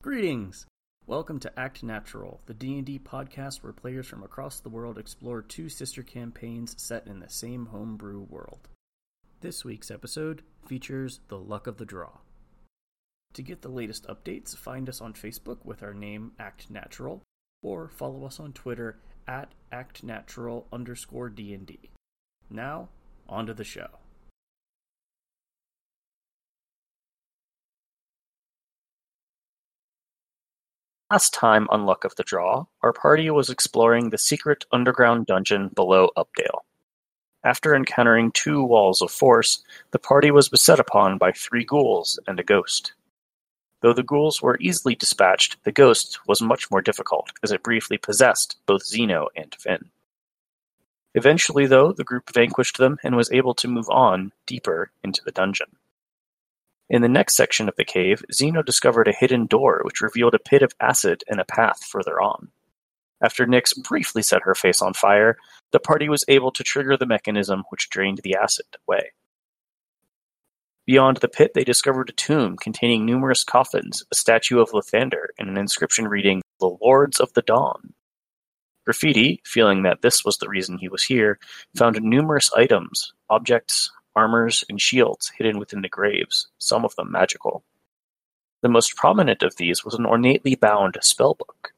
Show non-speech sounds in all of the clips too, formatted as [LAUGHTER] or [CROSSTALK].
Greetings! Welcome to Act Natural, the D&D podcast where players from across the world explore two sister campaigns set in the same homebrew world. This week's episode features The Luck of the Draw. To get the latest updates, find us on Facebook with our name Act Natural, or follow us on Twitter at ActNatural underscore D&D. Now, on to the show. Last time on Luck of the Draw, our party was exploring the secret underground dungeon below Updale. After encountering two walls of force, the party was beset upon by three ghouls and a ghost. Though the ghouls were easily dispatched, the ghost was much more difficult, as it briefly possessed both Zeno and Finn. Eventually, though, the group vanquished them and was able to move on deeper into the dungeon. In the next section of the cave, Zeno discovered a hidden door which revealed a pit of acid and a path further on. After Nyx briefly set her face on fire, the party was able to trigger the mechanism which drained the acid away. Beyond the pit, they discovered a tomb containing numerous coffins, a statue of Lathander, and an inscription reading, The Lords of the Dawn. Graffiti, feeling that this was the reason he was here, found numerous items, objects, armors, and shields hidden within the graves, some of them magical. The most prominent of these was an ornately bound spellbook.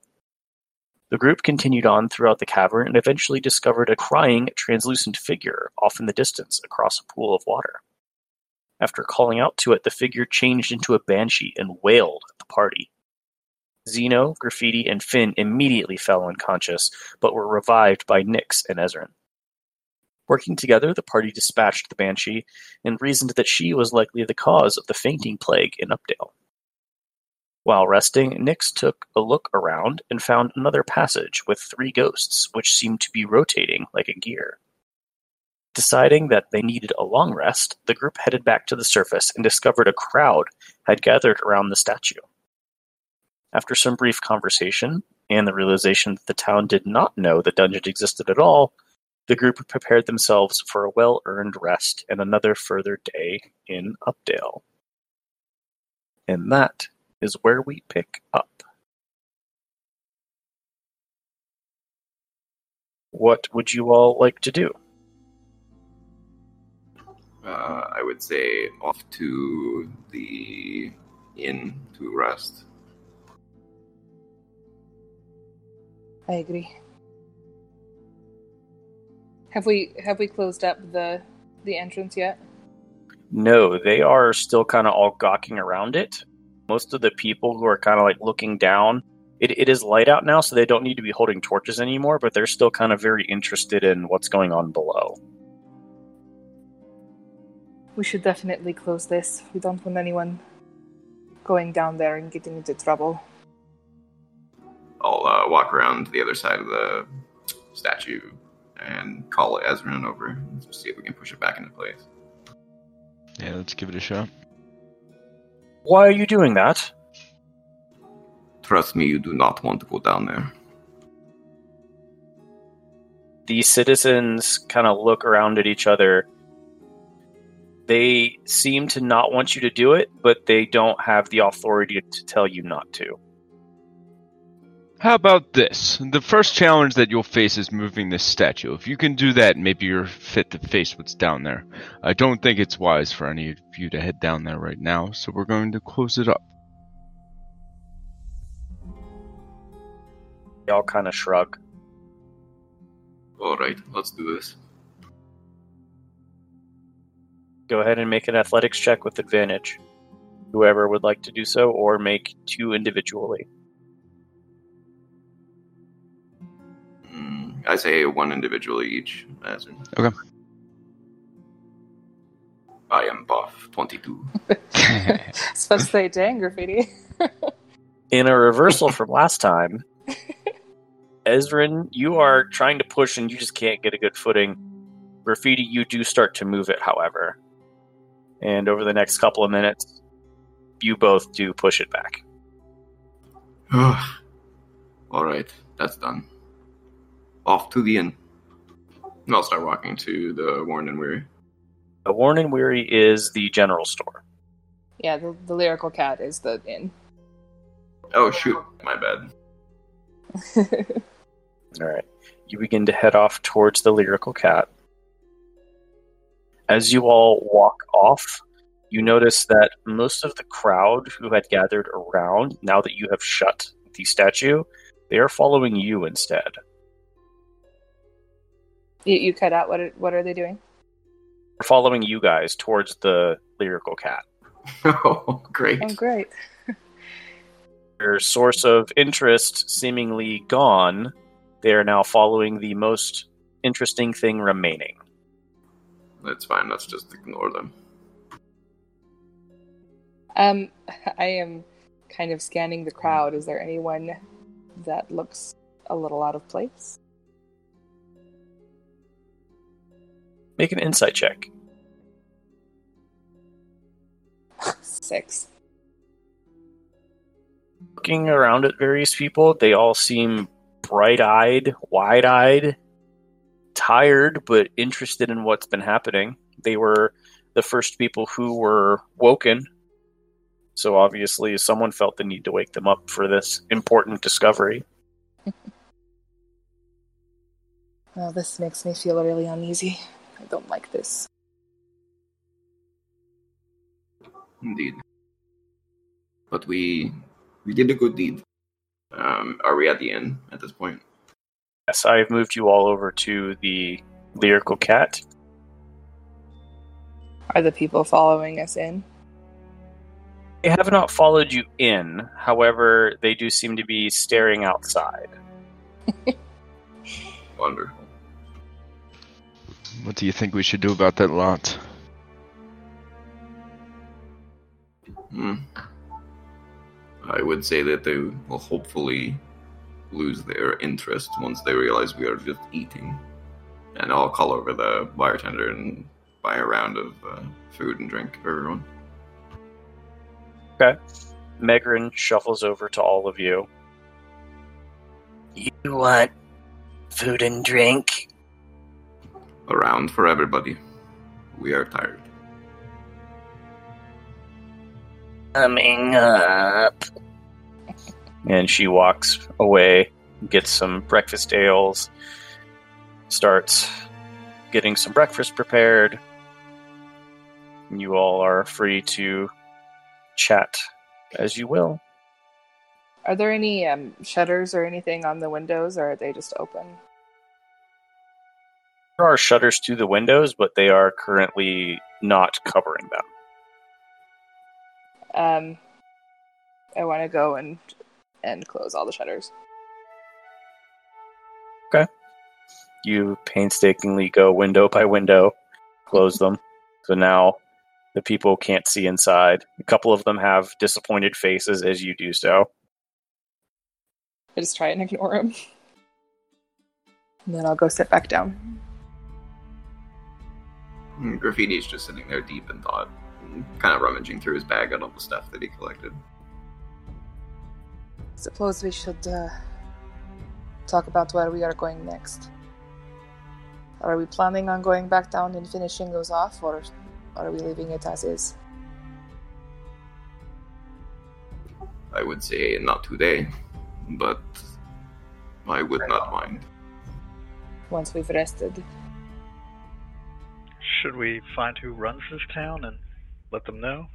The group continued on throughout the cavern and eventually discovered a crying, translucent figure off in the distance across a pool of water. After calling out to it, the figure changed into a banshee and wailed at the party. Zeno, Graffiti, and Finn immediately fell unconscious, but were revived by Nyx and Ezrin. Working together, the party dispatched the Banshee, and reasoned that she was likely the cause of the fainting plague in Updale. While resting, Nix took a look around and found another passage with three ghosts, which seemed to be rotating like a gear. Deciding that they needed a long rest, the group headed back to the surface and discovered a crowd had gathered around the statue. After some brief conversation, and the realization that the town did not know the dungeon existed at all, the group prepared themselves for a well-earned rest and another further day in Updale. And that is where we pick up. What would you all like to do? Uh, I would say off to the inn to rest. I agree. Have we have we closed up the the entrance yet? No, they are still kind of all gawking around it. Most of the people who are kind of like looking down, it, it is light out now, so they don't need to be holding torches anymore, but they're still kind of very interested in what's going on below. We should definitely close this. We don't want anyone going down there and getting into trouble. I'll uh, walk around to the other side of the statue and call Ezrin over and just see if we can push it back into place. Yeah, let's give it a shot. Why are you doing that? Trust me, you do not want to go down there. The citizens kind of look around at each other. They seem to not want you to do it, but they don't have the authority to tell you not to. How about this? The first challenge that you'll face is moving this statue. If you can do that, maybe you're fit to face what's down there. I don't think it's wise for any of you to head down there right now, so we're going to close it up. Y'all kind of shrug. All right, let's do this. Go ahead and make an athletics check with advantage. Whoever would like to do so, or make two individually. I say one individually each. Ezrin. Okay. I am buff, 22. [LAUGHS] Supposed to say, dang, graffiti. [LAUGHS] In a reversal from last time, Ezrin, you are trying to push and you just can't get a good footing. Graffiti, you do start to move it, however. And over the next couple of minutes, you both do push it back. All right, that's done. Off to the inn. And I'll start walking to the Worn and Weary. The Worn and Weary is the general store. yeah, the, the lyrical cat is the inn. Oh shoot, my bad. [LAUGHS] All right. You begin to head off towards the lyrical cat. As you all walk off, you notice that most of the crowd who had gathered around, now that you have shut the statue, they are following you instead. You, you cut out. What are, what are they doing? We're following you guys towards the lyrical cat. [LAUGHS] oh, great. Oh, great. Their source of interest seemingly gone, they are now following the most interesting thing remaining. That's fine. Let's just ignore them. Um, [LAUGHS] I am kind of scanning the crowd. Is there anyone that looks a little out of place? Make an insight check. Six. Looking around at various people, they all seem bright eyed, wide eyed, tired, but interested in what's been happening. They were the first people who were woken. So obviously, someone felt the need to wake them up for this important discovery. [LAUGHS] Well, this makes me feel really uneasy. I don't like this. Indeed. But we we did a good deed. Um, are we at the end at this point? Yes, I have moved you all over to the lyrical cat. Are the people following us in? They have not followed you in. However, they do seem to be staring outside. [LAUGHS] Wonderful. What do you think we should do about that lot? Hmm. I would say that they will hopefully lose their interest once they realize we are just eating. And I'll call over the bartender and buy a round of uh, food and drink for everyone. Okay. Megrin shuffles over to all of you. You want food and drink? A round for everybody. We are tired. Coming up. And she walks away, gets some breakfast ales, starts getting some breakfast prepared. You all are free to chat as you will. Are there any um, shutters or anything on the windows, or are they just open? There are shutters to the windows, but they are currently not covering them. Um, I want to go and and close all the shutters. Okay. You painstakingly go window by window, close them. So now the people can't see inside. A couple of them have disappointed faces as you do so. I just try and ignore them. [LAUGHS] And then I'll go sit back down. Hmm, Graffiti's just sitting there deep in thought, kind of rummaging through his bag and all the stuff that he collected. Suppose we should uh, talk about where we are going next. Are we planning on going back down and finishing those off, or are we leaving it as is? I would say not today, but I would not mind. Once we've rested. Should we find who runs this town and let them know?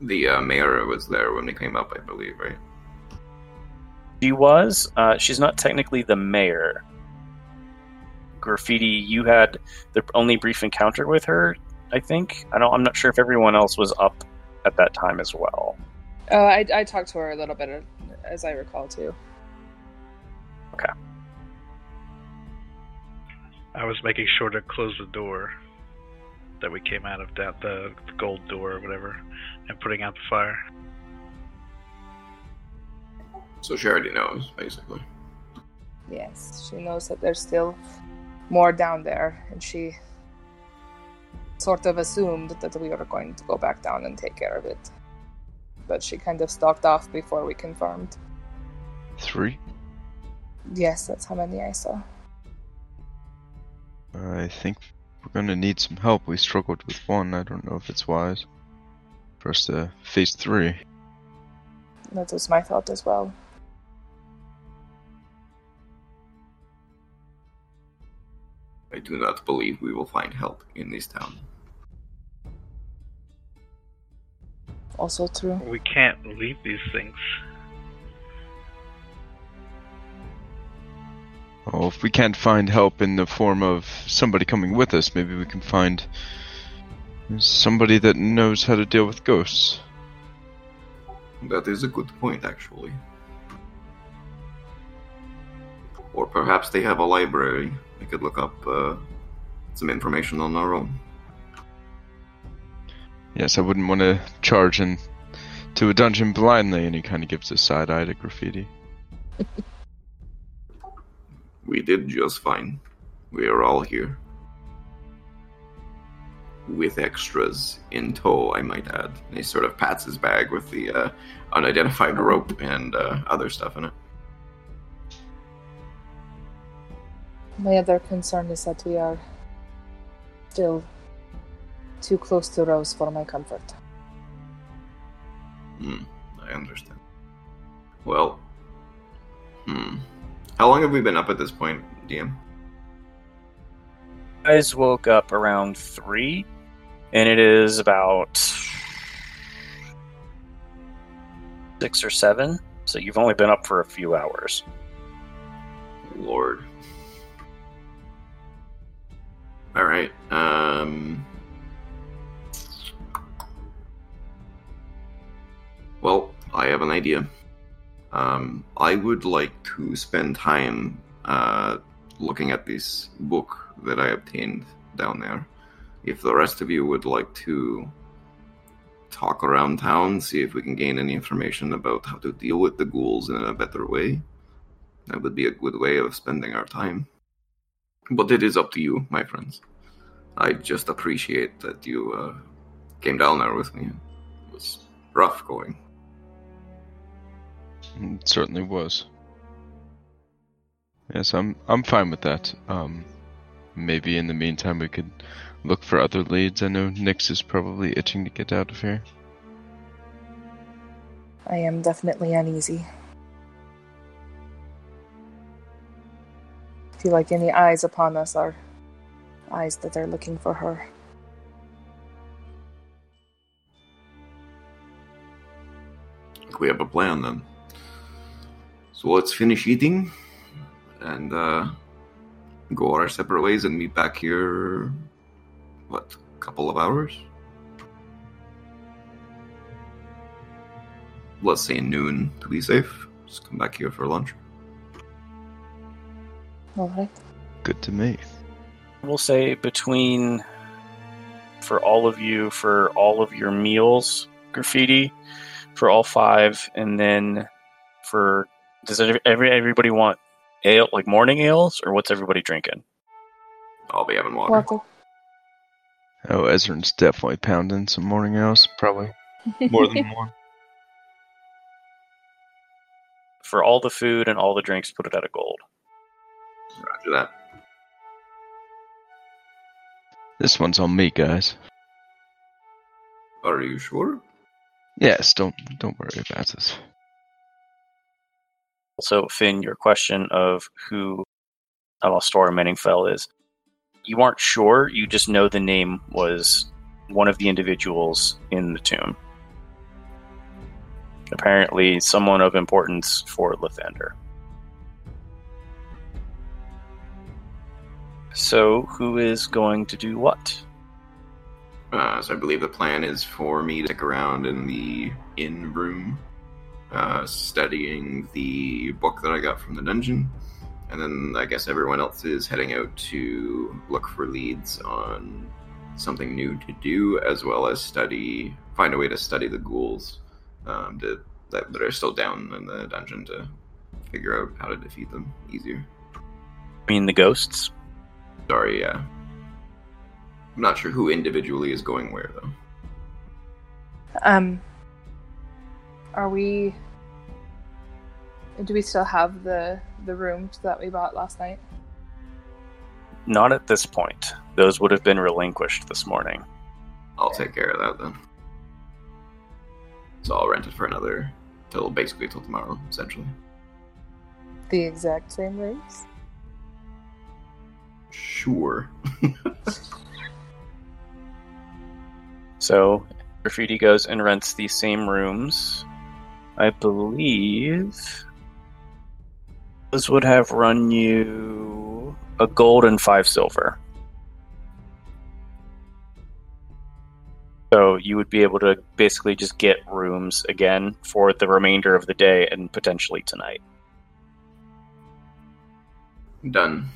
The uh, mayor was there when we came up, I believe, right? She was. Uh, she's not technically the mayor. Graffiti, you had the only brief encounter with her. I think. I don't. I'm not sure if everyone else was up at that time as well. Uh, I, I talked to her a little bit, uh, as I recall, too. I was making sure to close the door that we came out of, that the, the gold door or whatever, and putting out the fire. So she already knows, basically. Yes, she knows that there's still more down there, and she sort of assumed that we were going to go back down and take care of it. But she kind of stalked off before we confirmed. Three? Yes, that's how many I saw. I think we're gonna need some help. We struggled with one. I don't know if it's wise for us to face three. That was my thought as well. I do not believe we will find help in this town. Also true. We can't leave these things. Well, if we can't find help in the form of somebody coming with us, maybe we can find somebody that knows how to deal with ghosts. That is a good point, actually. Or perhaps they have a library. We could look up uh, some information on our own. Yes, I wouldn't want to charge in to a dungeon blindly, and he kind of gives a side eye to graffiti. [LAUGHS] We did just fine. We are all here. With extras in tow, I might add. And he sort of pats his bag with the uh, unidentified rope and uh, other stuff in it. My other concern is that we are still too close to Rose for my comfort. Hmm, I understand. Well, hmm. How long have we been up at this point, DM? guys woke up around three, and it is about six or seven. So you've only been up for a few hours. Lord. All right. Um. Well, I have an idea. Um, I would like to spend time uh, looking at this book that I obtained down there. If the rest of you would like to talk around town, see if we can gain any information about how to deal with the ghouls in a better way, that would be a good way of spending our time. But it is up to you, my friends. I just appreciate that you uh, came down there with me. It was rough going. It certainly was. Yes, I'm I'm fine with that. Um, maybe in the meantime we could look for other leads. I know Nix is probably itching to get out of here. I am definitely uneasy. I feel like any eyes upon us are eyes that are looking for her. We have a plan then. So let's finish eating and uh, go our separate ways and meet back here. What, a couple of hours? Let's say noon to be safe. Just come back here for lunch. All right. Good to me. We'll say between for all of you for all of your meals, graffiti for all five, and then for does every, every everybody want ale like morning ales or what's everybody drinking? I'll be having water. Water. Oh, Ezra's definitely pounding some morning ales, probably [LAUGHS] more than one. For all the food and all the drinks, put it at a gold. Roger that. This one's on me, guys. Are you sure? Yes, don't don't worry about this. Also, Finn, your question of who Alastor Menningfell is, you aren't sure. You just know the name was one of the individuals in the tomb. Apparently, someone of importance for Lathander. So, who is going to do what? Uh, so I believe the plan is for me to stick around in the inn room, uh, studying the book that I got from the dungeon, and then I guess everyone else is heading out to look for leads on something new to do, as well as study, find a way to study the ghouls um, to, that, that are still down in the dungeon to figure out how to defeat them easier. I mean, the ghosts? Sorry, yeah. I'm not sure who individually is going where though. Um, are we? Do we still have the the rooms that we bought last night? Not at this point. Those would have been relinquished this morning. I'll take care of that then. So I'll rent it for another till basically till tomorrow, essentially. The exact same rooms? Sure. [LAUGHS] So, Graffiti goes and rents these same rooms. I believe this would have run you a gold and five silver. So you would be able to basically just get rooms again for the remainder of the day and potentially tonight. Done.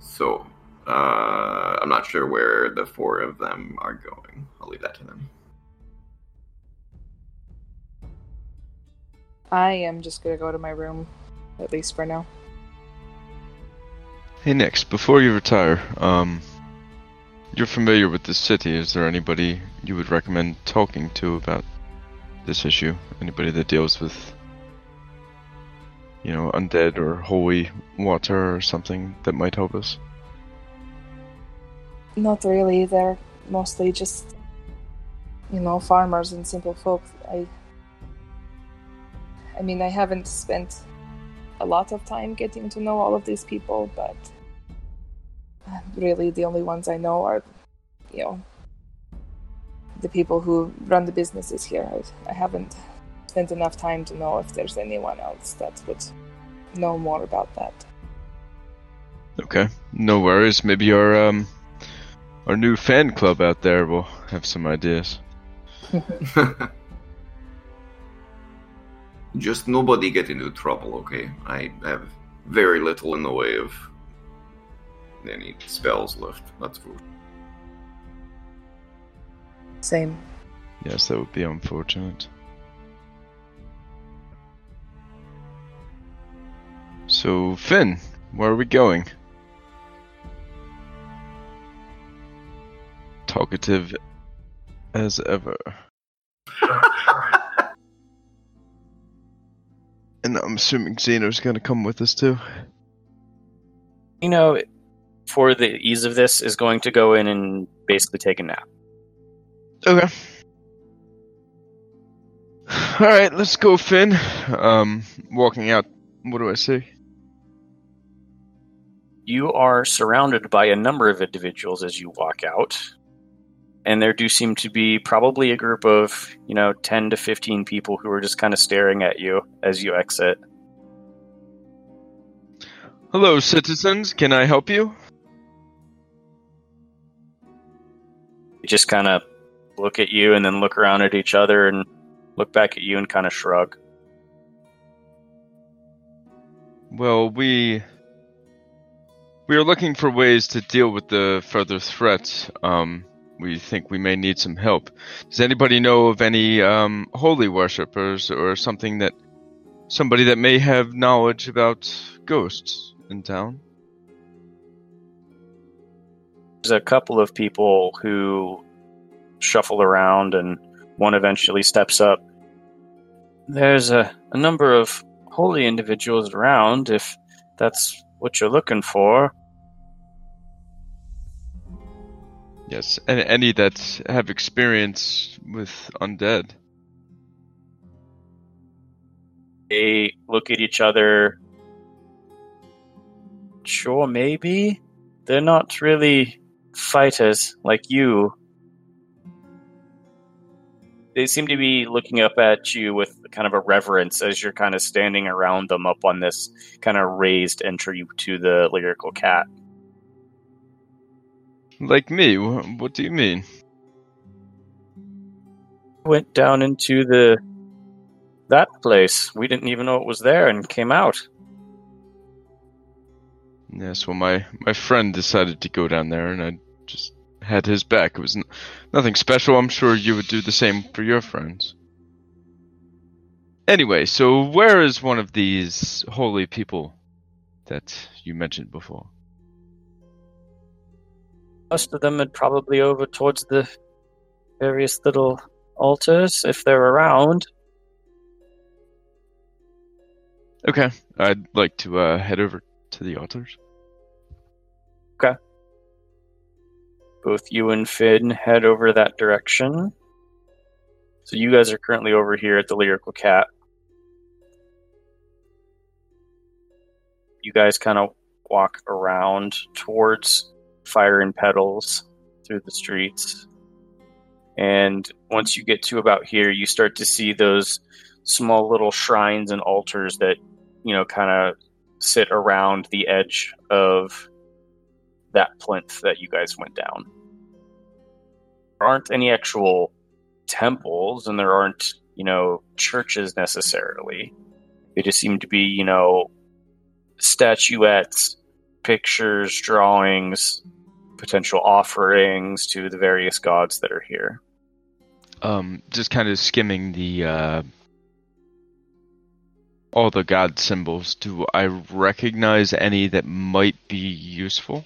So, uh, I'm not sure where the four of them are going. I'll leave that to them. I am just gonna go to my room, at least for now. Hey, Nix, before you retire, um, you're familiar with this city. Is there anybody you would recommend talking to about this issue? Anybody that deals with, you know, undead or holy water or something that might help us? Not really. They're mostly just, you know, farmers and simple folk. I, I mean, I haven't spent a lot of time getting to know all of these people, but really the only ones I know are, you know, the people who run the businesses here. I, I haven't spent enough time to know if there's anyone else that would know more about that. Okay, no worries. Maybe our um, our new fan club out there will have some ideas. [LAUGHS] Just nobody get into trouble, okay? I have very little in the way of any spells left. That's for Same. Yes, that would be unfortunate. So, Finn, where are we going? Talkative as ever. [LAUGHS] and I'm assuming Zeno's gonna come with us too. You know, for the ease of this, is going to go in and basically take a nap. Okay. Alright, let's go, Finn. Um, walking out. What do I see? You are surrounded by a number of individuals as you walk out. And there do seem to be probably a group of, you know, 10 to 15 people who are just kind of staring at you as you exit. Hello, citizens. Can I help you? They just kind of look at you and then look around at each other and look back at you and kind of shrug. Well, we we are looking for ways to deal with the further threats. Um, we think we may need some help. Does anybody know of any um, holy worshippers or something that somebody that may have knowledge about ghosts in town? There's a couple of people who shuffle around and one eventually steps up. There's a, a number of holy individuals around if that's what you're looking for. Yes, and any that have experience with undead. They look at each other. Sure, maybe. They're not really fighters like you. They seem to be looking up at you with kind of a reverence as you're kind of standing around them up on this kind of raised entry to the lyrical cat. Like me? What do you mean? Went down into the that place. We didn't even know it was there and came out. Yes, well, my my friend decided to go down there, and I just had his back. It was n- nothing special. I'm sure you would do the same for your friends. Anyway, so where is one of these holy people that you mentioned before? Most of them are probably over towards the various little altars if they're around. Okay, I'd like to uh, head over to the altars. Okay. Both you and Finn head over that direction. So you guys are currently over here at the Lyrical Cat. You guys kind of walk around towards Fire and Petals through the streets. And once you get to about here, you start to see those small little shrines and altars that, you know, kind of sit around the edge of that plinth that you guys went down. There aren't any actual temples and there aren't, you know, churches necessarily. They just seem to be, you know, statuettes, pictures, drawings, potential offerings to the various gods that are here. Um, just kind of skimming the uh, all the god symbols. Do I recognize any that might be useful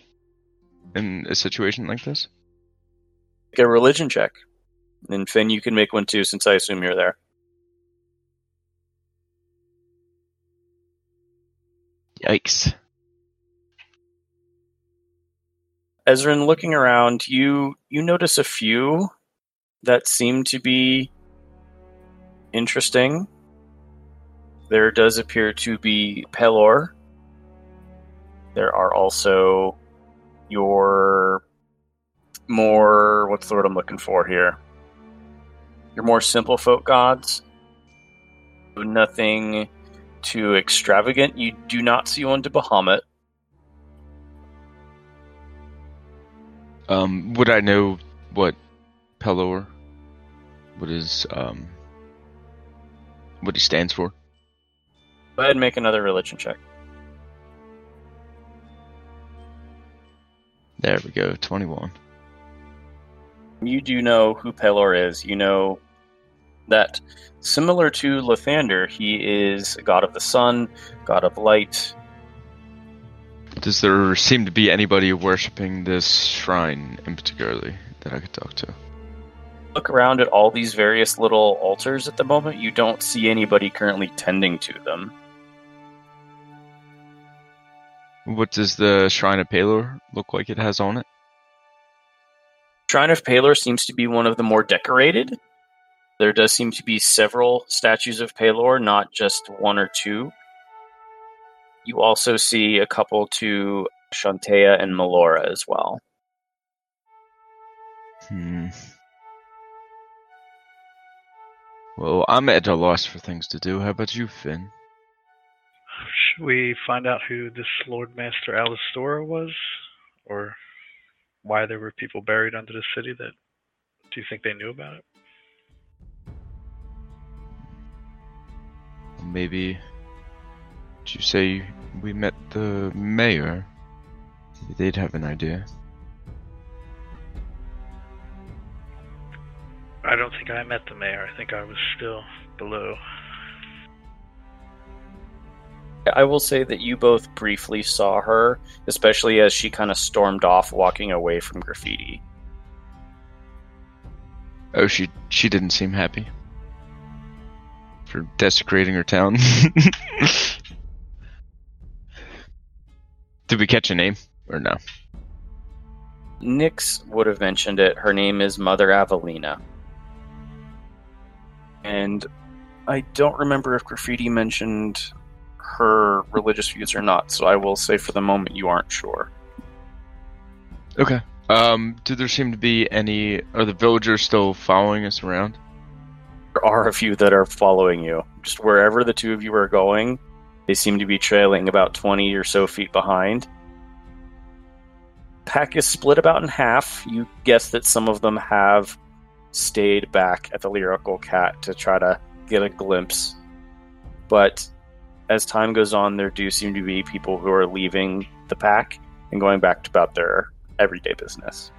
in a situation like this? Make a religion check. And Finn, you can make one too, since I assume you're there. Yikes. Ezrin, looking around, you you notice a few that seem to be interesting. There does appear to be Pelor. There are also your more what's the word I'm looking for here? Your more simple folk gods. Nothing too extravagant. You do not see one to Bahamut. Um, would I know what Pelor? What is um? What he stands for? Go ahead and make another religion check. There we go. Twenty-one. You do know who Pelor is. You know that similar to Lathander, he is a god of the sun, god of light. Does there seem to be anybody worshipping this shrine in particularly that I could talk to? Look around at all these various little altars at the moment. You don't see anybody currently tending to them. What does the Shrine of Pelor look like it has on it? Shrine of Pelor seems to be one of the more decorated. There does seem to be several statues of Pelor, not just one or two. You also see a couple to Shantea and Melora as well. Hmm. Well, I'm at a loss for things to do. How about you, Finn? Should we find out who this Lord Master Alistora was? Or why there were people buried under the city that do you think they knew about it? Maybe. Did you say we met the mayor? Maybe they'd have an idea. I don't think I met the mayor. I think I was still below. I will say that you both briefly saw her, especially as she kind of stormed off, walking away from graffiti. Oh, she she didn't seem happy for desecrating her town. [LAUGHS] Did we catch a name or no? Nix would have mentioned it. Her name is Mother Avelina. And I don't remember if graffiti mentioned her religious views or not, so I will say for the moment you aren't sure. Okay. Um, do there seem to be any? Are the villagers still following us around? There are a few that are following you. Just wherever the two of you are going, they seem to be trailing about 20 or so feet behind. Pack is split about in half. You guess that some of them have stayed back at the Lyrical Cat to try to get a glimpse. But as time goes on, there do seem to be people who are leaving the pack and going back to about their everyday business.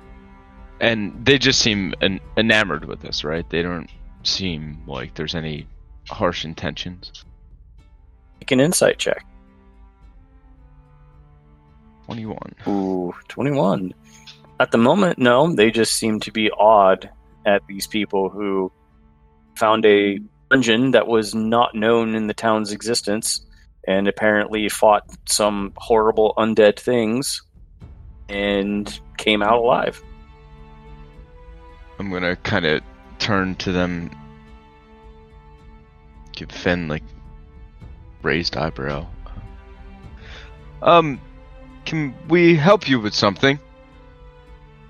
And they just seem en- enamored with this, right? They don't seem like there's any harsh intentions. Make an insight check. 21. Ooh, 21. At the moment, no. They just seem to be awed at these people who found a dungeon that was not known in the town's existence and apparently fought some horrible undead things and came out alive. I'm gonna kind of turn to them give Finn like raised eyebrow. Um, can we help you with something?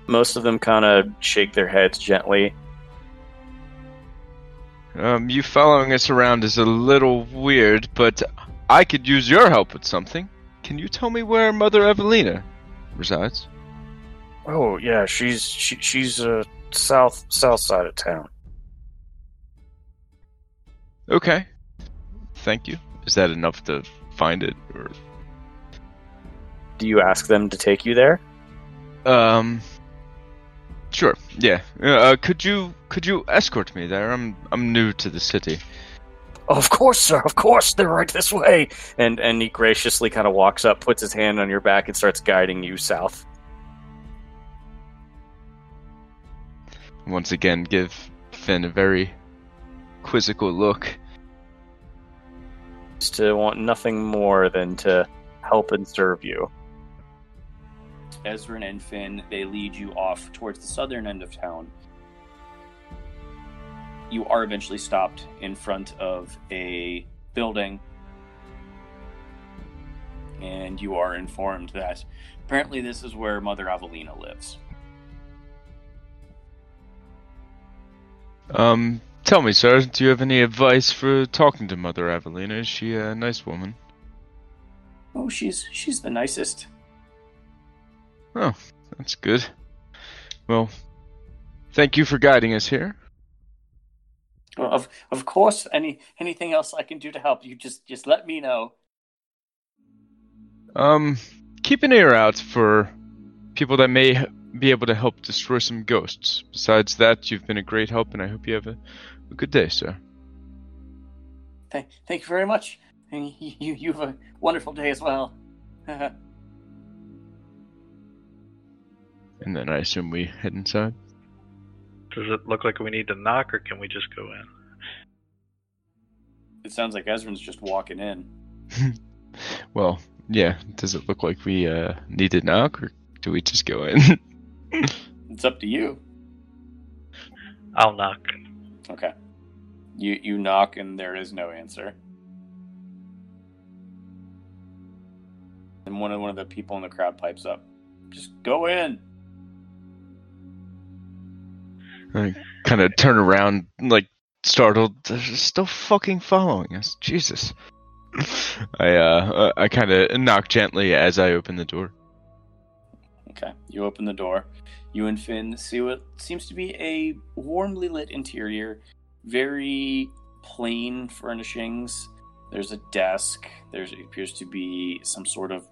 Most of them kind of shake their heads gently. Um, you following us around is a little weird, but I could use your help with something. Can you tell me where Mother Avelina resides? Oh yeah, she's she, she's uh south south side of town. Okay. Thank you. Is that enough to find it, or Do you ask them to take you there? um? Sure. Yeah. Uh, could you could you escort me there? I'm I'm new to the city. Of course, sir. Of course, they're right this way. And and he graciously kind of walks up, puts his hand on your back, and starts guiding you south. Once again, give Finn a very quizzical look. Just to want nothing more than to help and serve you. Ezrin and Finn, they lead you off towards the southern end of town. You are eventually stopped in front of a building, and you are informed that apparently this is where Mother Avelina lives. Um, tell me, sir, do you have any advice for talking to Mother Avelina? Is she a nice woman? Oh, she's she's the nicest. Oh, that's good. Well, thank you for guiding us here. Well, of of course, any anything else I can do to help you, just just let me know. Um, keep an ear out for people that may be able to help destroy some ghosts. Besides that, you've been a great help, and I hope you have a good day, sir. Thank thank you very much. And [LAUGHS] you you, you have a wonderful day as well. [LAUGHS] And then I assume we head inside. Does it look like we need to knock, or can we just go in? it sounds like Ezrin's just walking in. [LAUGHS] Well, yeah. Does it look like we uh, need to knock, or do we just go in? It's up to you. I'll knock. Okay. You you knock and there is no answer. And one of one of the people in the crowd pipes up. Just go in. I kind of turn around, like startled. They're still fucking following us. Jesus. [LAUGHS] I uh, I kind of knock gently as I open the door. Okay. You open the door. You and Finn see what seems to be a warmly lit interior, very plain furnishings. There's a desk. There appears to be some sort of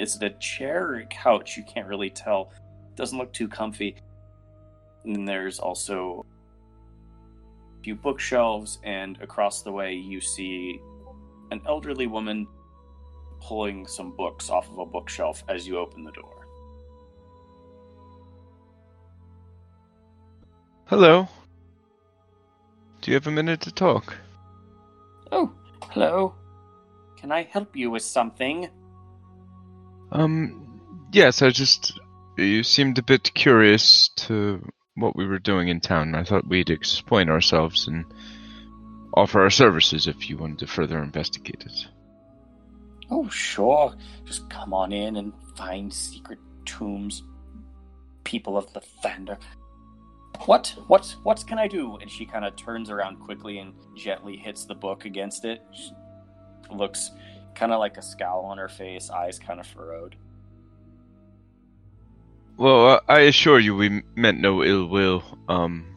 is it a chair or a couch? You can't really tell. Doesn't look too comfy. And there's also a few bookshelves, and across the way you see an elderly woman pulling some books off of a bookshelf as you open the door. Hello. Do you have a minute to talk? Oh, hello. Can I help you with something? Um, yes, I just. You seemed a bit curious to what we were doing in town. I thought we'd explain ourselves and offer our services if you wanted to further investigate it. Oh, sure. Just come on in and find secret tombs. People of the Thunder. What? What? What can I do? And she kind of turns around quickly and gently hits the book against it. She looks kind of like a scowl on her face, eyes kind of furrowed. Well, uh, I assure you, we meant no ill will. Um,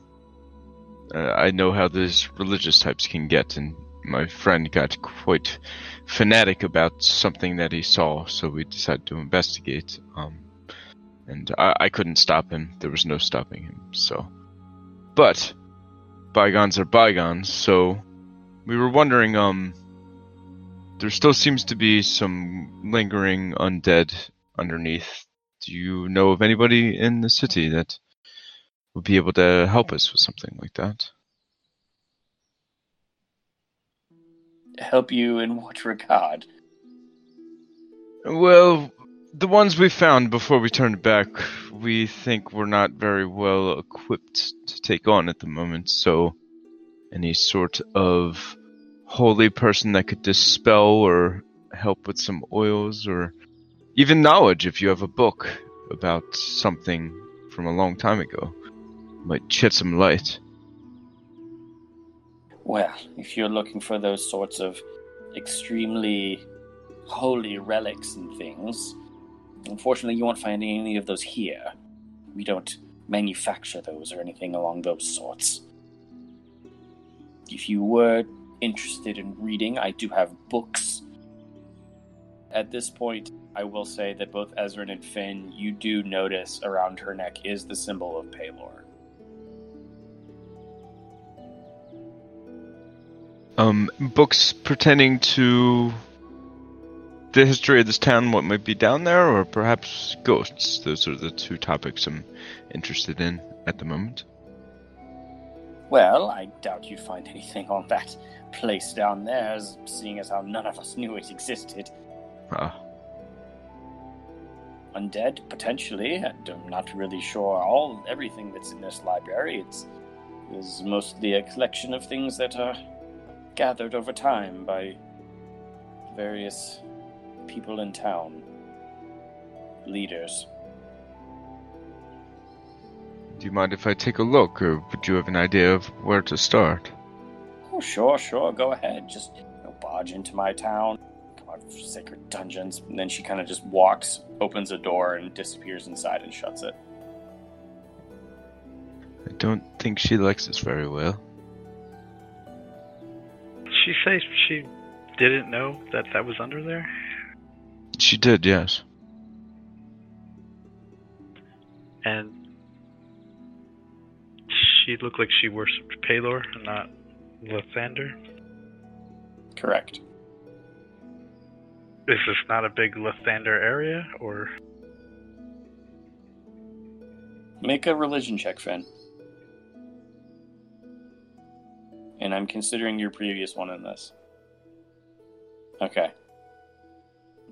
uh, I know how these religious types can get, and my friend got quite fanatic about something that he saw, so we decided to investigate. Um, and I, I couldn't stop him. There was no stopping him. So, but bygones are bygones. So, we were wondering. Um, there still seems to be some lingering undead underneath do you know of anybody in the city that would be able to help us with something like that? Help you in what regard? Well, the ones we found before we turned back, we think we're not very well equipped to take on at the moment, so any sort of holy person that could dispel or help with some oils or even knowledge if you have a book about something from a long time ago. Might shed some light. Well, if you're looking for those sorts of extremely holy relics and things, unfortunately, you won't find any of those here. We don't manufacture those or anything along those sorts. If you were interested in reading, I do have books. At this point, I will say that both Ezra and Finn, you do notice around her neck is the symbol of Pelor. Um, books pertaining to the history of this town, what might be down there, or perhaps ghosts. Those are the two topics I'm interested in at the moment. Well, I doubt you'd find anything on that place down there, as- seeing as how none of us knew it existed. Ah, Undead, potentially. I'm not really sure all everything that's in this library. It's is mostly a collection of things that are gathered over time by various people in town, leaders. do you mind if I take a look, or would you have an idea of where to start? Oh, sure, sure. Go ahead. Just you know, barge into my town. Come out of sacred dungeons. And then she kind of just walks, opens a door, and disappears inside and shuts it. I don't think she likes us very well. She says she didn't know that that was under there. She did, yes. and she looked like she worshipped Pelor and not Lathander. Correct. Is this not a big Lathander area, or Make a religion check, Finn. And I'm considering your previous one in this. Okay.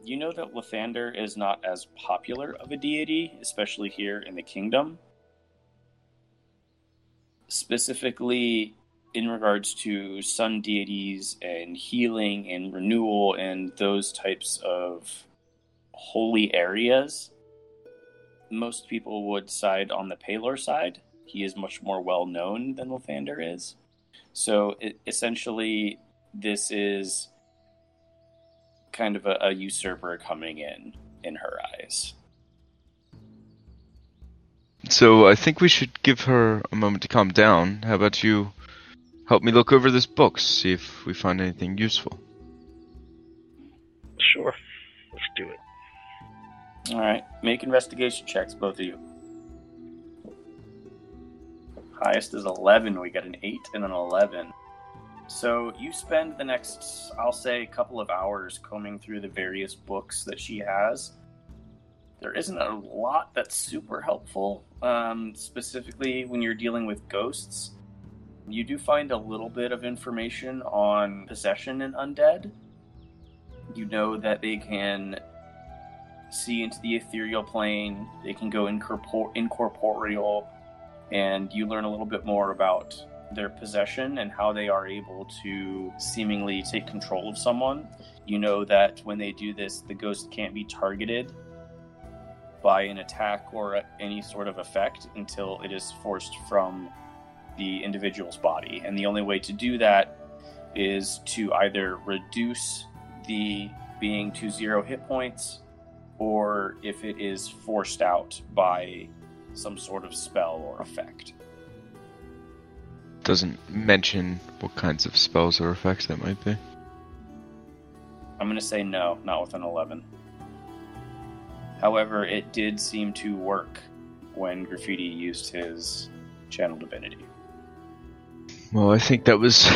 You know that Lathander is not as popular of a deity, especially here in the kingdom. Specifically, in regards to sun deities and healing and renewal and those types of holy areas, most people would side on the Pelor side. He is much more well known than Lathander is. So it, essentially, this is kind of a, a usurper coming in, in her eyes. So I think we should give her a moment to calm down. How about you help me look over this book, see if we find anything useful? sure, let's do it. All right, make investigation checks, both of you. Highest is 11. We got an 8 and an 11. So you spend the next, I'll say, couple of hours combing through the various books that she has. There isn't a lot that's super helpful, um, specifically when you're dealing with ghosts. You do find a little bit of information on possession and undead. You know that they can see into the ethereal plane. They can go incorpor- incorporeal, and you learn a little bit more about their possession and how they are able to seemingly take control of someone. You know that when they do this, the ghost can't be targeted by an attack or any sort of effect until it is forced from the individual's body. And the only way to do that is to either reduce the being to zero hit points or if it is forced out by some sort of spell or effect. Doesn't mention what kinds of spells or effects that might be. I'm going to say no, not with an 11. However, it did seem to work when Graffiti used his channel divinity. Well, I think that was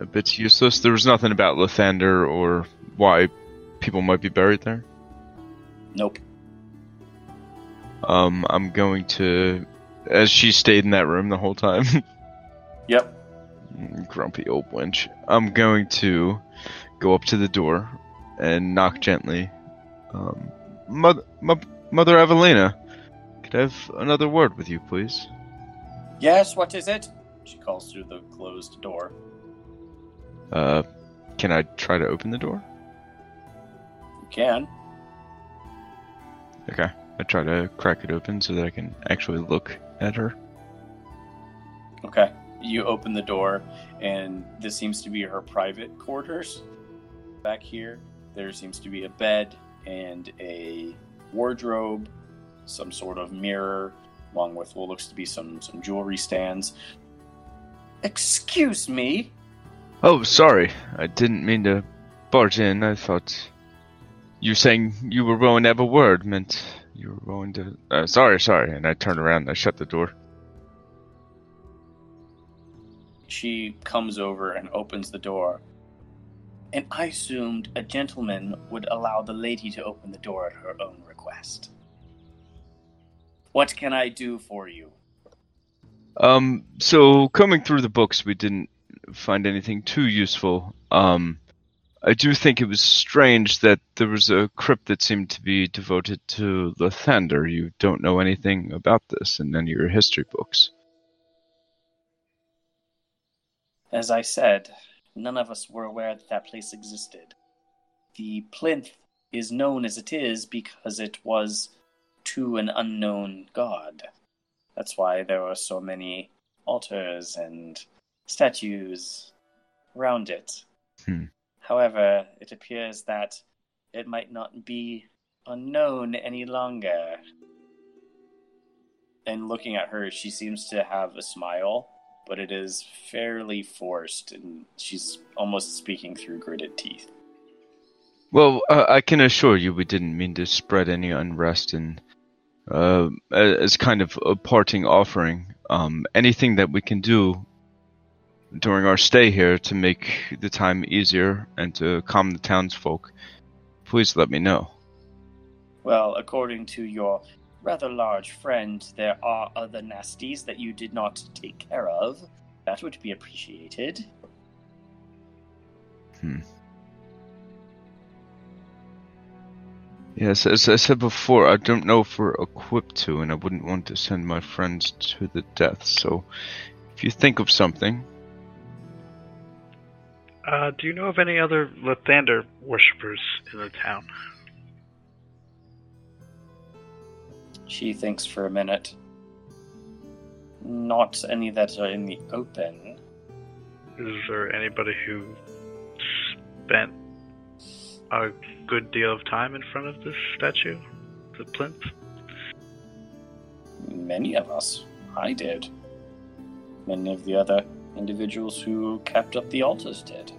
a bit useless. There was nothing about Lathander or why people might be buried there. Nope. Um, I'm going to, as she stayed in that room the whole time, [LAUGHS] Yep. grumpy old wench. I'm going to go up to the door and knock gently. Um, mother, mother Avelina, could I have another word with you, please? Yes, what is it? She calls through the closed door. Uh, can I try to open the door? You can. Okay. I try to crack it open so that I can actually look at her. Okay. You open the door, and this seems to be her private quarters. Back here, there seems to be a bed and a wardrobe, some sort of mirror, along with what looks to be some some jewelry stands. Excuse me. Oh, sorry. I didn't mean to barge in. I thought you saying you were willing to have a word meant you were willing to. Uh, sorry, sorry. And I turned around and I shut the door. She comes over and opens the door. And I assumed a gentleman would allow the lady to open the door at her own request. What can I do for you? Um, so coming through the books, we didn't find anything too useful. Um, I do think it was strange that there was a crypt that seemed to be devoted to Lathander. You don't know anything about this in any of your history books. As I said, none of us were aware that that place existed. The plinth is known as it is because it was to an unknown god. That's why there are so many altars and statues around it. Hmm. However, it appears that it might not be unknown any longer. And looking at her, she seems to have a smile, but it is fairly forced, and she's almost speaking through gritted teeth. Well, uh, I can assure you we didn't mean to spread any unrest and uh, as kind of a parting offering. Um, anything that we can do during our stay here to make the time easier and to calm the townsfolk, please let me know. Well, according to your rather large friend, there are other nasties that you did not take care of. That would be appreciated. Yes, as I said before, I don't know if we're equipped to, and I wouldn't want to send my friends to the death. So, if you think of something, Uh, do you know of any other Lathander worshippers in the town? She thinks for a minute. Not any that are in the open. Is there anybody who spent a good deal of time in front of this statue, the plinth? Many of us. I did. Many of the other individuals who kept up the altars did.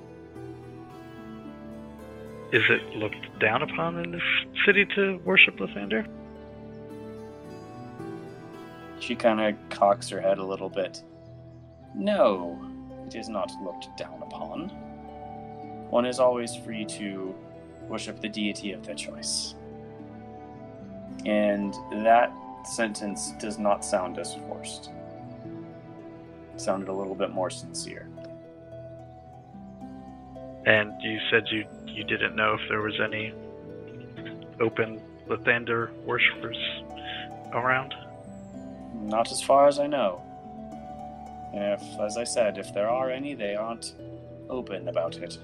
Is it looked down upon in this city to worship Lathander? She kind of cocks her head a little bit. No, it is not looked down upon. One is always free to worship the deity of their choice. And that sentence does not sound as forced. It sounded a little bit more sincere. And you said you you didn't know if there was any open Lathander worshippers around. Not as far as I know. If, as I said, if there are any, they aren't open about it.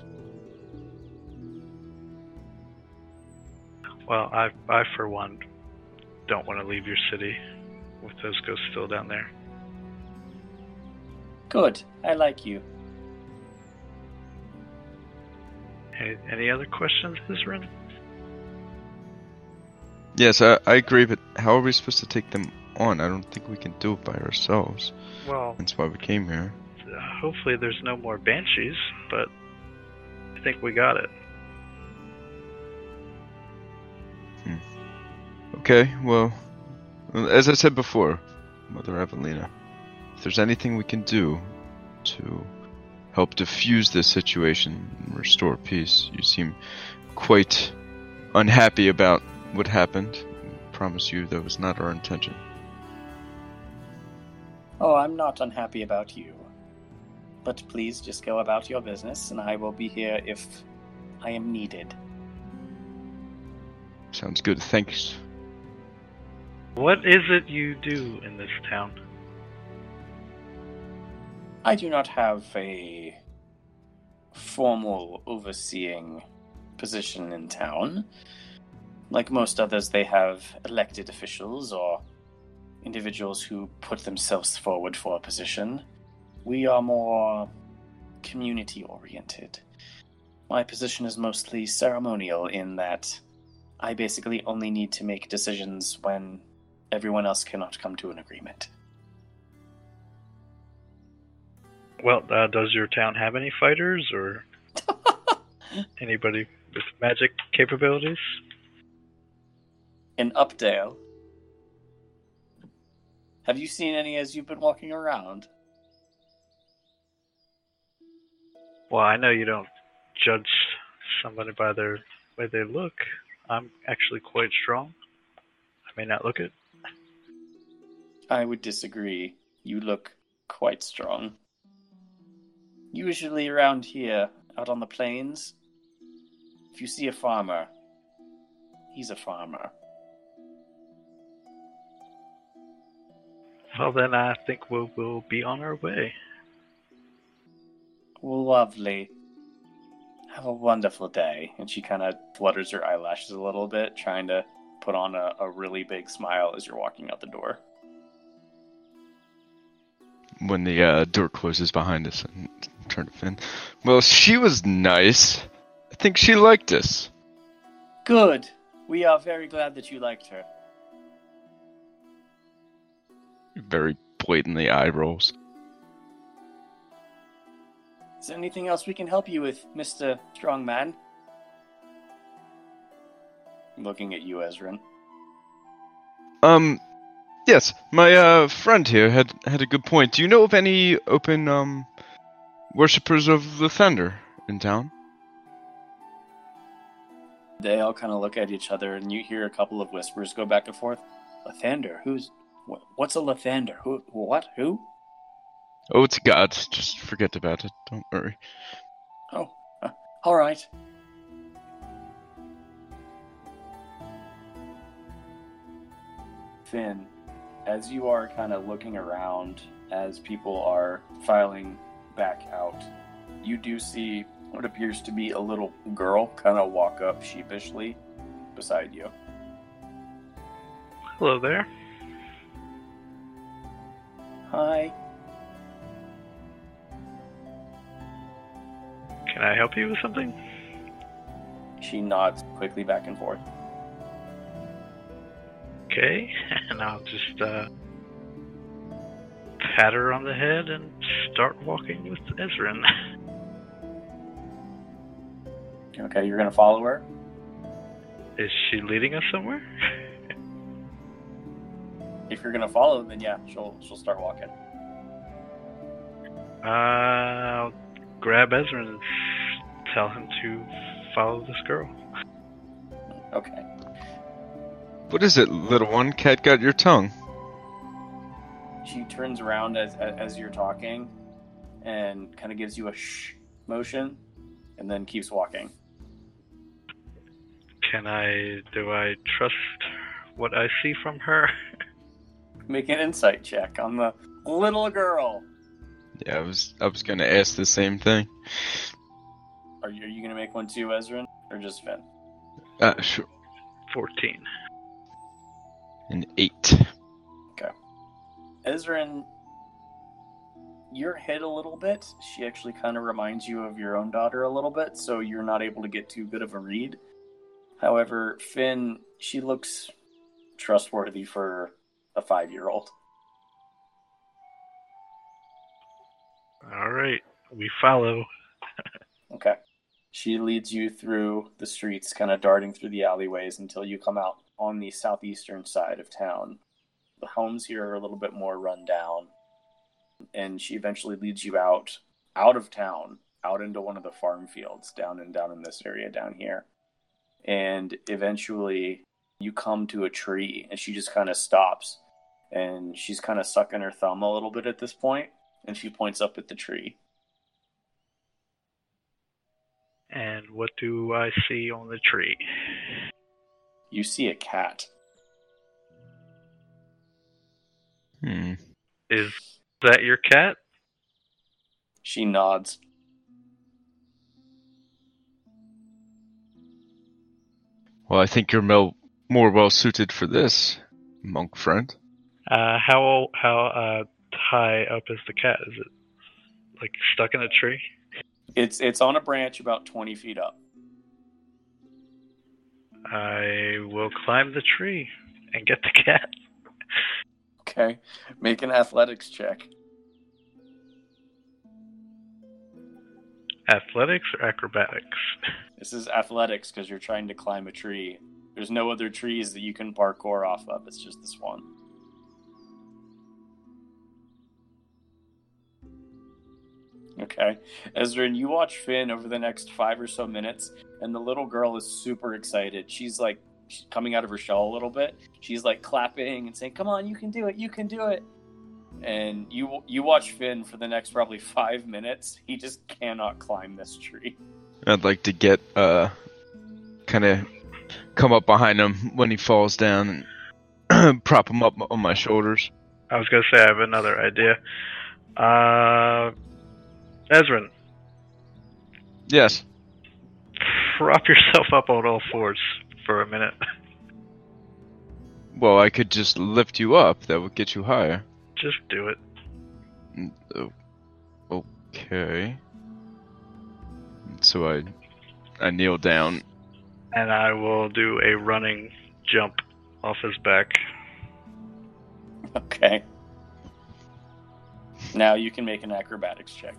Well, I I for one don't want to leave your city with those ghosts still down there. Good. I like you. Any, any other questions, Ezrin? yes, I, I agree. But how are we supposed to take them on? I don't think we can do it by ourselves. Well, That's why we came here. hopefully there's no more banshees, but I think we got it. Hmm. Okay, well, as I said before, Mother Avelina, if there's anything we can do to help diffuse this situation and restore peace, you seem quite unhappy about what happened. I promise you that was not our intention. Oh, I'm not unhappy about you. But please just go about your business, and I will be here if I am needed. Sounds good. Thanks. What is it you do in this town? I do not have a formal overseeing position in town. Like most others, they have elected officials or individuals who put themselves forward for a position. We are more community oriented. My position is mostly ceremonial in that I basically only need to make decisions when everyone else cannot come to an agreement. Well, uh, does your town have any fighters or [LAUGHS] anybody with magic capabilities? In Updale. Have you seen any as you've been walking around? Well, I know you don't judge somebody by their way they look. I'm actually quite strong. I may not look it. I would disagree. You look quite strong. Usually around here, out on the plains, if you see a farmer, he's a farmer. Well, then I think we'll, we'll be on our way. Lovely. Have a wonderful day. And she kind of flutters her eyelashes a little bit, trying to put on a, a really big smile as you're walking out the door. When the uh, door closes behind us and turn to Finn. Well, she was nice. I think she liked us. Good. We are very glad that you liked her. Very blatantly eye rolls. Is there anything else we can help you with, Mr. Strongman? Looking at you, Ezrin. Um, yes, my uh friend here had had a good point. Do you know of any open um worshippers of Lathander in town? They all kind of look at each other, and you hear a couple of whispers go back and forth. Lathander? Who's. Wh- What's a Lathander? Who? What? Who? Oh, it's God. Just forget about it. Don't worry. Oh, uh, all right. Finn, as you are kind of looking around, as people are filing back out, you do see what appears to be a little girl kind of walk up sheepishly beside you. Hello there. Hi. Can I help you with something? She nods quickly back and forth. Okay, [LAUGHS] and I'll just uh, pat her on the head and start walking with Ezrin. [LAUGHS] Okay, you're gonna follow her. Is she leading us somewhere? [LAUGHS] If you're gonna follow, then yeah, she'll she'll start walking. Uh, I'll grab Ezrin and tell him to follow this girl. Okay. What is it, little one? Cat got your tongue. She turns around as as you're talking, and kind of gives you a shh motion, and then keeps walking. Can I? Do I trust what I see from her? [LAUGHS] Make an insight check on the little girl. Yeah, I was I was gonna ask the same thing. Are you, are you gonna make one too, Ezra, or just Finn? Uh, sure. Fourteen. An eight. Okay. Ezrin, you're hit a little bit. She actually kind of reminds you of your own daughter a little bit, so you're not able to get too good of a read. However, Finn, she looks trustworthy for a five year old. All right, we follow. Okay. She leads you through the streets, kind of darting through the alleyways until you come out on the southeastern side of town. The homes here are a little bit more run down, and she eventually leads you out out of town, out into one of the farm fields down and down in this area down here. And eventually you come to a tree and she just kind of stops and she's kind of sucking her thumb a little bit at this point, and she points up at the tree. And what do I see on the tree? You see a cat. Hmm. Is that your cat? She nods. Well, I think you're more well suited for this, monk friend. Uh, how how uh, high up is the cat? Is it like stuck in a tree? It's it's on a branch about twenty feet up. I will climb the tree and get the cat. Okay, make an athletics check. Athletics or acrobatics? This is athletics because you're trying to climb a tree. There's no other trees that you can parkour off of. It's just this one. Okay. Ezra, you watch Finn over the next five or so minutes, and the little girl is super excited. She's like she's coming out of her shell a little bit. She's like clapping and saying, "Come on, you can do it! You can do it!" And you you watch Finn for the next probably five minutes. He just cannot climb this tree. I'd like to get uh, kind of come up behind him when he falls down and [CLEARS THROAT] prop him up on my shoulders. I was gonna say I have another idea. Uh, Ezrin, Yes. prop yourself up on all fours for a minute. Well, I could just lift you up. That would get you higher. Just do it. Mm, Okay. So I, I kneel down. And I will do a running jump off his back. Okay. Now you can make an acrobatics check.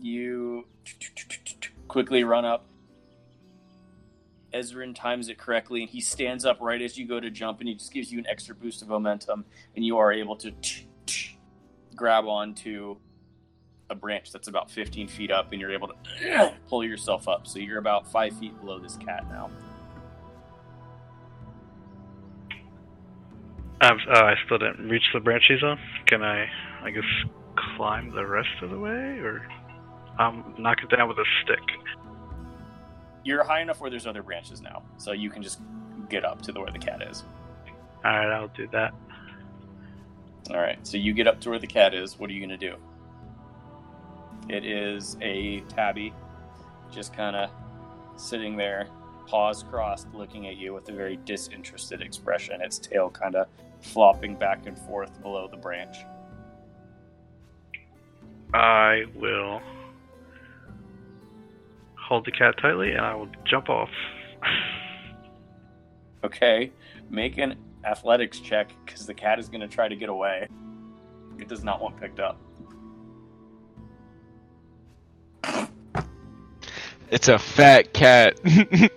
You quickly run up. Ezrin times it correctly, and he stands up right as you go to jump, and he just gives you an extra boost of momentum, and you are able to grab onto a branch that's about 15 feet up, and you're able to pull yourself up. So you're about five feet below this cat now. Uh, I still didn't reach the branch he's on. Can I, I guess, climb the rest of the way, or um, knock it down with a stick? You're high enough where there's other branches now, so you can just get up to the where the cat is. All right, I'll do that. All right, so you get up to where the cat is. What are you going to do? It is a tabby, just kind of sitting there, paws crossed, looking at you with a very disinterested expression, its tail kind of flopping back and forth below the branch. I will hold the cat tightly, and I will jump off. [LAUGHS] Okay, make an athletics check because the cat is going to try to get away. It does not want picked up. It's a fat cat. [LAUGHS]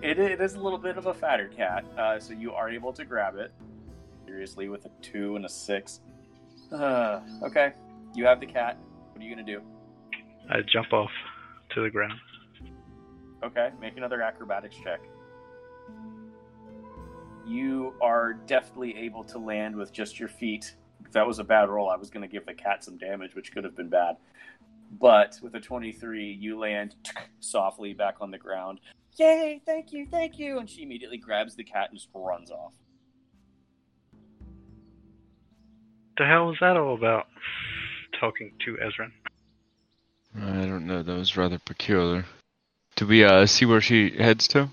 It, it is a little bit of a fatter cat, uh, so you are able to grab it. Seriously, with a two and a six. Uh, okay, you have the cat. What are you gonna do? I jump off to the ground. Okay, make another acrobatics check. You are deftly able to land with just your feet. If that was a bad roll, I was going to give the cat some damage, which could have been bad. But with a 23, you land softly back on the ground. Yay, thank you, thank you. And she immediately grabs the cat and just runs off. The hell was that all about? Talking to Ezrin. I don't know. That was rather peculiar. Do we uh, see where she heads to?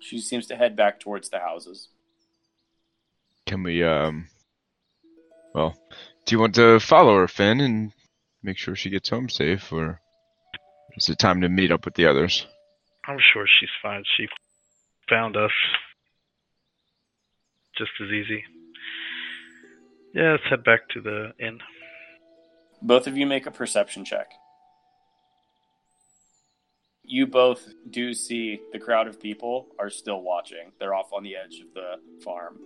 She seems to head back towards the houses. Can we, um. Well, do you want to follow her, Finn, and make sure she gets home safe, or is it time to meet up with the others? I'm sure she's fine. She found us just as easy. Yeah, let's head back to the inn. Both of you make a perception check. You both do see the crowd of people are still watching. They're off on the edge of the farm.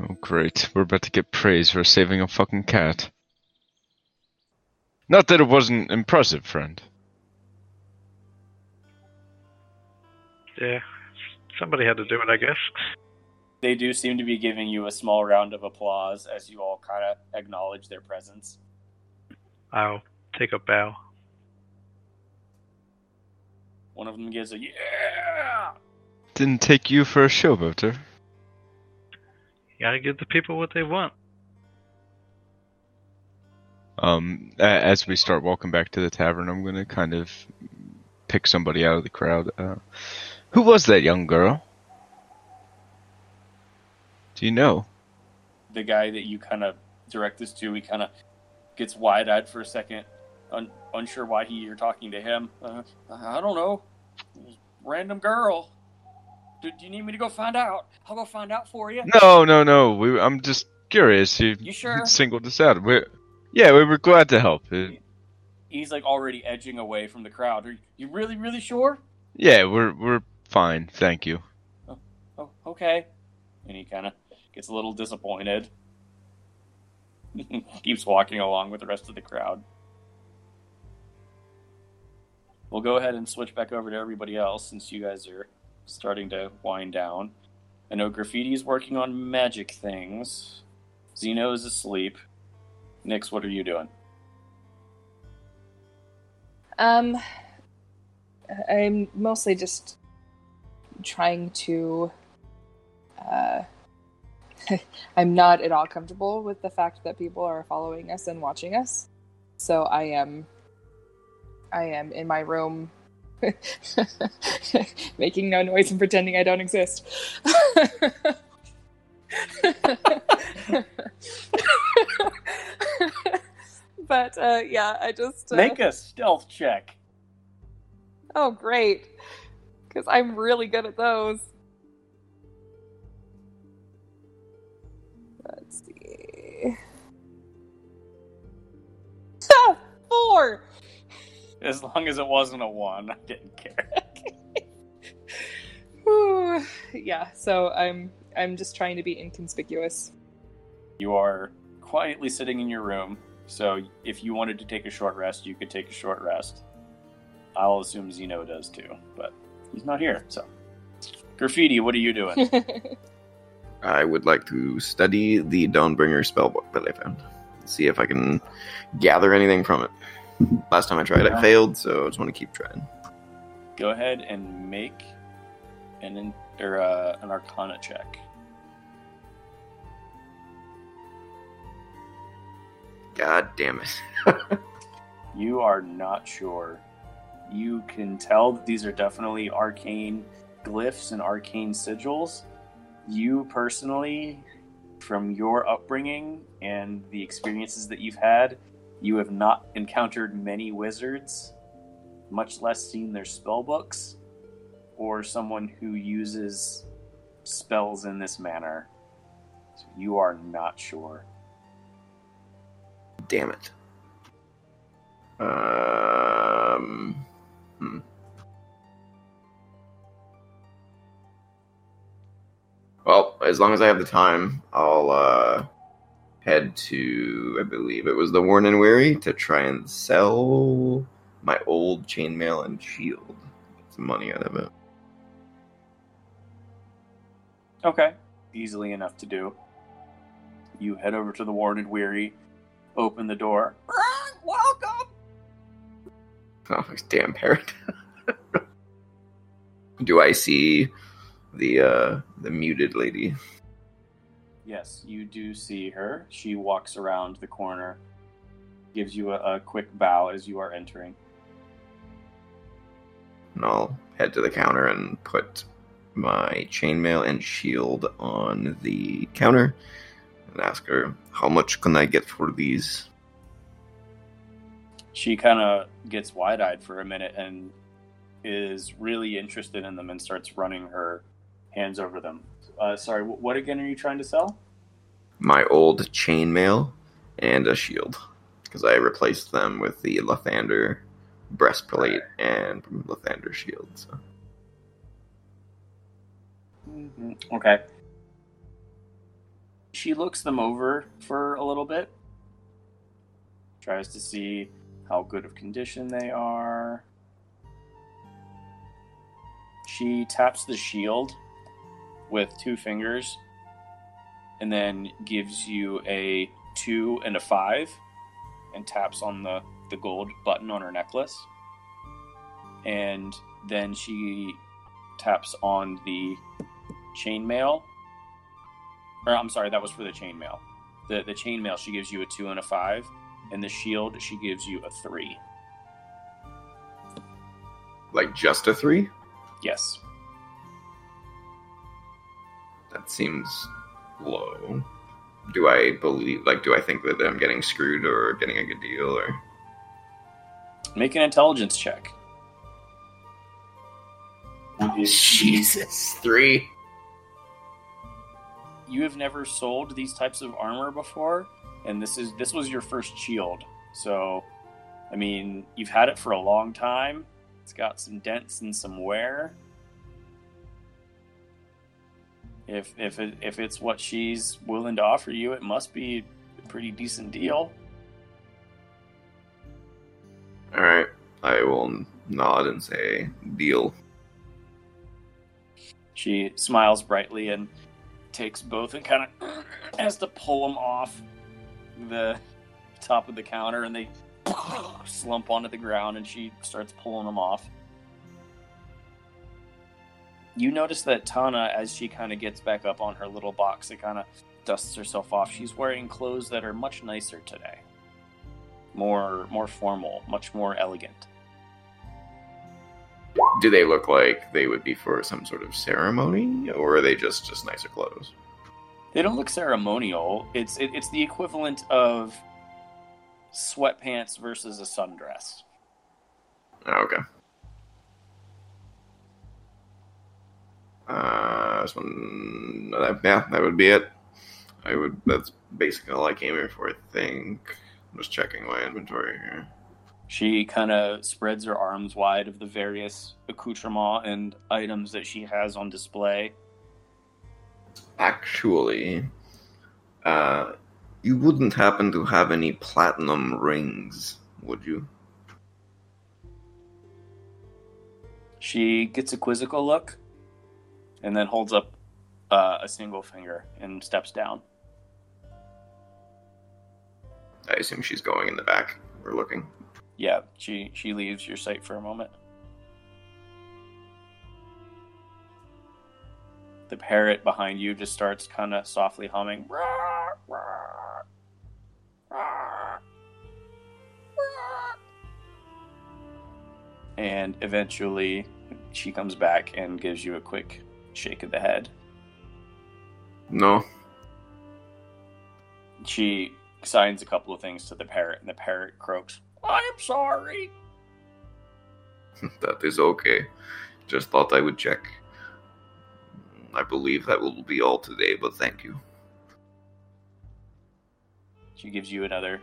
Oh, great. We're about to get praise for saving a fucking cat. Not that it wasn't impressive, friend. Yeah, somebody had to do it, I guess. They do seem to be giving you a small round of applause as you all kind of acknowledge their presence. I'll take a bow. One of them gives a yeah. Didn't take you for a showboater. You gotta give the people what they want. Um, as we start walking back to the tavern, I'm gonna kind of pick somebody out of the crowd. Uh, who was that young girl? Do you know? The guy that you kind of direct this to, he kind of gets wide eyed for a second, un- unsure why he you're talking to him. Uh, I don't know. Random girl. Do, do you need me to go find out? I'll go find out for you. No, no, no. We, I'm just curious. You, You sure? singled us out. We're, yeah, we were glad to help. Uh, He's like already edging away from the crowd. Are you really, really sure? yeah, we're we're fine. Thank you. Oh, okay. And he kind of gets a little disappointed. [LAUGHS] Keeps walking along with the rest of the crowd. We'll go ahead and switch back over to everybody else since you guys are starting to wind down. I know Graffiti's working on magic things. Zeno is asleep. Nix, what are you doing? Um, I'm mostly just trying to. Uh, [LAUGHS] I'm not at all comfortable with the fact that people are following us and watching us, so I am. I am in my room, [LAUGHS] making no noise and pretending I don't exist. but uh, yeah, I just uh, Make a stealth check. Oh, great. Because I'm really good at those. Let's see. [LAUGHS] Four! As long as it wasn't a one, I didn't care. [LAUGHS] Yeah, so I'm I'm just trying to be inconspicuous. You are quietly sitting in your room, so if you wanted to take a short rest, you could take a short rest. I'll assume Zeno does too, but he's not here, so. Graffiti, what are you doing? [LAUGHS] I would like to study the Dawnbringer spellbook that I found. See if I can gather anything from it. Last time I tried, I failed, so I just want to keep trying. Go ahead and make an in, or uh, an Arcana check. God damn it. [LAUGHS] You are not sure. You can tell that these are definitely arcane glyphs and arcane sigils. You personally, from your upbringing and the experiences that you've had, you have not encountered many wizards, much less seen their spell books, or someone who uses spells in this manner. So you are not sure. Damn it. Um. Hmm. Well, as long as I have the time, I'll uh, head to, I believe it was the Worn and Weary, to try and sell my old chainmail and shield. Get some money out of it. Okay. Easily enough to do. You head over to the Worn and Weary, open the door. Welcome! [LAUGHS] Oh, this damn parrot. [LAUGHS] Do I see the uh the muted lady? Yes, you do see her. She walks around the corner, gives you a, a quick bow as you are entering. And I'll head to the counter and put my chainmail and shield on the counter and ask her how much can I get for these? She kind of gets wide eyed for a minute and is really interested in them and starts running her hands over them. Uh, sorry, what again are you trying to sell? My old chainmail and a shield. Because I replaced them with the Lathander breastplate and Lathander shield. So. Mhm. Okay. She looks them over for a little bit. Tries to see how good of condition they are. She taps the shield with two fingers and then gives you a two and a five and taps on the, the gold button on her necklace. And then she taps on the chainmail. Or I'm sorry, that was for the chainmail. The the chainmail she gives you a two and a five, and the shield she gives you a three. Like just a three? Yes. That seems low. Do I believe, like, do I think that I'm getting screwed or getting a good deal or? Make an intelligence check. Oh, Jesus, three. You have never sold these types of armor before, and this is this was your first shield. So, I mean, you've had it for a long time. It's got some dents and some wear. If if it, if it's what she's willing to offer you, it must be a pretty decent deal. All right, I will nod and say deal. She smiles brightly and takes both and kind of [COUGHS] has to pull them off the top of the counter, and they [COUGHS] slump onto the ground, and she starts pulling them off. You notice that Tana, as she kind of gets back up on her little box, it kind of dusts herself off. She's wearing clothes that are much nicer today, more more formal, much more elegant. Do they look like they would be for some sort of ceremony, or are they just just nicer clothes? They don't look ceremonial. It's it, it's the equivalent of sweatpants versus a sundress. Oh, okay. Uh, this one, that, yeah, that would be it. I would. That's basically all I came here for. I think. I'm just checking my inventory here. She kind of spreads her arms wide of the various accoutrements and items that she has on display. Actually, uh, you wouldn't happen to have any platinum rings, would you? She gets a quizzical look and then holds up uh, a single finger and steps down. I assume she's going in the back. We're looking. Yeah, she she leaves your sight for a moment. The parrot behind you just starts kind of softly humming. And eventually, she comes back and gives you a quick shake of the head. No. She signs a couple of things to the parrot, and the parrot croaks, I'm sorry. [LAUGHS] that is okay. Just thought I would check. I believe that will be all today, but thank you. She gives you another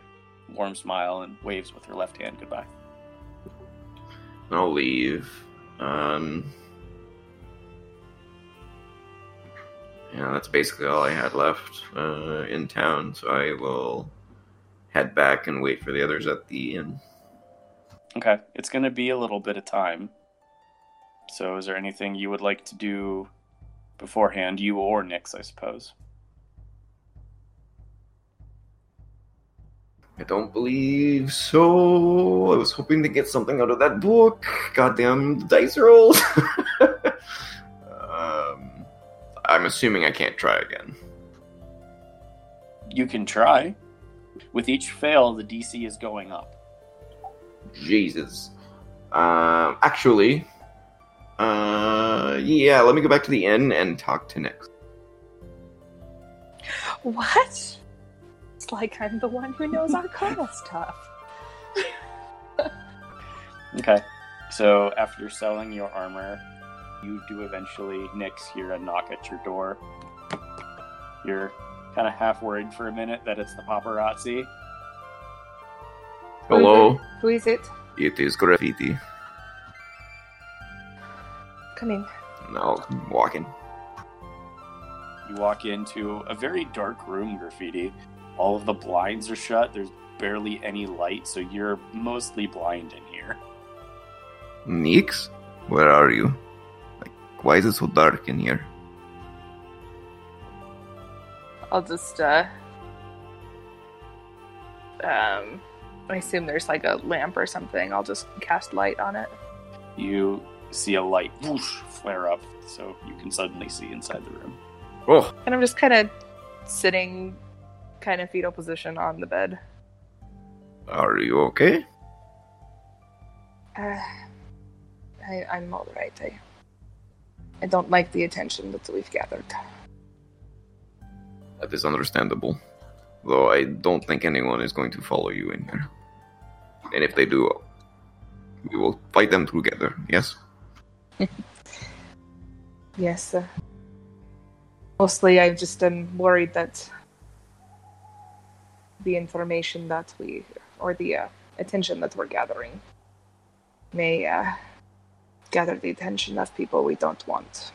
warm smile and waves with her left hand goodbye. I'll leave. Um, yeah, that's basically all I had left uh, in town, so I will head back and wait for the others at the inn. Okay, it's going to be a little bit of time. So, is there anything you would like to do beforehand, you or Nix, I suppose? I don't believe so. I was hoping to get something out of that book. Goddamn dice rolls. [LAUGHS] I'm assuming I can't try again. You can try. With each fail, the DC is going up. Jesus. Um, actually, uh, yeah. Let me go back to the inn and talk to Nix. What? It's like I'm the one who knows Arcana stuff. [LAUGHS] Okay. So, after selling your armor, you do eventually, Nix, hear a knock at your door. You're kind of half worried for a minute that it's the paparazzi. Hello, Who is it? it is graffiti. Come in. Now walking. You walk into a very dark room, graffiti. All of the blinds are shut. There's barely any light, so you're mostly blind in here. Nix, where are you? Like, why is it so dark in here? I'll just uh um I assume there's like a lamp or something. I'll just cast light on it. You see a light whoosh, flare up, so you can suddenly see inside the room. Oh, And I'm just kind of sitting kind of fetal position on the bed. Are you okay? Uh, I, I'm all right. I, I don't like the attention that we've gathered. That is understandable. Though I don't think anyone is going to follow you in here. And if they do, we will fight them together, yes? [LAUGHS] Yes. Uh, mostly, I just am worried that the information that we, or the uh, attention that we're gathering, may uh, gather the attention of people we don't want.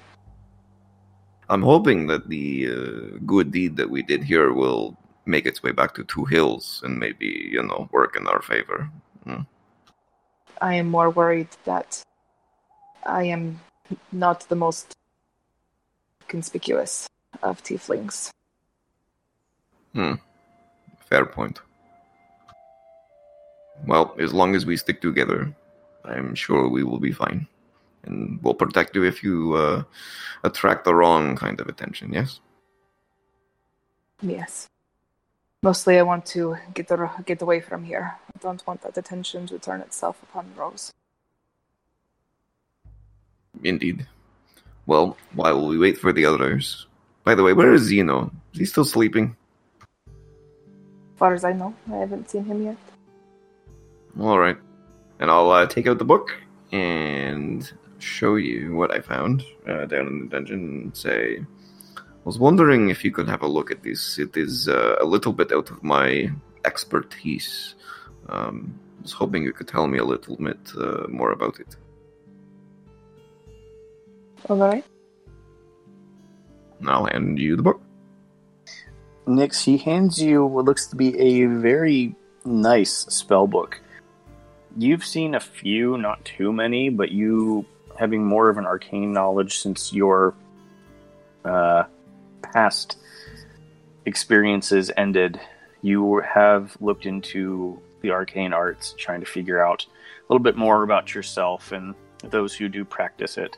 I'm hoping that the uh, good deed that we did here will make its way back to Two Hills and maybe, you know, work in our favor. Hmm. I am more worried that I am not the most conspicuous of tieflings. Hmm. Fair point. Well, as long as we stick together, I'm sure we will be fine. And we'll protect you if you uh, attract the wrong kind of attention, yes? Yes. Mostly, I want to get the, get away from here. I don't want that attention to turn itself upon Rose. Indeed. Well, while we wait for the others. By the way, where is Zeno? Is he still sleeping? As far as I know, I haven't seen him yet. All right. And I'll uh, take out the book and show you what I found uh, down in the dungeon and say, I was wondering if you could have a look at this. It is uh, a little bit out of my expertise. Um, I was hoping you could tell me a little bit uh, more about it. All right. And I'll hand you the book. Nix, he hands you what looks to be a very nice spell book. You've seen a few, not too many, but you having more of an arcane knowledge since your uh, past experiences ended, you have looked into the arcane arts, trying to figure out a little bit more about yourself and those who do practice it.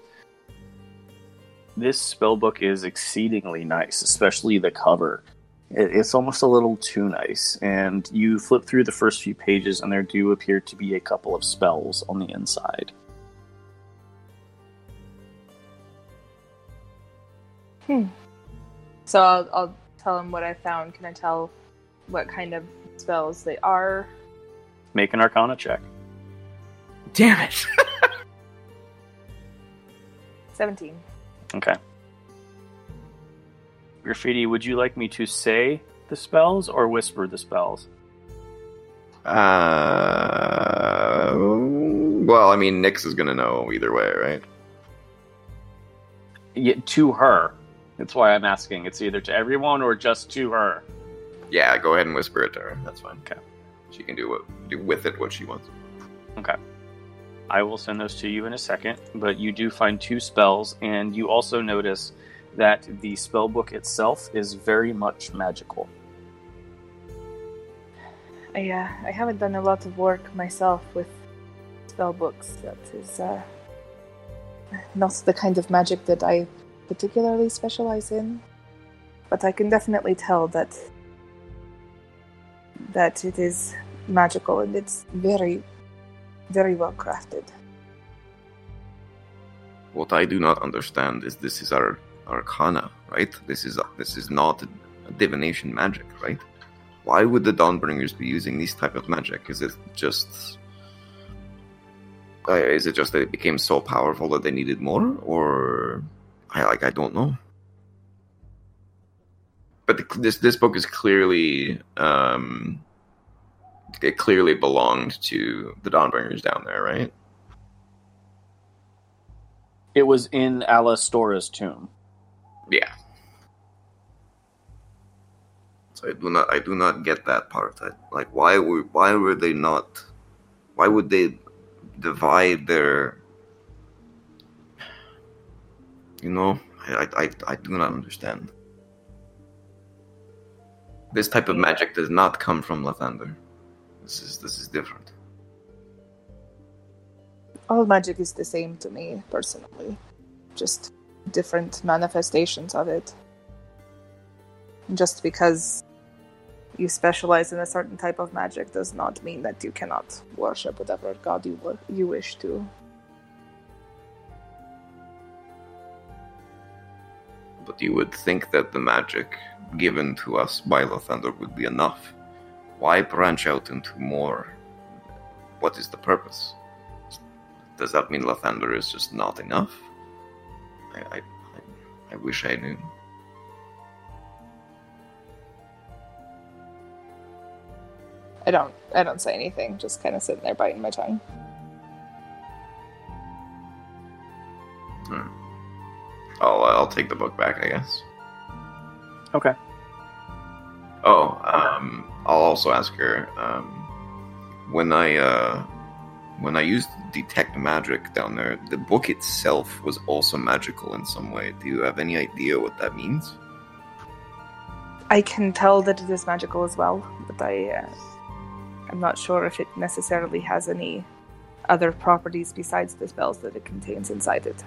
This spell book is exceedingly nice, especially the cover. It's almost a little too nice, and you flip through the first few pages, and there do appear to be a couple of spells on the inside. Hmm. So I'll, I'll tell him what I found. Can I tell what kind of spells they are? Make an Arcana check. Damn it! [LAUGHS] 17. Okay. Graffiti, would you like me to say the spells or whisper the spells? Uh, well, I mean, Nix is gonna know either way, right? Yeah, to her. That's why I'm asking. It's either to everyone or just to her. Yeah, go ahead and whisper it to her. That's fine. Okay. She can do what do with it what she wants. Okay. I will send those to you in a second, but you do find two spells, and you also notice that the spell book itself is very much magical. I, uh, I haven't done a lot of work myself with spell books. That is uh, not the kind of magic that I particularly specialize in. But I can definitely tell that that it is magical and it's very, very well crafted. What I do not understand is this is our arcana, right? This is this is not divination magic, right? Why would the Dawnbringers be using these type of magic? Is it just uh, is it just that it became so powerful that they needed more, or I like I don't know. But the, this this book is clearly um, it clearly belonged to the Dawnbringers down there, right? It was in Alastora's tomb. Yeah. So I do not I do not get that part. I, like why were why were they not why would they divide their you know I I, I do not understand. This type of magic does not come from Lathander. This is this is different. All magic is the same to me, personally. Just different manifestations of it. Just because you specialize in a certain type of magic does not mean that you cannot worship whatever god you you wish to. But you would think that the magic given to us by Lathander would be enough. Why branch out into more? What is the purpose? Does that mean Lathander is just not enough? I, I, I, I wish I knew. I don't I don't say anything, just kind of sitting there biting my tongue. Hmm. I'll, uh, I'll take the book back, I guess. Okay. Oh, um, I'll also ask her um, when I uh, when I used detect magic down there. The book itself was also magical in some way. Do you have any idea what that means? I can tell that it is magical as well, but I uh, I'm not sure if it necessarily has any other properties besides the spells that it contains inside it.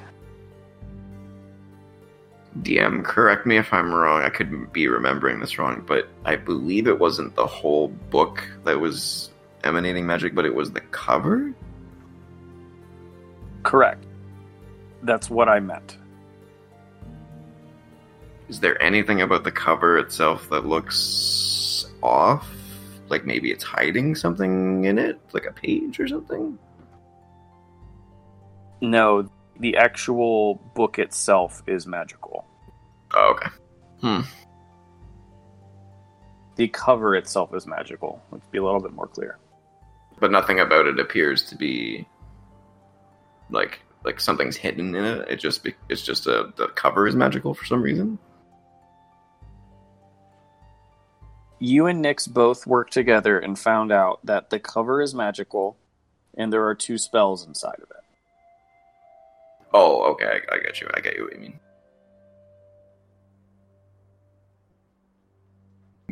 DM, correct me if I'm wrong. I could be remembering this wrong, but I believe it wasn't the whole book that was emanating magic, but it was the cover. Correct. That's what I meant. Is there anything about the cover itself that looks off? Like maybe it's hiding something in it, like a page or something? No, the actual book itself is magical. Oh, okay. Hmm. The cover itself is magical. Let's be a little bit more clear. But nothing about it appears to be like like something's hidden in it. It just be, it's just a the cover is magical for some reason. You and Nyx both worked together and found out that the cover is magical and there are two spells inside of it. Oh, okay. I, I get you. I get you what you mean.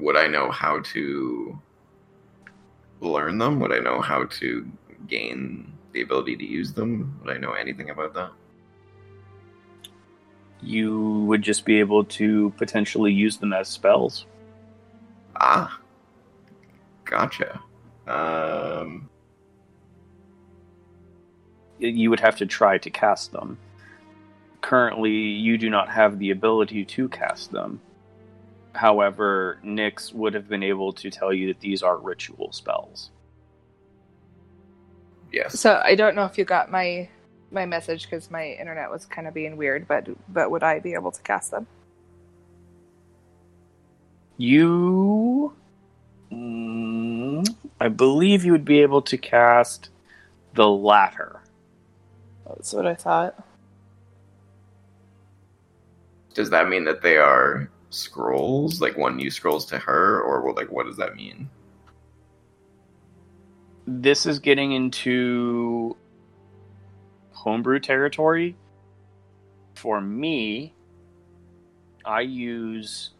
Would I know how to learn them? Would I know how to gain the ability to use them? Would I know anything about that? You would just be able to potentially use them as spells. Ah, gotcha. Um, You would have to try to cast them. Currently, you do not have the ability to cast them. However, Nyx would have been able to tell you that these are ritual spells. yes. So I don't know if you got my my message because my internet was kind of being weird, but but would I be able to cast them? You. Mm, I believe you would be able to cast the latter. That's what I thought. Does that mean that they are scrolls? Like one new scrolls to her, or well, like what does that mean? This is getting into homebrew territory. For me, I use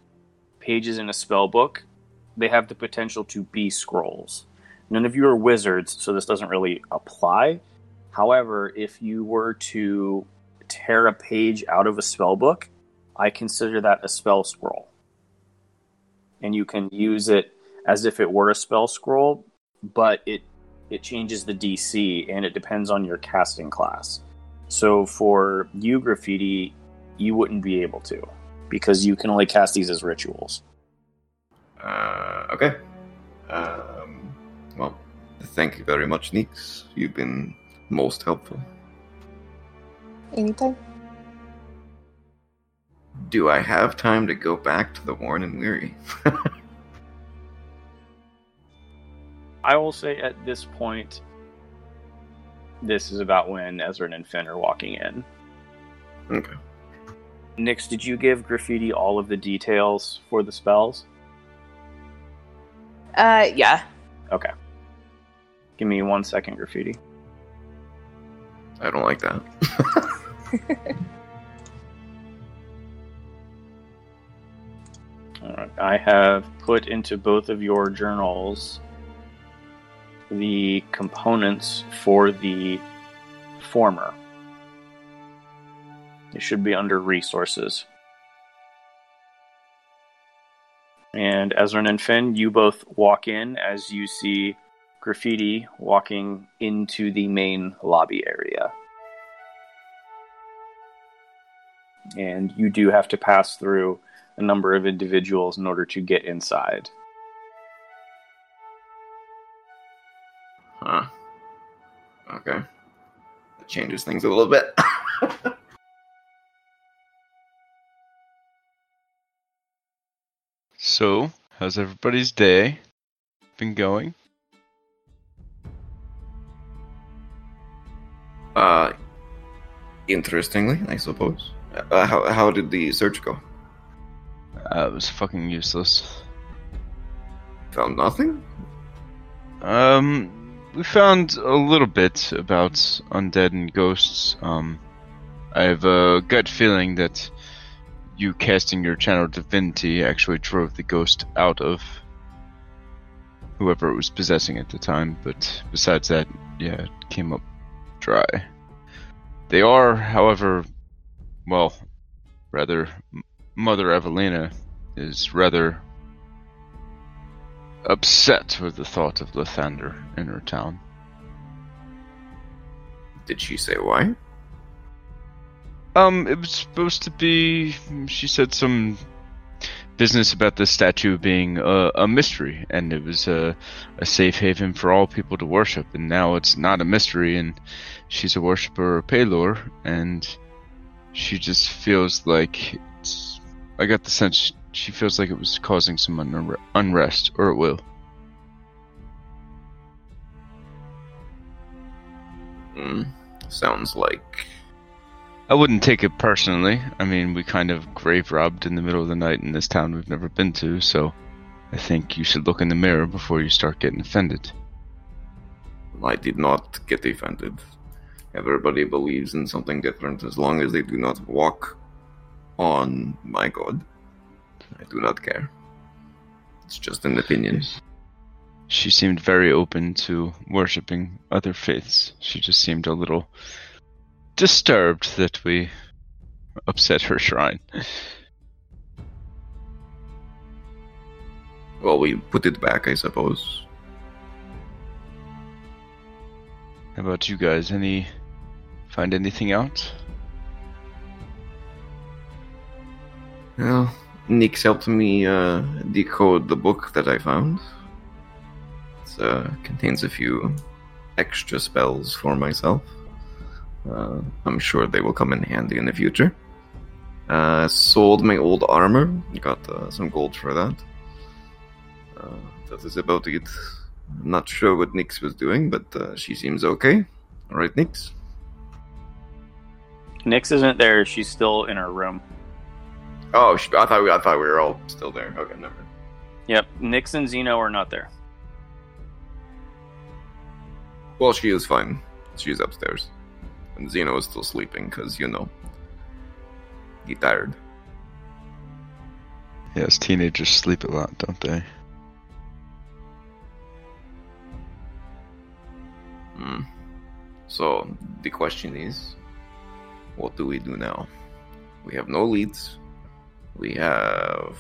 pages in a spell book. They have the potential to be scrolls. None of you are wizards, so this doesn't really apply. However, if you were to tear a page out of a spell book, I consider that a spell scroll. And you can use it as if it were a spell scroll, but it it changes the DC and it depends on your casting class. So for you graffiti, you wouldn't be able to because you can only cast these as rituals. Uh, okay. Um, well, thank you very much, Nix. You've been most helpful. Anytime. Do I have time to go back to the worn and Weary? [LAUGHS] I will say at this point, this is about when Ezra and Finn are walking in. okay. Nix, did you give Graffiti all of the details for the spells? Uh, yeah. Okay. Give me one second, Graffiti. I don't like that. All right. I have put into both of your journals the components for the former. It should be under resources. And Ezrin and Finn, you both walk in as you see Graffiti walking into the main lobby area. And you do have to pass through a number of individuals in order to get inside. Huh. Okay. That changes things a little bit. [LAUGHS] So, how's everybody's day been going? Uh, interestingly, I suppose. Uh, how how did the search go? Uh, it was fucking useless. Found nothing. Um, we found a little bit about undead and ghosts. Um, I have a gut feeling that you casting your channel divinity actually drove the ghost out of whoever it was possessing at the time. But besides that, yeah, it came up dry. They are, however, well, rather, Mother Avelina is rather upset with the thought of Lathander in her town. Did she say why? Um, it was supposed to be. She said some business about the statue being a, a mystery, and it was a, a safe haven for all people to worship. And now it's not a mystery, and she's a worshiper of Pelor, and she just feels like. I got the sense she feels like it was causing some unre- unrest, or it will. Hmm. Sounds like I wouldn't take it personally. I mean, we kind of grave robbed in the middle of the night in this town we've never been to, so I think you should look in the mirror before you start getting offended. I did not get offended. Everybody believes in something different as long as they do not walk on my god. I do not care. It's just an opinion. She seemed very open to worshipping other faiths. She just seemed a little disturbed that we upset her shrine. Well, we put it back, I suppose. How about you guys? Any find anything out? Well, Nix helped me uh, decode the book that I found. It uh, contains a few extra spells for myself. Uh, I'm sure they will come in handy in the future. Uh, sold my old armor, got uh, some gold for that. Uh, that is about it. I'm not sure what Nix was doing, but uh, she seems okay. Alright, Nix? Nix isn't there, she's still in her room. Oh, I thought we, I thought we were all still there. Okay, never. mind. Yep, Nix and Zeno are not there. Well, she is fine. She's upstairs. And Zeno is still sleeping because, you know, he tired. Yes, teenagers sleep a lot, don't they? Hmm. So, the question is what do we do now? We have no leads. We have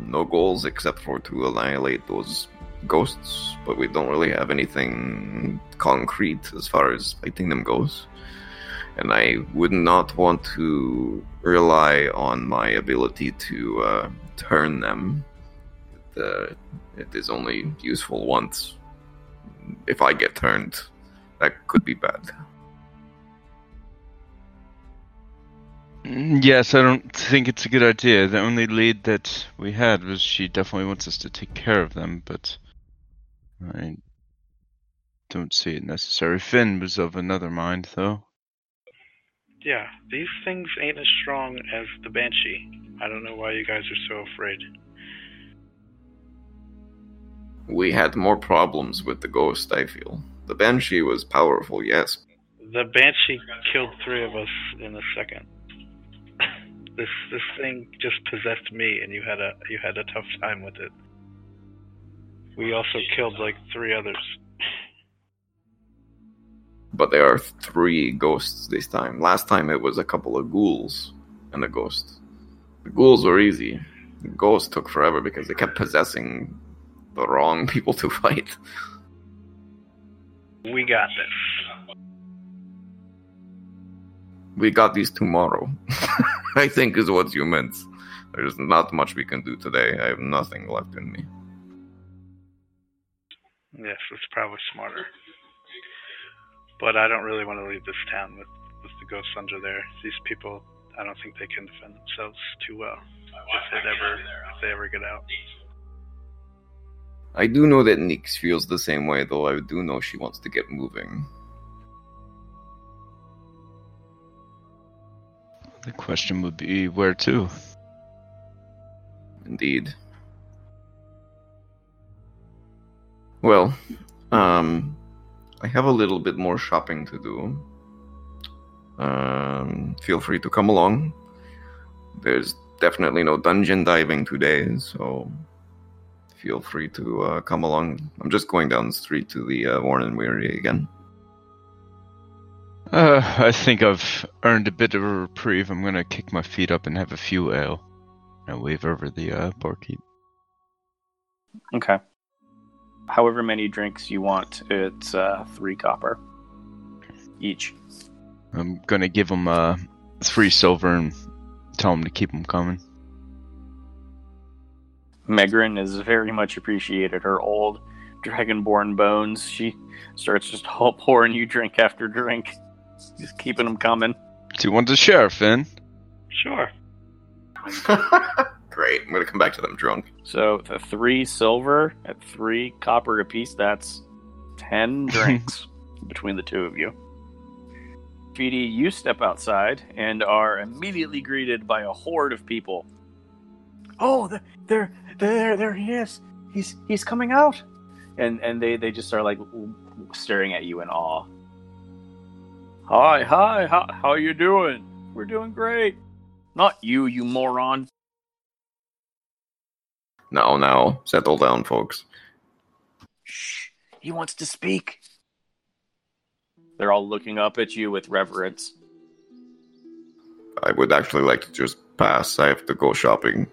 no goals except for to annihilate those ghosts, but we don't really have anything concrete as far as fighting them goes. And I would not want to rely on my ability to uh, turn them. It is only useful once. If I get turned, that could be bad. Mm, Yes, I don't think it's a good idea. The only lead that we had was she definitely wants us to take care of them, but I don't see it necessary. Finn was of another mind, though. Yeah, these things ain't as strong as the Banshee. I don't know why you guys are so afraid. We had more problems with the ghost, I feel. The Banshee was powerful, yes. The Banshee killed three of us in a second. [LAUGHS] this this thing just possessed me, and you had a you had a tough time with it. We also killed like three others. But there are three ghosts this time. Last time it was a couple of ghouls and a ghost. The ghouls were easy. The ghosts took forever because they kept possessing the wrong [LAUGHS] people to fight. We got this. We got these tomorrow. [LAUGHS] I think is what you meant. There's not much we can do today. I have nothing left in me. Yes, it's probably smarter. But I don't really want to leave this town with, with the ghosts under there. These people, I don't think they can defend themselves too well if they ever if they ever get out. I do know that Nix feels the same way, though I do know she wants to get moving. The question would be where to? Indeed. Well, um, I have a little bit more shopping to do. Um, feel free to come along. There's definitely no dungeon diving today, so feel free to uh, come along. I'm just going down the street to the uh, Worn and Weary again. Uh, I think I've earned a bit of a reprieve. I'm gonna kick my feet up and have a few ale. I wave over the uh, barkeep. Okay. However many drinks you want, it's uh, three copper each. I'm gonna give him uh, three silver and tell him to keep them coming. Megrin is very much appreciated her old dragonborn bones. She starts just [LAUGHS] pouring you drink after drink, just keeping them coming. Do you want to share, Finn? Sure. [LAUGHS] Great. I'm gonna come back to them drunk. So the three silver at three copper apiece, that's ten [LAUGHS] drinks between the two of you. Feedy, you step outside and are immediately greeted by a horde of people. Oh, there, there, there he is. He's he's coming out, and and they they just are like staring at you in awe. Hi, hi, how how you doing? We're doing great. Not you, you moron. Now, now, settle down, folks. Shh, he wants to speak. They're all looking up at you with reverence. I would actually like to just pass. I have to go shopping.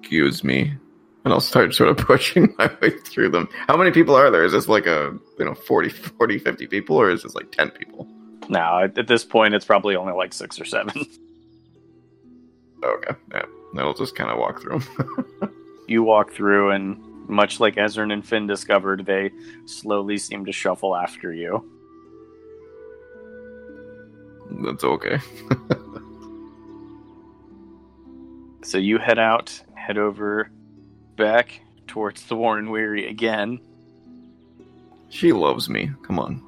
Excuse me. And I'll start sort of [LAUGHS] pushing my way through them. How many people are there? Is this like a, you know, 40, 40 50 people, or is this like 10 people? Now, at at this point, it's probably only like six or seven. Okay, yeah. I'll just kind of walk through them. [LAUGHS] you walk through, and much like Ezrin and Finn discovered, they slowly seem to shuffle after you. That's okay. [LAUGHS] So you head out, head over back towards the Worn and Weary again. she loves me. Come on.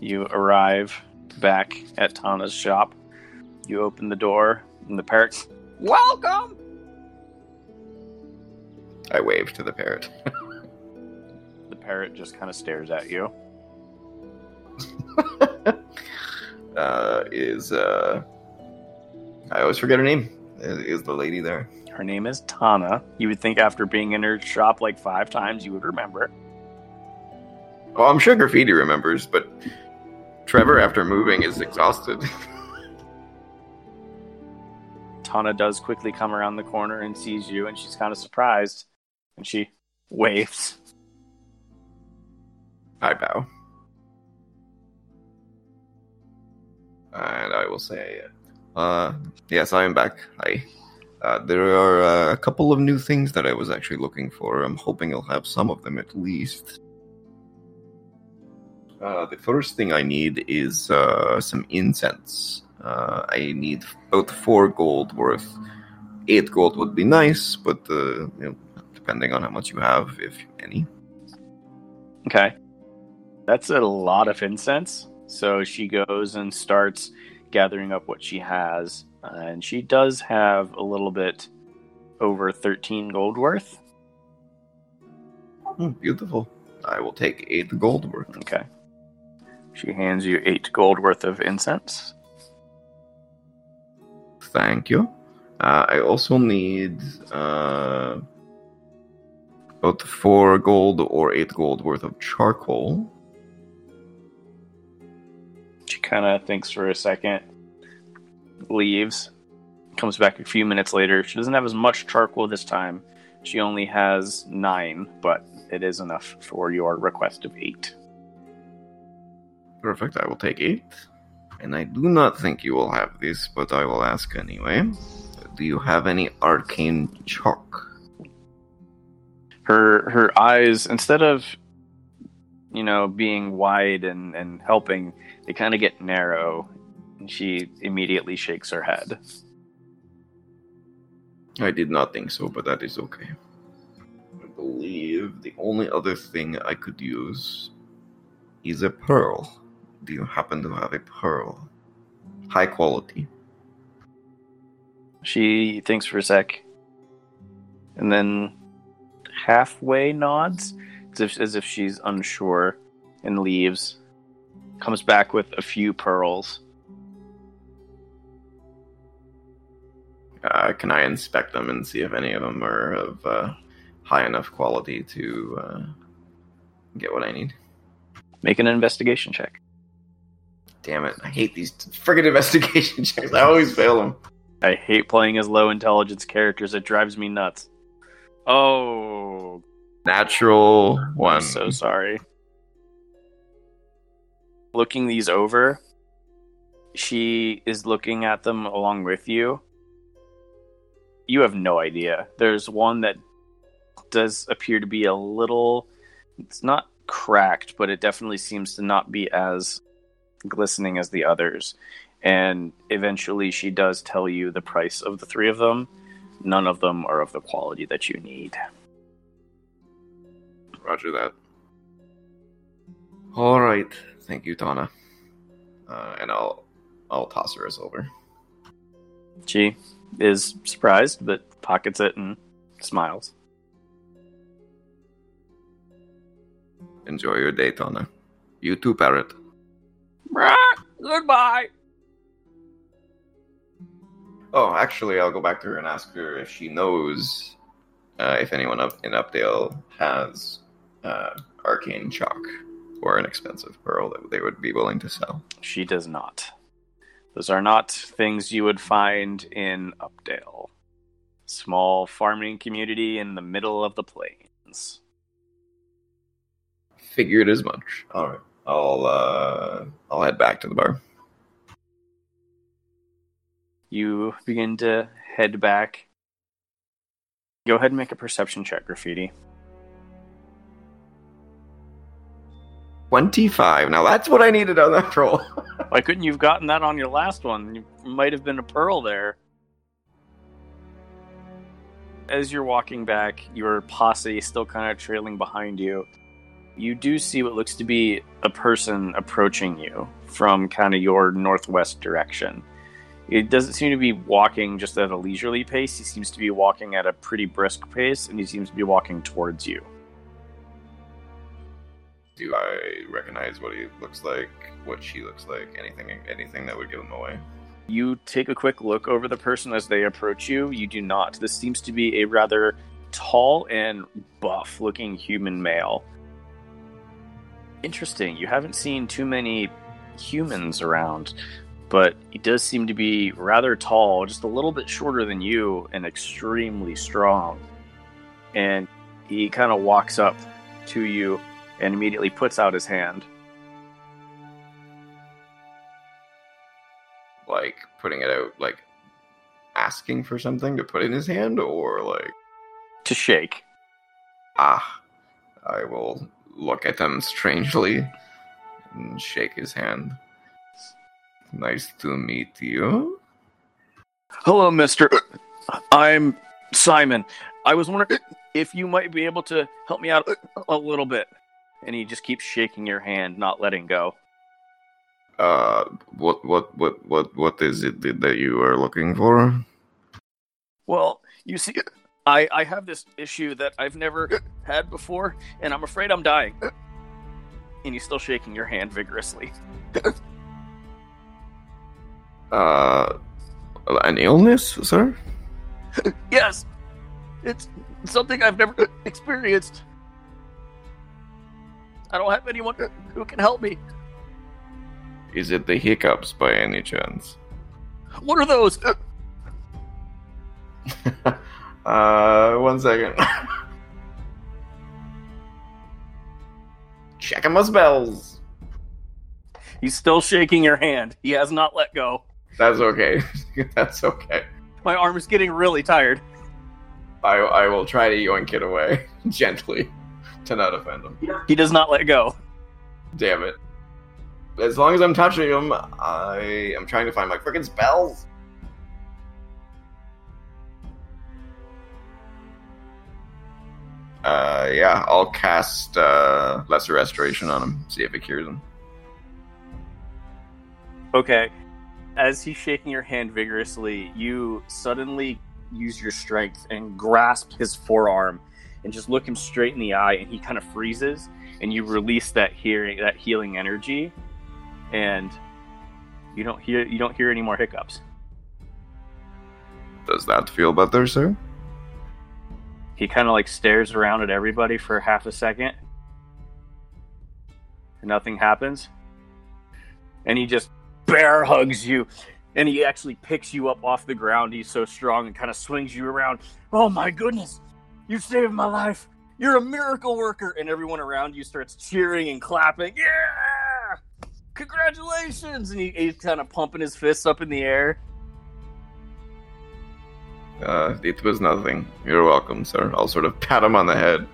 You arrive back at Tana's shop. You open the door, and the parrot. Welcome! I wave to the parrot. [LAUGHS] The parrot just kind of stares at you. [LAUGHS] uh, is, uh, I always forget her name. Is, is the lady there? Her name is Tana. You would think after being in her shop like five times, you would remember. Well, I'm sure Graffiti remembers, but Trevor, after moving, is exhausted. [LAUGHS] Tana does quickly come around the corner and sees you, and she's kind of surprised. And she waves. I bow. And I will say, uh, yes, I am back. I, uh, there are uh, a couple of new things that I was actually looking for. I'm hoping I'll have some of them at least. Uh, the first thing I need is uh, some incense. Uh, I need about four gold worth. Eight gold would be nice, but uh, you know, depending on how much you have, if any. Okay. That's a lot of incense. So she goes and starts gathering up what she has. And she does have a little bit over 13 gold worth. Hmm, beautiful. I will take eight gold worth. Okay. She hands you eight gold worth of incense. Thank you. Uh, I also need uh, about four gold or eight gold worth of charcoal. She kind of thinks for a second, leaves, Comes back a few minutes later. She doesn't have as much charcoal this time. She only has nine, but it is enough for your request of eight. Perfect, I will take eight. And I do not think you will have this, but I will ask anyway. Do you have any arcane chalk? Her her eyes, instead of you know being wide and and helping, they kind of get narrow, and she immediately shakes her head. I did not think so, but that is okay. I believe the only other thing I could use is a pearl. Do you happen to have a pearl? High quality. She thinks for a sec, and then halfway nods, as if, as if she's unsure, and leaves. Comes back with a few pearls. Uh, can I inspect them and see if any of them are of uh, high enough quality to uh, get what I need? Make an investigation check. Damn it! I hate these friggin' investigation [LAUGHS] checks. I always fail them. I hate playing as low intelligence characters. It drives me nuts. Oh, Natural one. I'm so sorry. Looking these over, she is looking at them along with you. You have no idea. There's one that does appear to be a little. It's not cracked, but it definitely seems to not be as glistening as the others. And eventually, she does tell you the price of the three of them. None of them are of the quality that you need. Roger that. All right. Thank you, Tana. Uh, and I'll I'll toss her a silver. She is surprised, but pockets it and smiles. Enjoy your day, Tana. You too, Parrot. Goodbye. Oh, actually, I'll go back to her and ask her if she knows uh, if anyone up in Updale has uh, arcane chalk or an expensive pearl that they would be willing to sell. She does not. Those are not things you would find in Updale. Small farming community in the middle of the plains. Figured as much. All right, I'll uh, I'll head back to the bar. You begin to head back. Go ahead and make a perception check, Graffiti. Twenty-five. Now that's what I needed on that roll. [LAUGHS] Why couldn't you have gotten that on your last one? You might have been a pearl there. As you're walking back, your posse is still kind of trailing behind you. You do see what looks to be a person approaching you from kind of your northwest direction. It doesn't seem to be walking just at a leisurely pace. He seems to be walking at a pretty brisk pace, and he seems to be walking towards you. Do I recognize what he looks like? What she looks like? Anything? Anything that would give him away? You take a quick look over the person as they approach you. You do not. This seems to be a rather tall and buff looking human male. Interesting. You haven't seen too many humans around, but he does seem to be rather tall, just a little bit shorter than you, and extremely strong. And he kind of walks up to you and immediately puts out his hand. Like putting it out, like asking for something to put in his hand, or like to shake. ah, I will look at him strangely and shake his hand. Nice to meet you. Hello, mister. I'm Simon. I was wondering if you might be able to help me out a little bit. And he just keeps shaking your hand, not letting go. Uh, what, what, what, what, what is it that that you are looking for? Well, you see, I, I have this issue that I've never had before, and I'm afraid I'm dying. And he's still shaking your hand vigorously. Uh, an illness, sir? yes, it's something I've never experienced. I don't have anyone who can help me. Is it the hiccups by any chance? What are those? [LAUGHS] uh, one second. [LAUGHS] Checking my spells. He's still shaking your hand. He has not let go. That's okay. [LAUGHS] That's okay. My arm is getting really tired. I I will try to yoink it away [LAUGHS] gently to not offend him. He does not let go. Damn it. As long as I'm touching him, I am trying to find my freaking spells. Uh, yeah, I'll cast uh, Lesser Restoration on him, see if it cures him. Okay. As he's shaking your hand vigorously, you suddenly use your strength and grasp his forearm and just look him straight in the eye and he kind of freezes and you release that hearing that healing energy and you don't hear you don't hear any more hiccups. Does that feel better, sir? He kind of like stares around at everybody for half a second. And nothing happens. And he just bear hugs you. And he actually picks you up off the ground. He's so strong and kind of swings you around. Oh my goodness. You saved my life. You're a miracle worker. And everyone around you starts cheering and clapping. Yeah! Congratulations! And he, he's kind of pumping his fists up in the air. Uh, it was nothing. You're welcome, sir. I'll sort of [LAUGHS] pat him on the head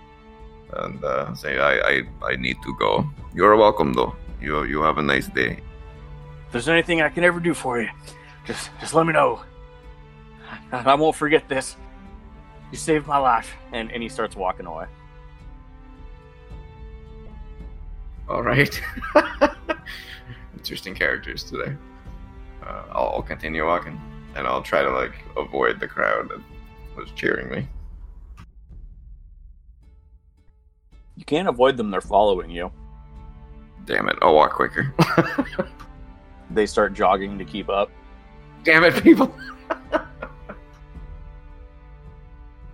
and uh, say, I, I, I need to go. You're welcome, though. You, you have a nice day. If there's anything I can ever do for you, just just let me know. [LAUGHS] I, won't forget this. You saved my life. And and he starts walking away. All right. [LAUGHS] Interesting characters today. Uh, I'll, I'll continue walking, and I'll try to like avoid the crowd that was cheering me. You can't avoid them, they're following you. Damn it! I'll walk quicker. [LAUGHS] They start jogging to keep up. Damn it, people! [LAUGHS] All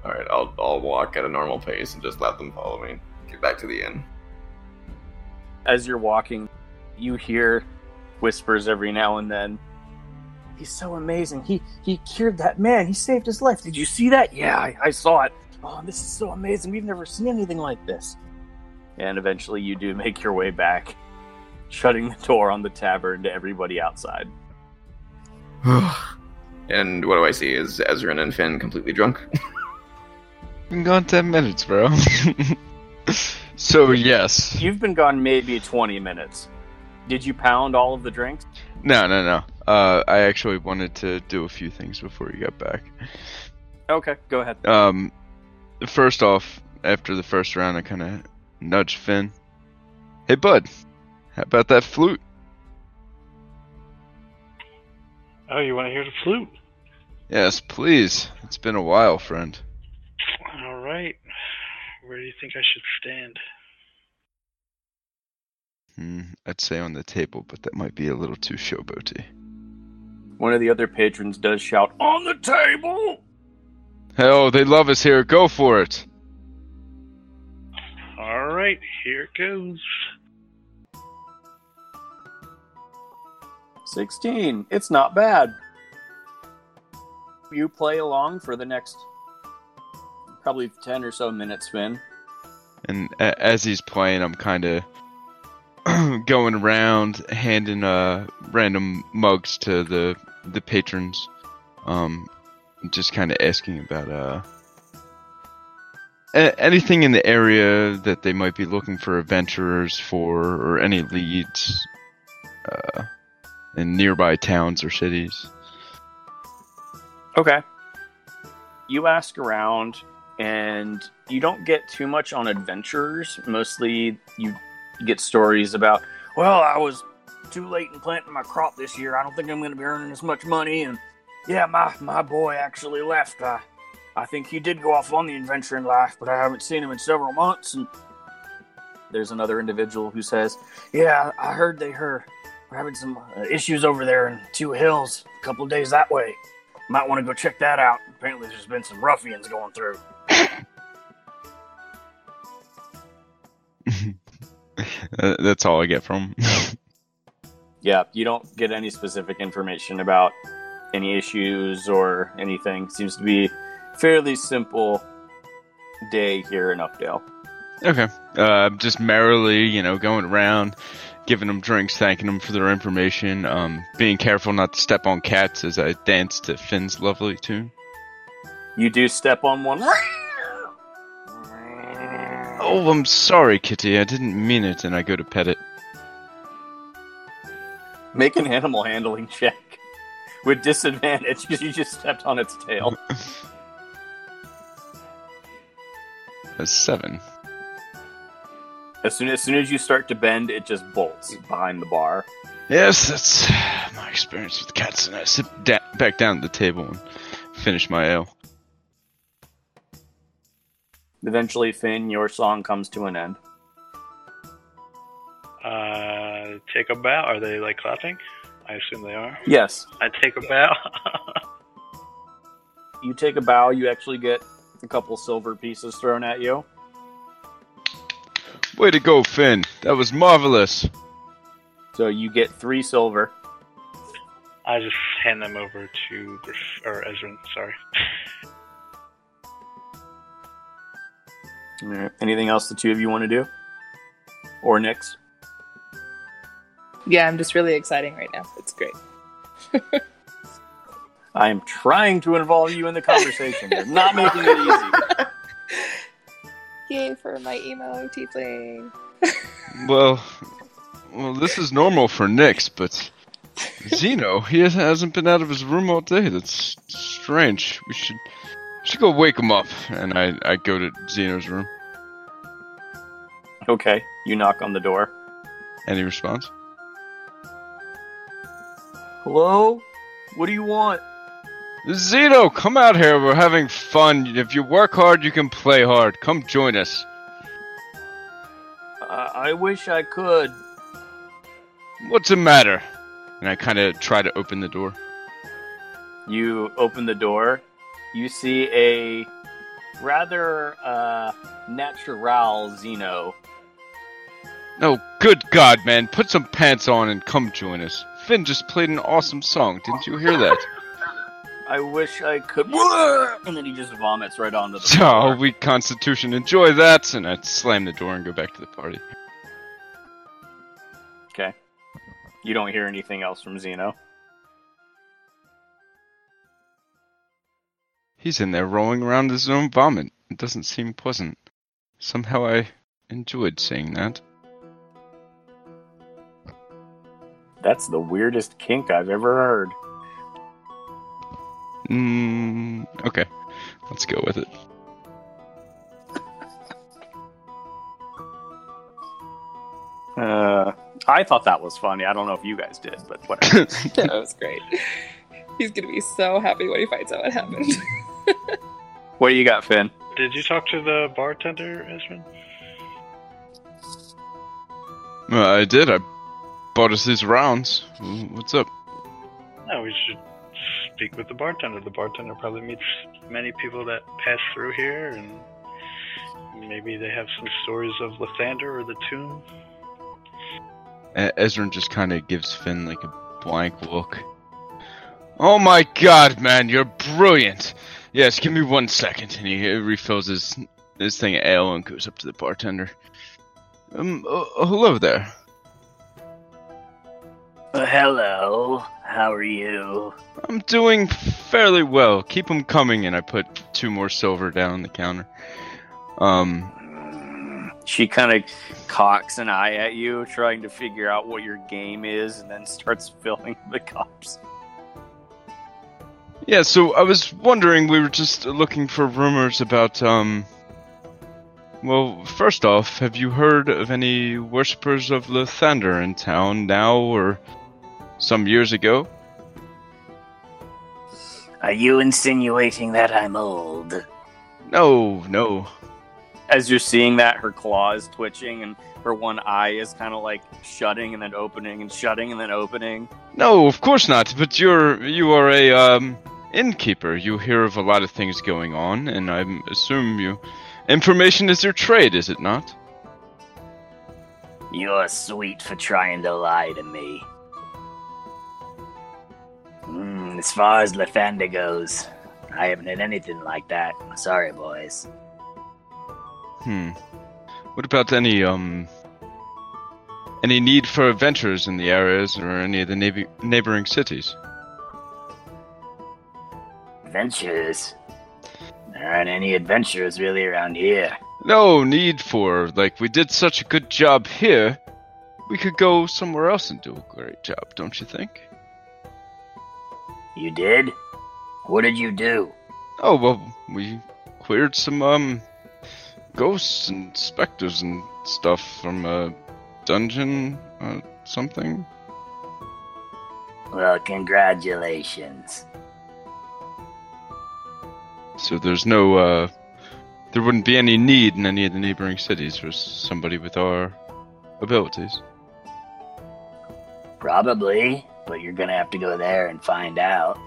right, I'll I'll walk at a normal pace and just let them follow me. Get back to the inn. As you're walking, you hear whispers every now and then. He's so amazing. He he cured that man. He saved his life. Did you see that? Yeah, I, I saw it. Oh, this is so amazing. We've never seen anything like this. And eventually you do make your way back, shutting the door on the tavern to everybody outside. [SIGHS] and what do I see? Is Ezrin and Finn completely drunk? [LAUGHS] Been gone ten minutes, bro. [LAUGHS] so yes. You've been gone maybe 20 minutes. Did you pound all of the drinks? No, no, no. Uh, I actually wanted to do a few things before you got back. Okay, go ahead. Um, first off, after the first round, I kind of nudged Finn. Hey, bud, how about that flute? Oh, you want to hear the flute? Yes, please. It's been a while, friend. All right. Where do you think I should stand? Hmm, I'd say on the table, but that might be a little too showboaty. One of the other patrons does shout, On the table! Hell, they love us here. Go for it. All right, here it goes. 16. It's not bad. You play along for the next probably 10 or so minutes, Finn. And a- as he's playing, I'm kind of [CLEARS THROAT] going around handing uh, random mugs to the the patrons, um, just kind of asking about uh, anything in the area that they might be looking for adventurers for, or any leads uh, in nearby towns or cities. Okay. You ask around, and you don't get too much on adventurers. Mostly, you get stories about, well, I was too late in planting my crop this year. I don't think I'm going to be earning as much money. And yeah, my, my boy actually left. I, I think he did go off on the adventure in life, but I haven't seen him in several months. And there's another individual who says, yeah, I heard they heard we're having some uh, issues over there in Two Hills, a couple days that way. Might want to go check that out. Apparently, there's been some ruffians going through. [LAUGHS] [LAUGHS] That's all I get from. [LAUGHS] Yeah, you don't get any specific information about any issues or anything. Seems to be fairly simple day here in Updale. Okay. Uh, just merrily, you know, going around, giving them drinks, thanking them for their information, um, being careful not to step on cats as I dance to Finn's lovely tune. You do step on one. [LAUGHS] Oh, I'm sorry, Kitty. I didn't mean it, and I go to pet it. Make an animal handling check with disadvantage because you just stepped on its tail. [LAUGHS] A seven. As soon as soon as you start to bend, it just bolts behind the bar. Yes, that's my experience with cats, and I sit da- back down at the table and finish my ale. Eventually, Finn, your song comes to an end. Uh, take a bow. Are they like clapping? I assume they are. Yes, I take a bow. [LAUGHS] you take a bow. You actually get a couple silver pieces thrown at you. Way to go, Finn. That was marvelous. So you get three silver. I just hand them over to Griff or Ezrin. Sorry. [LAUGHS] Alright, Anything else the two of you want to do? Or Nix? Yeah, I'm just really exciting right now. It's great. [LAUGHS] I am trying to involve you in the conversation. You're not [LAUGHS] making it easy. Yay for my emo tiefling. [LAUGHS] Well, well, this is normal for Nix, but Zeno, he has- hasn't been out of his room all day. That's strange. We should, we should go wake him up. And I, I go to Zeno's room. Okay, you knock on the door. Any response? Hello? What do you want? Zeno, come out here. We're having fun. If you work hard, you can play hard. Come join us. Uh, I wish I could. What's the matter? And I kind of try to open the door. You open the door. You see a rather uh, natural Zeno. Oh, good God, man. Put some pants on and come join us. Finn just played an awesome song. Didn't you hear that? [LAUGHS] I wish I could. [LAUGHS] And then he just vomits right onto the Oh, floor. weak constitution. Enjoy that. And I slam the door and go back to the party. Okay. You don't hear anything else from Zeno. He's in there rolling around his own vomit. It doesn't seem pleasant. Somehow I enjoyed seeing that. That's the weirdest kink I've ever heard. Mm, okay. Let's go with it. [LAUGHS] Uh, I thought that was funny. I don't know if you guys did, but whatever. [LAUGHS] That was great. He's gonna be so happy when he finds out what happened. [LAUGHS] what do you got, Finn? Did you talk to the bartender, Ezrin? Well, uh, I did. I bought us these rounds. What's up? No, we should speak with the bartender. The bartender probably meets many people that pass through here, and maybe they have some stories of Lathander or the tomb. E- Ezra just kind of gives Finn like a blank look. Oh my god, man, you're brilliant. Yes, give me one second. And he refills his his thing of ale and goes up to the bartender. Um, uh, uh, hello there. Uh, hello. How are you? I'm doing fairly well. Keep them coming, and I put two more silver down on the counter. Um, She kind of cocks an eye at you, trying to figure out what your game is, and then starts [LAUGHS] filling the cups. Yeah. So I was wondering, we were just looking for rumors about um. Well, first off, have you heard of any worshippers of Lathander in town now or some years ago? Are you insinuating that I'm old? No, no. As you're seeing that, her claw is twitching, and her one eye is kind of like shutting and then opening and shutting and then opening. No, of course not. But you're you are a um innkeeper. You hear of a lot of things going on, and I assume you information is your trade, is it not? You're sweet for trying to lie to me. Hmm, as far as Lathander goes, I haven't had anything like that. Sorry, boys. Hmm. What about any um any need for adventures in the areas or any of the neighbor- neighboring cities? Adventures? There aren't any adventures really around here. No need for like we did such a good job here. We could go somewhere else and do a great job, don't you think? You did? What did you do? Oh well, we cleared some um ghosts and specters and stuff from a dungeon or something. Well, congratulations. So there's no uh there wouldn't be any need in any of the neighboring cities for somebody with our abilities. Probably, but you're gonna have to go there and find out.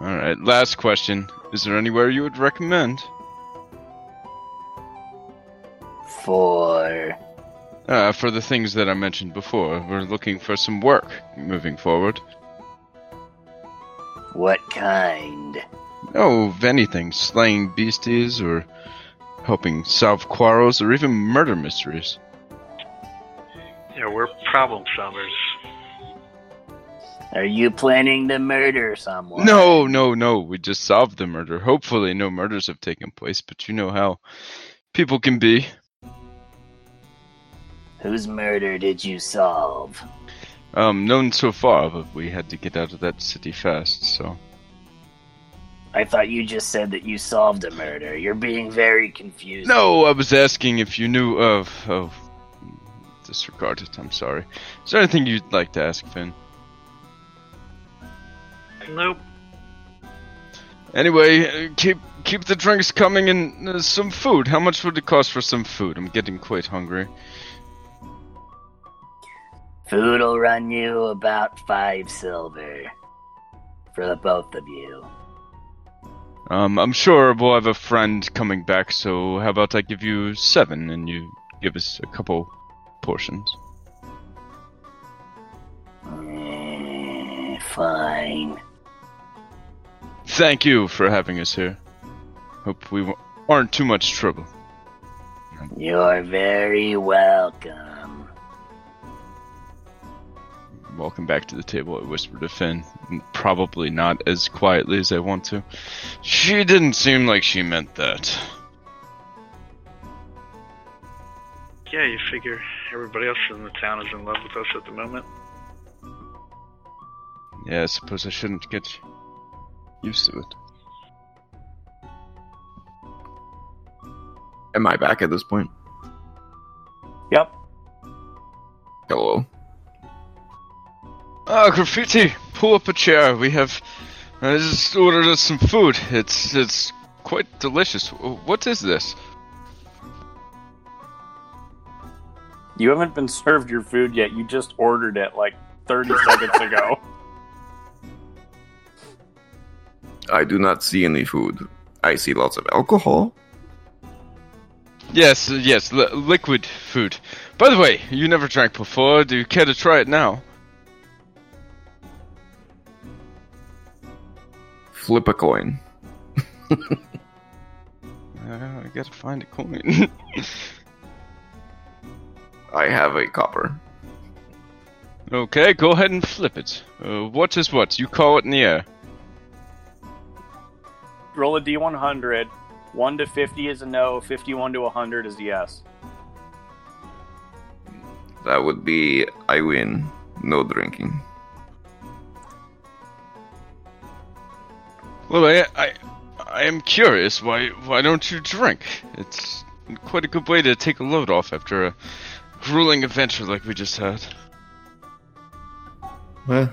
All right, last question. Is there anywhere you would recommend? For Uh, for the things that I mentioned before, we're looking for some work moving forward. what kind? Oh, of anything, slaying beasties or helping solve quarrels or even murder mysteries. Yeah, we're problem solvers. Are you planning to murder someone? No, no, no. We just solved the murder. Hopefully, no murders have taken place, but you know how people can be. Whose murder did you solve? Um, none so far, but we had to get out of that city fast, so. I thought you just said that you solved a murder. You're being very confused. No, I was asking if you knew of. Oh, disregard it. I'm sorry. Is there anything you'd like to ask, Finn? Nope. Anyway, uh, keep keep the drinks coming and uh, some food. How much would it cost for some food? I'm getting quite hungry. Food'll run you about five silver. For the both of you. Um, I'm sure we'll have a friend coming back, so how about I give you seven and you give us a couple portions? Eh, fine. Thank you for having us here. Hope we w- aren't too much trouble. You're very welcome. Welcome back to the table, I whispered to Finn. Probably not as quietly as I want to. She didn't seem like she meant that. Yeah, you figure everybody else in the town is in love with us at the moment. Yeah, I suppose I shouldn't get used to it. Am I back at this point? Yep. Hello. Ah, graffiti! Pull up a chair. We have. I just ordered us some food. It's it's quite delicious. What is this? You haven't been served your food yet. You just ordered it like 30 [LAUGHS] seconds ago. I do not see any food. I see lots of alcohol. Yes, uh, yes, li- liquid food. By the way, you never drank before. Do you care to try it now? Flip a coin. Uh, I gotta find a coin. [LAUGHS] I have a copper. okay, go ahead and flip it. Uh, what is what? You call it in the air. Roll a d100. 1 to 50 is a no, 51 to 100 is a yes. That would be I win. No drinking. Well, I, I, I am curious. Why, why don't you drink? It's quite a good way to take a load off after a grueling adventure like we just had. Well,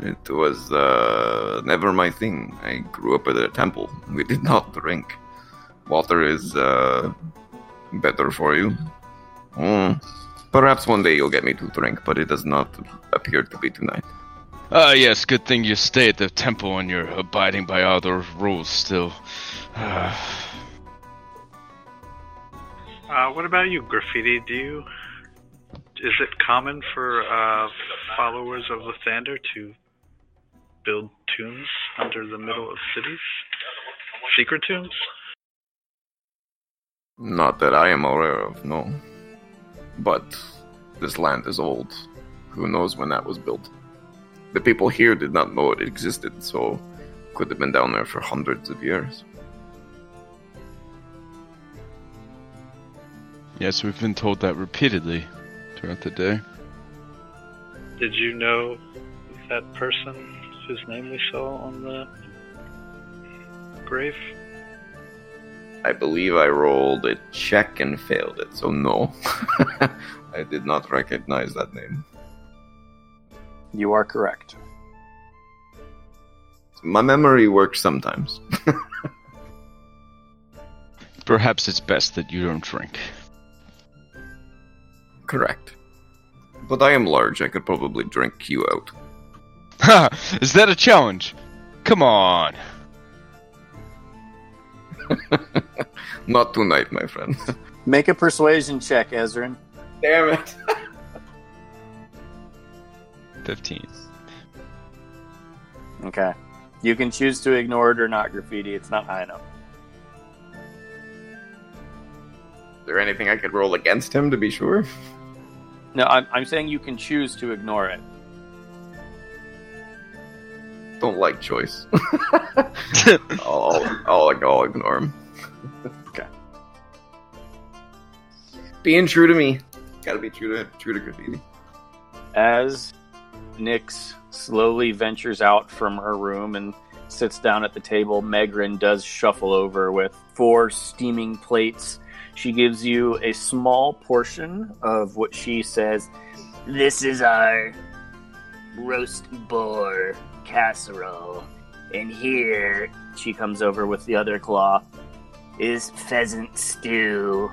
it was uh, never my thing. I grew up at a temple. We did not drink. Water is uh, better for you. Mm. Perhaps one day you'll get me to drink, but it does not appear to be tonight. Ah, yes. Good thing you stay at the temple and you're abiding by all the rules still. Ah. Uh, what about you, Graffiti? Do you. Is it common for uh, followers of Lathander to build tombs? under the middle of cities? Secret tombs? Not that I am aware of, no. But this land is old. Who knows when that was built? The people here did not know it existed, so could have been down there for hundreds of years. Yes, we've been told that repeatedly throughout the day. Did you know that person whose name we saw on the grave? I believe I rolled a check and failed it, so no. [LAUGHS] I did not recognize that name. You are correct. My memory works sometimes. [LAUGHS] Perhaps it's best that you don't drink. Correct. But I am large, I could probably drink you out. Ha! Is that a challenge? Come on. [LAUGHS] Not tonight, my friend. Make a persuasion check, Ezrin. Damn it. [LAUGHS] 15. Okay. You can choose to ignore it or not, graffiti. It's not high enough. Is there anything I could roll against him to be sure? No, I'm, I'm saying you can choose to ignore it. Don't like choice. [LAUGHS] [LAUGHS] I'll, I'll, I'll ignore him. Okay. Being true to me. Gotta be true to true to graffiti. As Nyx slowly ventures out from her room and sits down at the table, Megrin does shuffle over with four steaming plates. She gives you a small portion of what she says This is our roast boar casserole. And here she comes over with the other claw. is pheasant stew.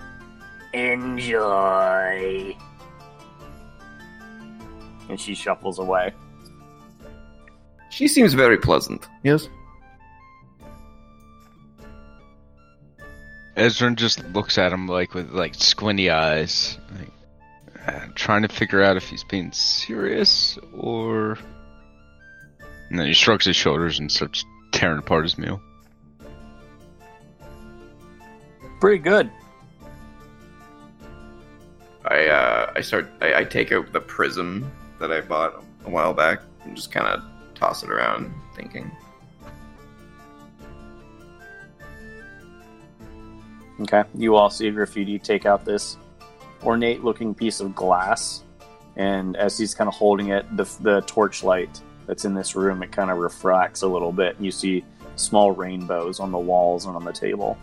Enjoy. And she shuffles away. She seems very pleasant. Yes. Ezra just looks at him like with like squinty eyes, like, uh, trying to figure out if he's being serious or. And then he shrugs his shoulders and starts tearing apart his meal. Pretty good. I uh, I start. I, I take out the prism that I bought a while back and just kind of toss it around, thinking. Okay. You all see graffiti take out this ornate looking piece of glass. And as he's kind of holding it, the, the torchlight that's in this room, it kind of refracts a little bit. And you see small rainbows on the walls and on the table.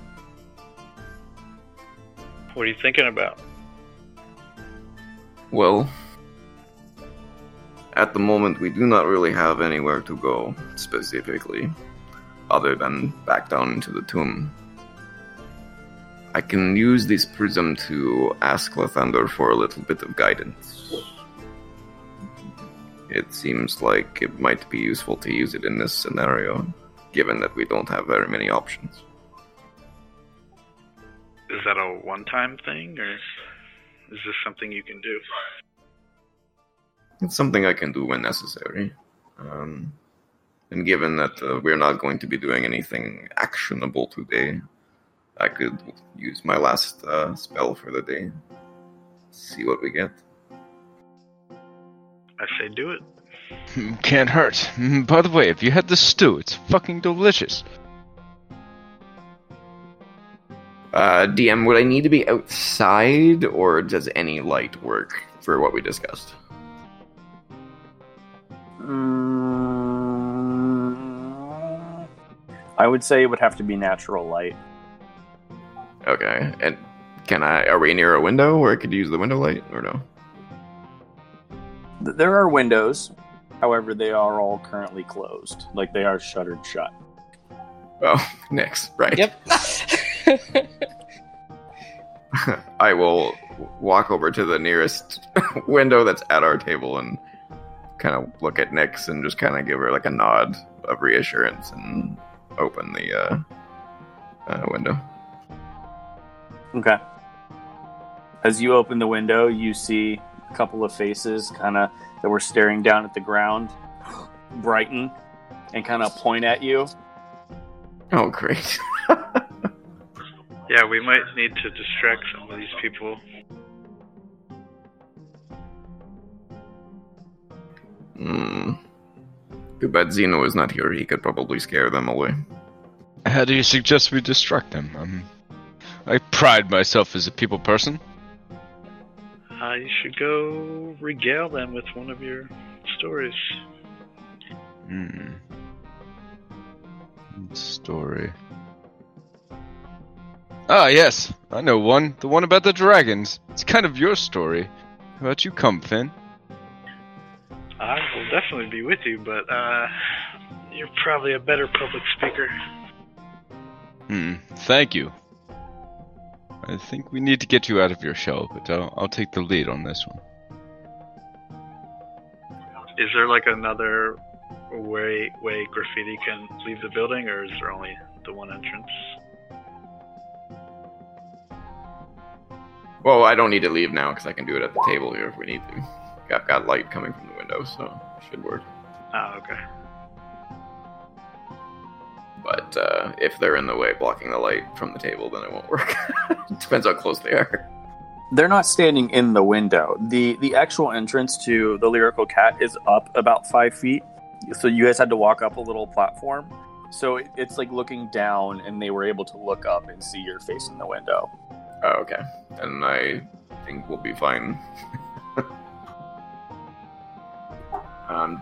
What are you thinking about? Well, at the moment, we do not really have anywhere to go specifically, other than back down into the tomb. I can use this prism to ask Lathander for a little bit of guidance. It seems like it might be useful to use it in this scenario, given that we don't have very many options. Is that a one time thing, or is this something you can do? It's something I can do when necessary. Um, and given that uh, we're not going to be doing anything actionable today, I could use my last uh, spell for the day. See what we get. I say do it. Can't hurt. Mm, By the way, if you had the stew, it's fucking delicious. Uh, DM, would I need to be outside, or does any light work for what we discussed? Mm, I would say it would have to be natural light. Okay, and can I? Are we near a window where I could use the window light, or no? There are windows, however, they are all currently closed. Like they are shuttered shut. Oh, [LAUGHS] Nix, right. Yep. [LAUGHS] [LAUGHS] I will walk over to the nearest window that's at our table and kind of look at Nix and just kind of give her like a nod of reassurance and open the uh, uh, window. Okay. As you open the window, you see a couple of faces kind of that were staring down at the ground brighten and kind of point at you. Oh, great. [LAUGHS] Yeah, we might need to distract some of these people. Hmm. Too bad Zeno is not here. He could probably scare them away. How do you suggest we distract them? Um, I pride myself as a people person. Uh, you should go regale them with one of your stories. Hmm. Story. Ah, yes, I know one. The one about the dragons. It's kind of your story. How about you come, Finn? I will definitely be with you, but uh, you're probably a better public speaker. Hmm, thank you. I think we need to get you out of your shell, but I'll, I'll take the lead on this one. Is there like another way way graffiti can leave the building, or is there only the one entrance? Well, I don't need to leave now because I can do it at the table here if we need to. Got got light coming from the window, so it should work. Ah, okay. But uh, if they're in the way, blocking the light from the table, then it won't work. [LAUGHS] Depends how close they are. They're not standing in the window. the The actual entrance to the lyrical cat is up about five feet, so you guys had to walk up a little platform. So it- it's like looking down, and they were able to look up and see your face in the window. Oh, okay. And I think we'll be fine. [LAUGHS] um,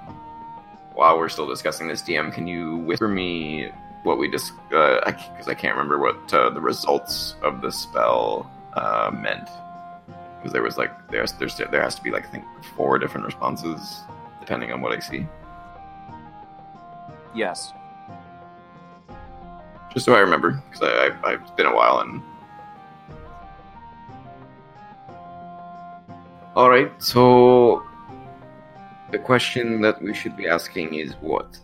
while we're still discussing this, DM, can you whisper me what we just because I can't remember what uh, the results of the spell uh, meant because there was like there's there's there has to be like I think four different responses depending on what I see. Yes. Just so I remember because I, I I've been a while and. All right, so the question that we should be asking is what?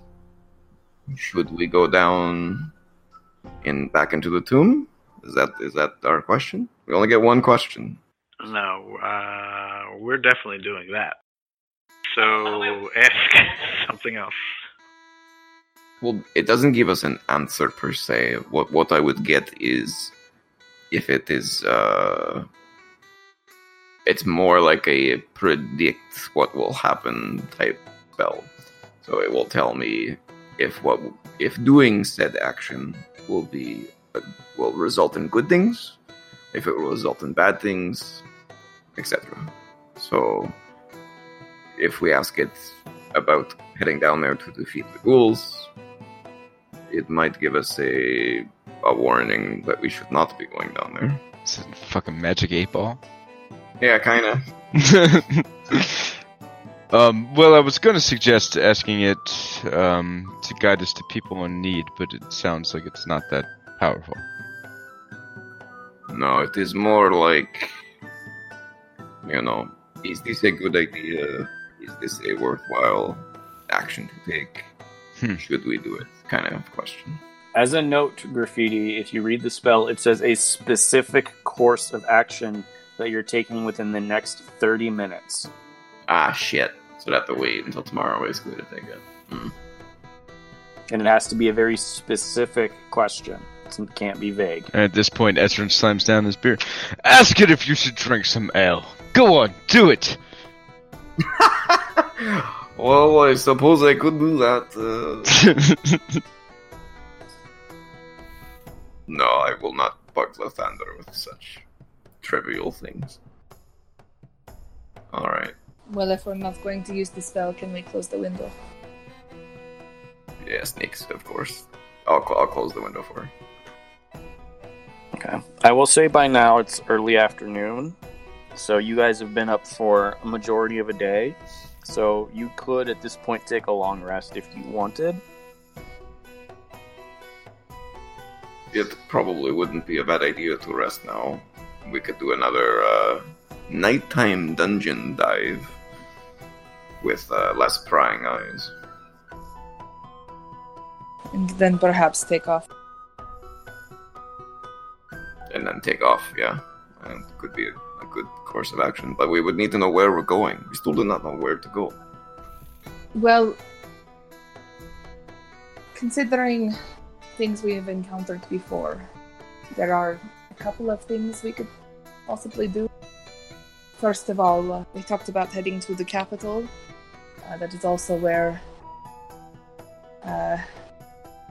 Should we go down and back into the tomb? Is that is that our question? We only get one question. No, uh, we're definitely doing that. So [LAUGHS] ask [LAUGHS] something else. Well, it doesn't give us an answer per se. What what I would get is if it is uh it's more like a predict what will happen type spell. So it will tell me if what if doing said action will be will result in good things, if it will result in bad things, etc. So if we ask it about heading down there to defeat the ghouls, it might give us a a warning that we should not be going down there. It's a fucking magic eight ball? Yeah, kind of. [LAUGHS] um, well, I was going to suggest asking it um, to guide us to people in need, but it sounds like it's not that powerful. No, it is more like, you know, is this a good idea? Is this a worthwhile action to take? Hmm. Should we do it? Kind of question. As a note graffiti, if you read the spell, it says a specific course of action that you're taking within the next 30 minutes. Ah, shit. So I have to wait until tomorrow, basically, to take it. Hmm. And it has to be a very specific question. It can't be vague. And at this point, Ezrin slams down his beer. Ask it if you should drink some ale. Go on, do it. [LAUGHS] well, I suppose I could do that. Uh... [LAUGHS] no, I will not bug Lathander with such trivial things. Alright. Well, if we're not going to use the spell, can we close the window? Yeah, snakes, of course. I'll, cl- I'll close the window for her. Okay. I will say by now it's early afternoon. So you guys have been up for a majority of a day. So you could at this point take a long rest if you wanted. It probably wouldn't be a bad idea to rest now. We could do another uh, nighttime dungeon dive with uh, less prying eyes. And then perhaps take off. And then take off, yeah. And could be a, a good course of action. But we would need to know where we're going. We still do not know where to go. Well, considering things we have encountered before, there are couple of things we could possibly do. First of all, uh, we talked about heading to the capital. Uh, that is also where uh,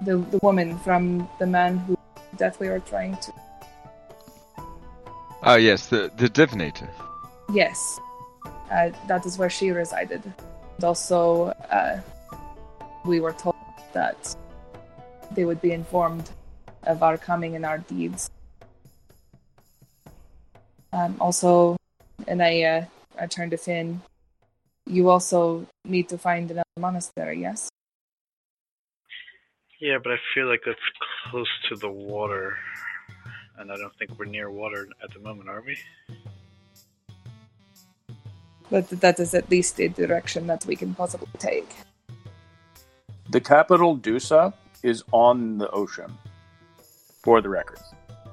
the the woman from the man who that we were trying to. Oh yes, the the divinator. Yes, uh, that is where she resided. And also, uh, we were told that they would be informed of our coming and our deeds. Um, also, and I, uh, I turned to Finn. You also need to find another monastery, yes? Yeah, but I feel like that's close to the water, and I don't think we're near water at the moment, are we? But that is at least a direction that we can possibly take. The capital, Dusa, is on the ocean, for the record.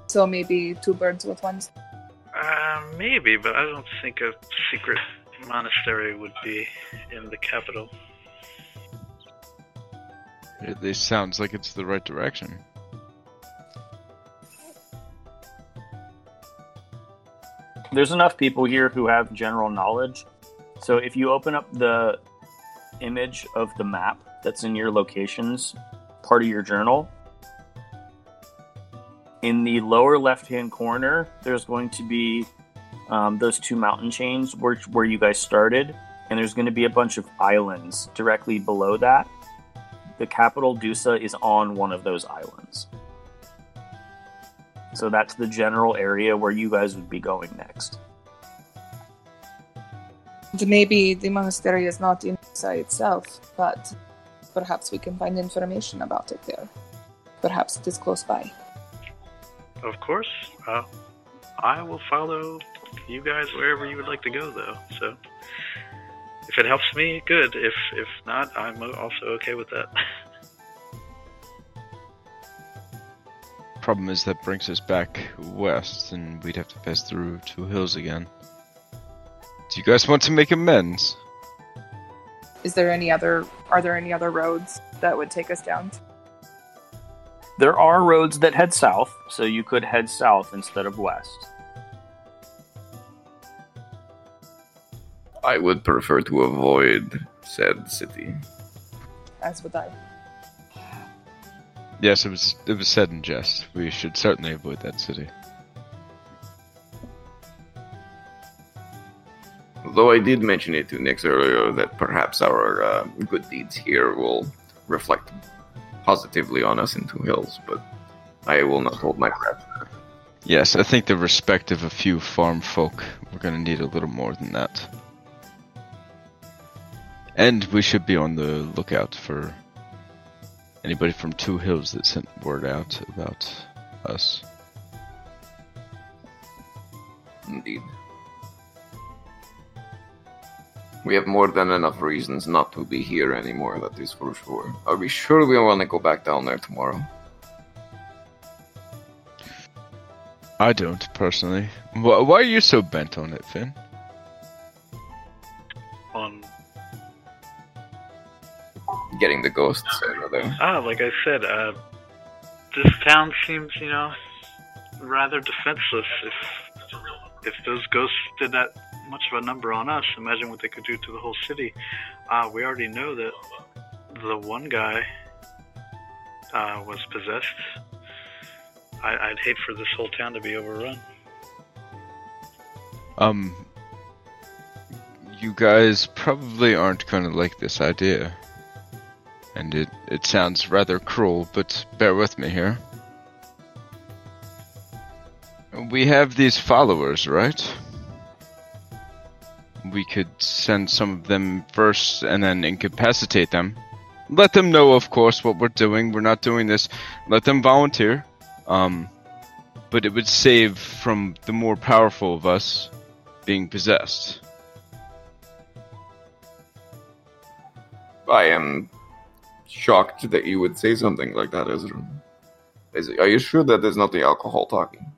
So maybe two birds with one stone. Uh, maybe, but I don't think a secret monastery would be in the capital. It, this sounds like it's the right direction. There's enough people here who have general knowledge. So if you open up the image of the map that's in your locations part of your journal, in the lower left hand corner, there's going to be um, those two mountain chains where, where you guys started, and there's going to be a bunch of islands directly below that. The capital Dusa is on one of those islands. So that's the general area where you guys would be going next. Maybe the monastery is not in Dusa itself, but perhaps we can find information about it there. Perhaps it is close by. Of course, uh, I will follow you guys wherever you would like to go, though. So, if it helps me, good. If if not, I'm also okay with that. Problem is that brings us back west, and we'd have to pass through two hills again. Do you guys want to make amends? Is there any other? Are there any other roads that would take us down? There are roads that head south, so you could head south instead of west. I would prefer to avoid said city. As would I. Yes, it was. It was said in jest. We should certainly avoid that city. Though I did mention it to Nix earlier that perhaps our uh, good deeds here will reflect positively on us in Two Hills, but I will not hold my breath. Yes, I think the respect of a few farm folk. We're gonna need a little more than that. And we should be on the lookout for anybody from Two Hills that sent word out about us. Indeed. We have more than enough reasons not to be here anymore, that is for sure. Are we sure we want to go back down there tomorrow? I don't personally. Why, why are you so bent on it, Finn? On Getting the ghosts out of there. ah, like I said, uh, this town seems, you know, rather defenseless. If if those ghosts did that much of a number on us, imagine what they could do to the whole city. Uh, we already know that the one guy uh, was possessed. I, I'd hate for this whole town to be overrun. Um, you guys probably aren't gonna like this idea. And it, it sounds rather cruel, but bear with me here. We have these followers, right? We could send some of them first and then incapacitate them. Let them know, of course, what we're doing. We're not doing this. Let them volunteer. Um, but it would save from the more powerful of us being possessed. I am shocked that you would say something like that, Ezra. Is, are you sure that there's not the alcohol talking?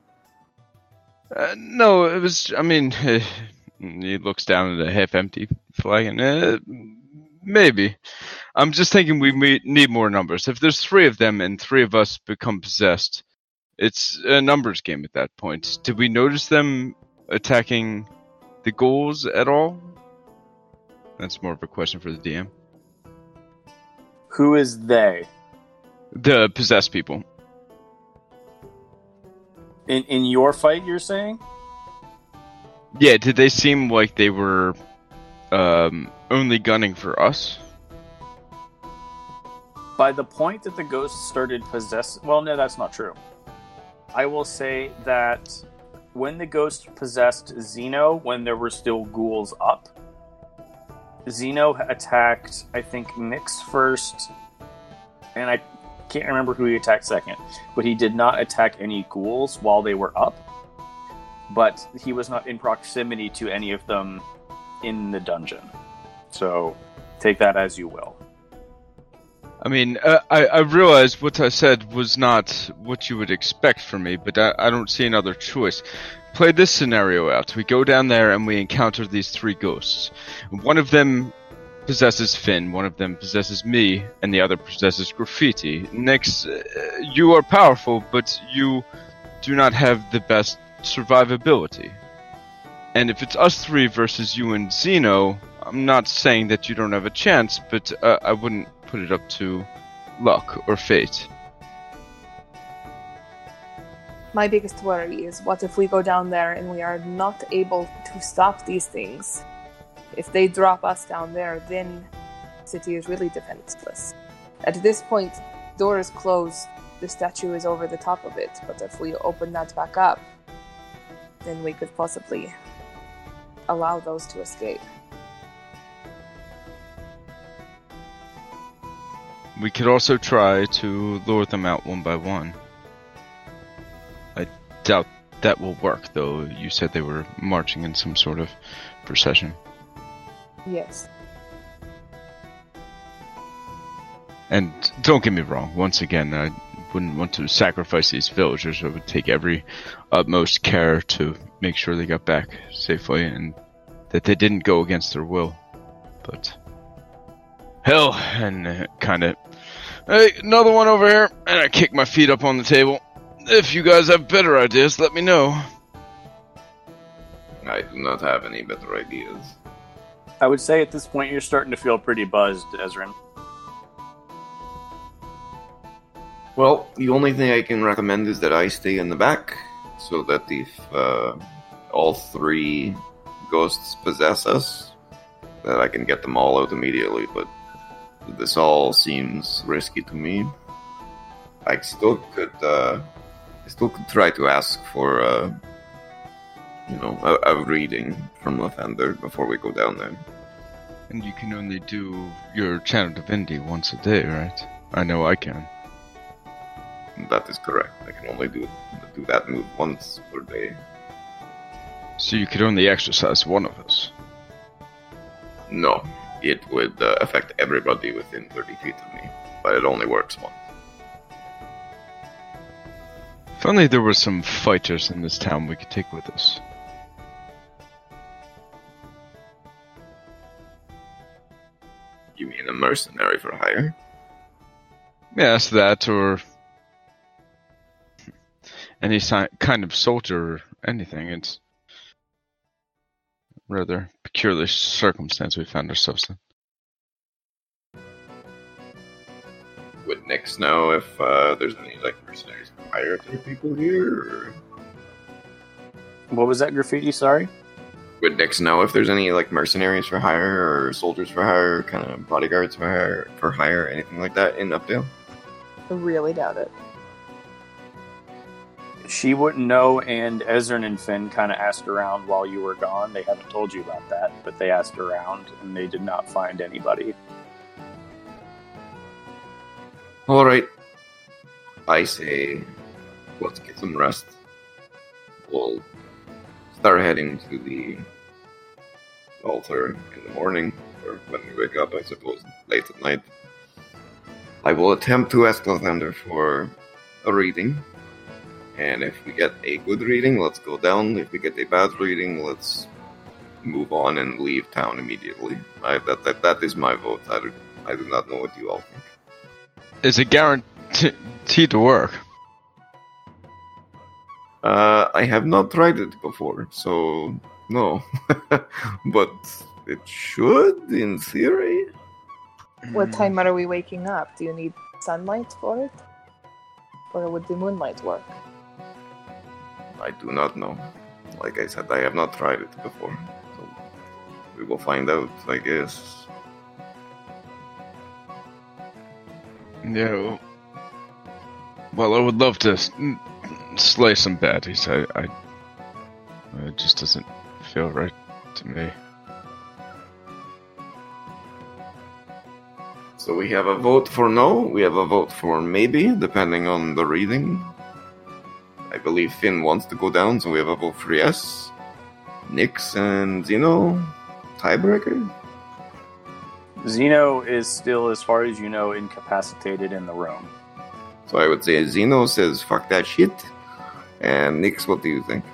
Uh, no, it was. I mean, [LAUGHS] he looks down at a half-empty flagon. Uh, maybe. I'm just thinking we need more numbers. If there's three of them and three of us become possessed, it's a numbers game at that point. Did we notice them attacking the ghouls at all? That's more of a question for the DM. Who is they? The possessed people. In in your fight, you're saying? Yeah, did they seem like they were um, only gunning for us? By the point that the ghost started possess, well, no, that's not true. I will say that when the ghost possessed Zeno, when there were still ghouls up, Zeno attacked, I think, Nyx first, and I can't remember who he attacked second, but he did not attack any ghouls while they were up. But he was not in proximity to any of them in the dungeon. So take that as you will. I mean, uh, I, I realized what I said was not what you would expect from me, but I, I don't see another choice. Play this scenario out. We go down there and we encounter these three ghosts. One of them possesses Finn, one of them possesses me, and the other possesses graffiti. Next, uh, you are powerful, but you do not have the best survivability. And if it's us three versus you and Zeno, I'm not saying that you don't have a chance, but uh, I wouldn't put it up to luck or fate. My biggest worry is what if we go down there and we are not able to stop these things? If they drop us down there, then the city is really defenseless. At this point, door is closed, the statue is over the top of it, but if we open that back up, then we could possibly allow those to escape. We could also try to lure them out one by one. I doubt that will work, though. You said they were marching in some sort of procession. Yes. And don't get me wrong, once again, I wouldn't want to sacrifice these villagers. I would take every utmost care to make sure they got back safely and that they didn't go against their will. But hell, and uh, kind of, hey, another one over here, and I kick my feet up on the table. If you guys have better ideas, let me know. I do not have any better ideas. I would say at this point you're starting to feel pretty buzzed, Ezrin. Well, the only thing I can recommend is that I stay in the back, so that if uh, all three ghosts possess us, that I can get them all out immediately. But this all seems risky to me. I still could, uh, I still could try to ask for, uh, you know, a, a reading from Lathander before we go down there. And you can only do your channel divinity once a day, right? I know I can. That is correct. I can only do do that move once per day. So you could only exercise one of us. No, it would uh, affect everybody within 30 feet of me, but it only works once. If only there were some fighters in this town we could take with us. You mean a mercenary for hire? Yes, that or any si- kind of soldier or anything. It's rather peculiar circumstance we found ourselves in. Would Nyx know if uh, there's any like mercenaries for hire type people here? Or What was that graffiti? Sorry. would Nyx know if there's any like mercenaries for hire or soldiers for hire, kind of bodyguards for hire, for hire, anything like that in Updale? I really doubt it. She wouldn't know, and Ezrin and Finn kind of asked around while you were gone. They haven't told you about that, but they asked around, and they did not find anybody. All right. I say, let's get some rest. We'll start heading to the altar in the morning, or when we wake up, I suppose, late at night. I will attempt to ask Lathander for a reading, and if we get a good reading, let's go down. If we get a bad reading, let's move on and leave town immediately. I, that, that that is my vote. I, I do not know what you all think. Is it guaranteed to work? Uh, I have not tried it before, so no. [LAUGHS] but it should, in theory. What time are we waking up? Do you need sunlight for it? Or would the moonlight work? I do not know. Like I said, I have not tried it before. So we will find out, I guess. Yeah. Well, well, I would love to s- slay some baddies. I, I, it just doesn't feel right to me. So we have a vote for no, we have a vote for maybe, depending on the reading. I believe Finn wants to go down, so we have a vote for yes. Nix and Zeno, tiebreaker? Zeno is still, as far as you know, incapacitated in the room. So I would say Zeno says fuck that shit. And Nix, what do you think?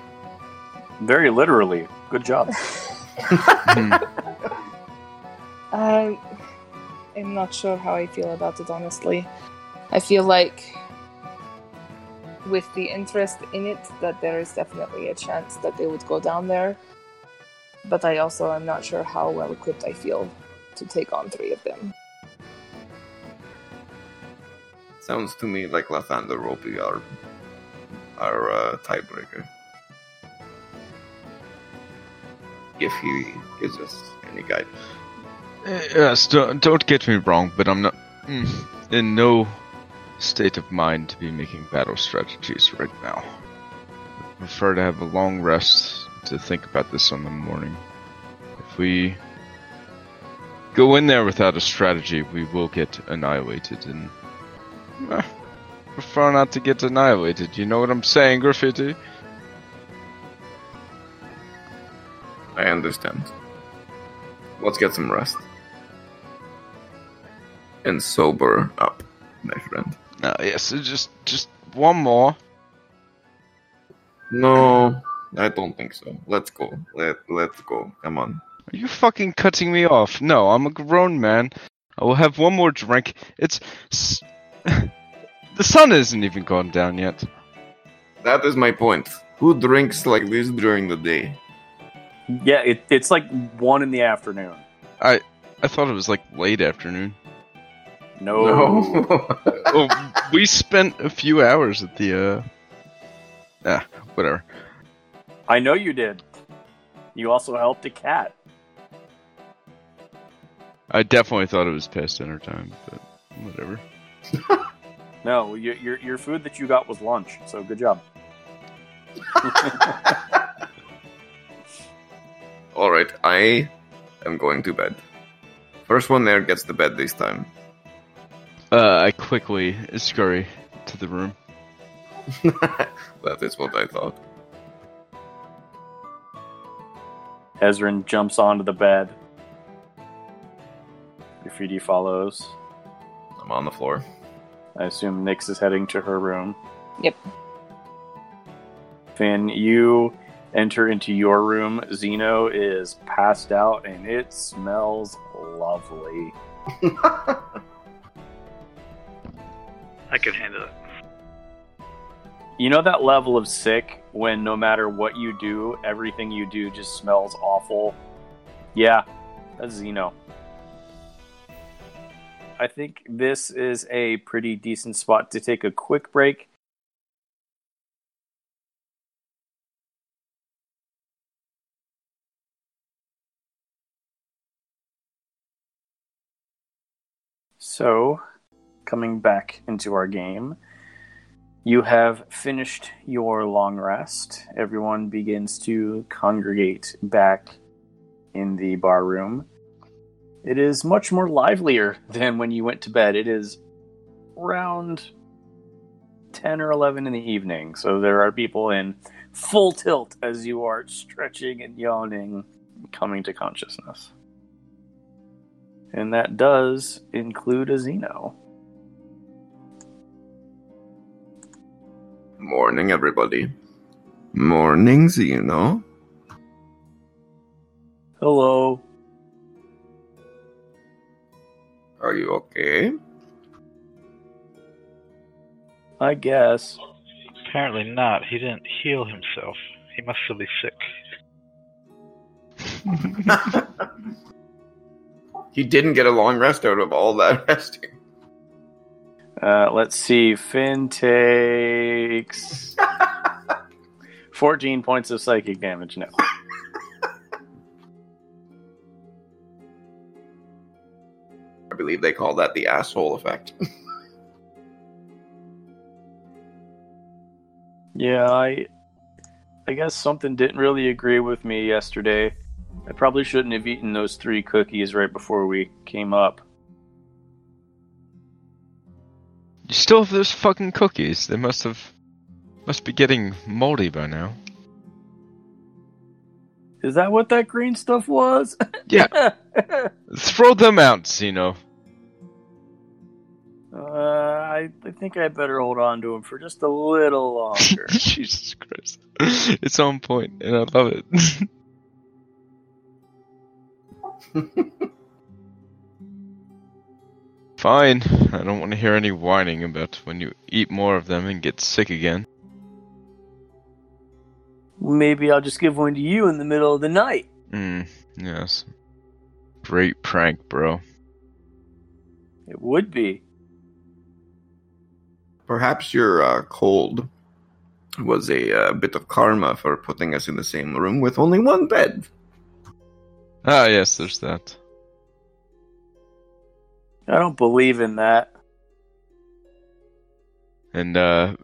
Very literally. Good job. [LAUGHS] Hmm. Um, I'm not sure how I feel about it, honestly. I feel like, with the interest in it, that there is definitely a chance that they would go down there. But I also am not sure how well equipped I feel to take on three of them. Sounds to me like Lathander will be our, our uh, tiebreaker. If he gives us any guidance. Eh, Yes, don't, don't get me wrong, but I'm not mm, in no state of mind to be making battle strategies right now. I prefer to have a long rest to think about this on the morning. If we go in there without a strategy, we will get annihilated, and eh, prefer not to get annihilated. You know what I'm saying, Graffiti? I understand. Let's get some rest. And sober up, my friend. No, yes, it's just just one more. No, I don't think so. Let's go. Let let's go. Come on. Are you fucking cutting me off? No, I'm a grown man. I will have one more drink. It's. [LAUGHS] the sun isn't even gone down yet. That is my point. Who drinks like this during the day? yeah, it, it's like one in the afternoon. I I thought it was like late afternoon. No. No. [LAUGHS] Oh, we spent a few hours at the, uh. Ah, whatever. I know you did. You also helped a cat. I definitely thought it was past dinner time, but whatever. [LAUGHS] No, your, your, your food that you got was lunch, so good job. [LAUGHS] All right, I am going to bed. First one there gets the bed this time. Uh, I quickly scurry to the room. [LAUGHS] that is what I thought. Ezrin jumps onto the bed. Graffiti follows. I'm on the floor. I assume Nyx is heading to her room. Yep. Finn, you enter into your room. Zeno is passed out and it smells lovely. [LAUGHS] I could handle it. You know that level of sick when no matter what you do, everything you do just smells awful? Yeah, that's Zeno. I think this is a pretty decent spot to take a quick break. So, coming back into our game, you have finished your long rest. Everyone begins to congregate back in the bar room. It is much more livelier than when you went to bed. It is around 10 or 11 in the evening, so there are people in full tilt as you are stretching and yawning, coming to consciousness. And that does include a Zeno. Morning, everybody. Mornings, you know. Hello. Are you okay? I guess. Apparently not. He didn't heal himself. He must still be sick. [LAUGHS] he didn't get a long rest out of all that [LAUGHS] resting. Uh, let's see. Finn takes [LAUGHS] 14 points of psychic damage now. I believe they call that the asshole effect. [LAUGHS] Yeah, I I guess something didn't really agree with me yesterday. I probably shouldn't have eaten those three cookies right before we came up. You still have those fucking cookies. They must have must be getting moldy by now. Is that what that green stuff was? [LAUGHS] Yeah. [LAUGHS] Throw them out, Zeno. Uh, I, I think I better hold on to them for just a little longer. [LAUGHS] Jesus Christ. It's on point, and I love it. Fine. I don't want to hear any whining about when you eat more of them and get sick again. Maybe I'll just give one to you in the middle of the night. Hmm, yes. Great prank, bro. It would be. Perhaps your uh, cold was a uh, bit of karma for putting us in the same room with only one bed. Ah, yes, there's that. I don't believe in that. And, uh,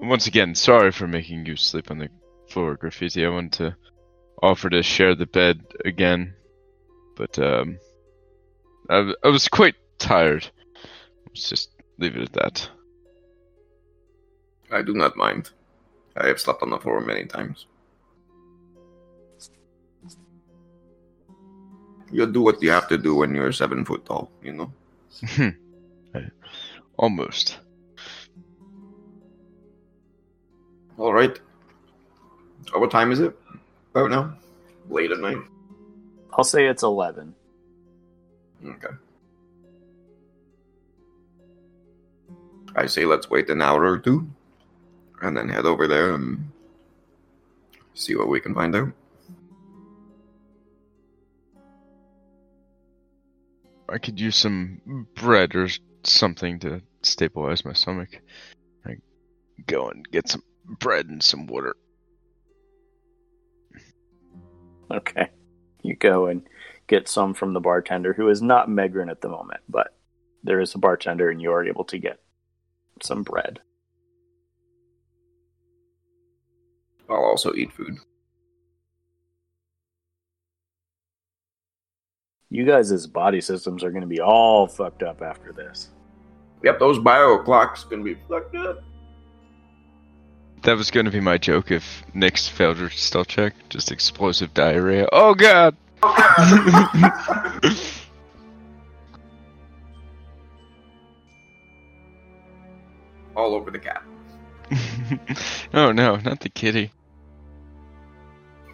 once again, sorry for making you sleep on the floor, Graffiti. I wanted to offer to share the bed again, but, um, I, w- I was quite tired. Let's just leave it at that. I do not mind. I have slept on the floor many times. You do what you have to do when you're seven foot tall, you know? [LAUGHS] Almost. All right. Oh, what time is it? About now? Late at night? I'll say it's 11. Okay. I say let's wait an hour or two and then head over there and see what we can find out. I could use some bread or something to stabilize my stomach. I go and get some bread and some water. Okay. You go and get some from the bartender, who is not Megrin at the moment, but there is a bartender, and you are able to get some bread. I'll also eat food. You guys' body systems are going to be all fucked up after this. Yep, those bio clocks going to be fucked up. That was going to be my joke if Nick's failed her stealth check. Just explosive diarrhea. Oh god! [LAUGHS] All over the cat. [LAUGHS] oh no, not the kitty.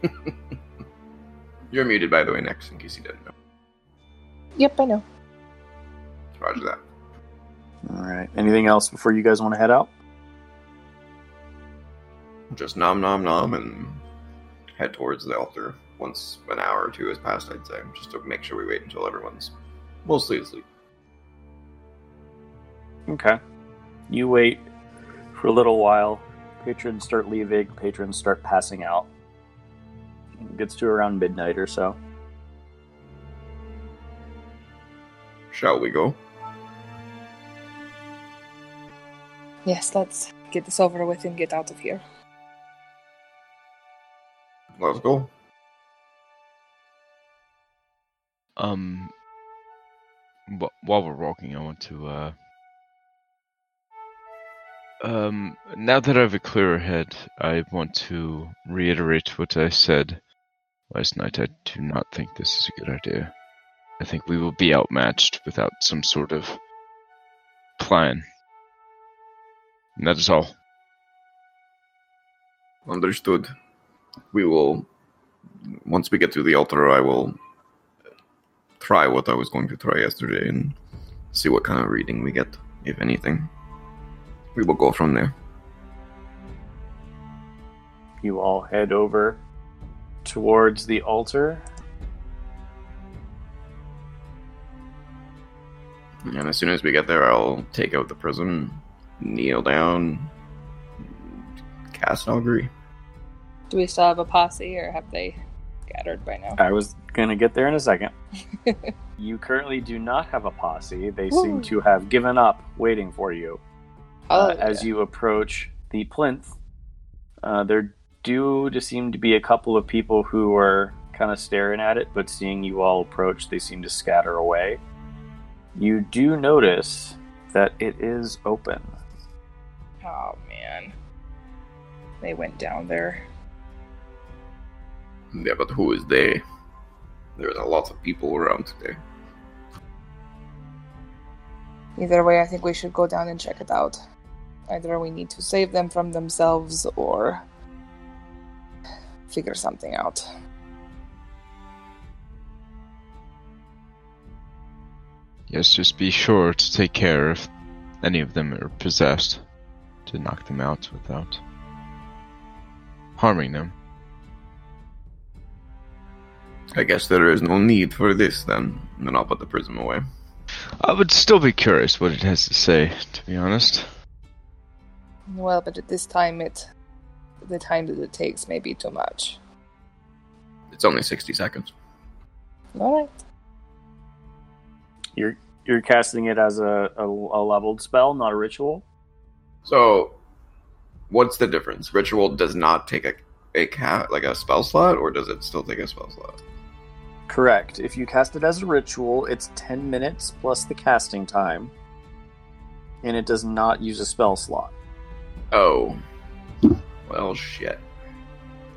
[LAUGHS] You're muted, by the way, next, in case you didn't know. Yep, I know. Roger that. All right. Anything else before you guys want to head out? Just nom nom nom and head towards the altar once an hour or two has passed, I'd say, just to make sure we wait until everyone's mostly asleep. Okay. You wait for a little while. Patrons start leaving. Patrons start passing out. It gets to around midnight or so. Shall we go? Yes, let's get this over with and get out of here. Let's go. Um, wh- while we're walking, I want to, uh, um, now that I have a clearer head, I want to reiterate what I said last night. I do not think this is a good idea. I think we will be outmatched without some sort of plan. And that is all. Understood. We will. Once we get to the altar, I will try what I was going to try yesterday and see what kind of reading we get, if anything. We will go from there. You all head over towards the altar. And as soon as we get there, I'll take out the prism, kneel down, cast augury. Do we still have a posse, or have they scattered by now? I was going to get there in a second. [LAUGHS] you currently do not have a posse. They seem to have given up waiting for you. Oh, uh, as you approach the plinth, uh, there do just seem to be a couple of people who are kind of staring at it, but seeing you all approach, they seem to scatter away. You do notice that it is open. Oh man, they went down there. Yeah, but who is they? There's a lot of people around today. Either way, I think we should go down and check it out. Either we need to save them from themselves, or figure something out. Yes, just be sure to take care if any of them are possessed, to knock them out without harming them. I guess there is no need for this then. Then I'll put the prism away. I would still be curious what it has to say, to be honest. Well, but at this time, it the time that it takes may be too much. It's only 60 seconds. All right. You're you're casting it as a, a, a leveled spell, not a ritual. So, what's the difference? Ritual does not take a a cat like a spell slot, or does it still take a spell slot? Correct. If you cast it as a ritual, it's 10 minutes plus the casting time. And it does not use a spell slot. Oh, well, shit.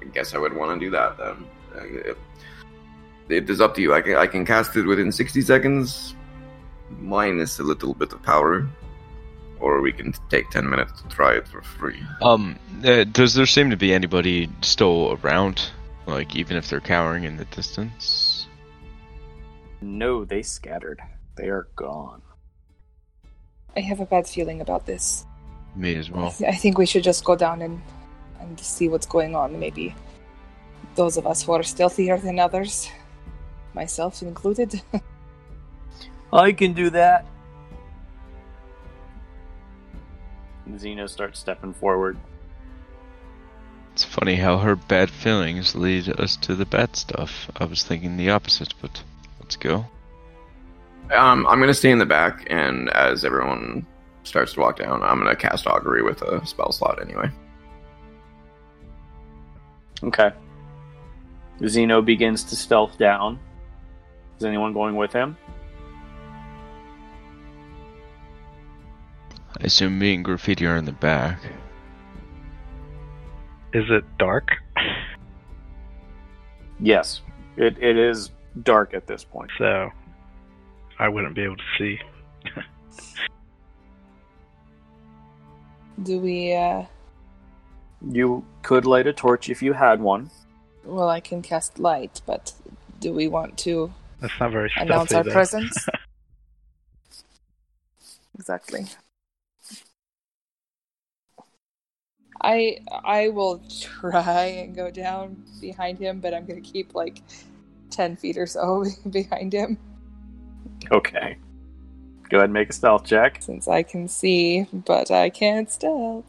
I guess I would want to do that then. It, it is up to you. I can I can cast it within 60 seconds, minus a little bit of power, or we can take 10 minutes to try it for free. Um, uh, does there seem to be anybody still around? Like, even if they're cowering in the distance? No, they scattered. They are gone. I have a bad feeling about this. Me as I well. th- I think we should just go down and and see what's going on. Maybe those of us who are stealthier than others, myself included. [LAUGHS] I can do that. Zeno starts stepping forward. It's funny how her bad feelings lead us to the bad stuff. I was thinking the opposite, but let's go. Um, I'm gonna stay in the back, and as everyone starts to walk down, I'm gonna cast augury with a spell slot anyway. Okay. Zeno begins to stealth down. Is anyone going with him? I assume me and Graffiti are in the back. Is it dark? Yes. It, it is dark at this point. So I wouldn't be able to see. Do we? uh You could light a torch if you had one. Well, I can cast light, but do we want to That's not very stealthy. announce our though. presence? [LAUGHS] exactly. I I will try and go down behind him, but I'm gonna keep like ten feet or so [LAUGHS] behind him Okay. Go ahead and make a stealth check. since I can see, but I can't stealth.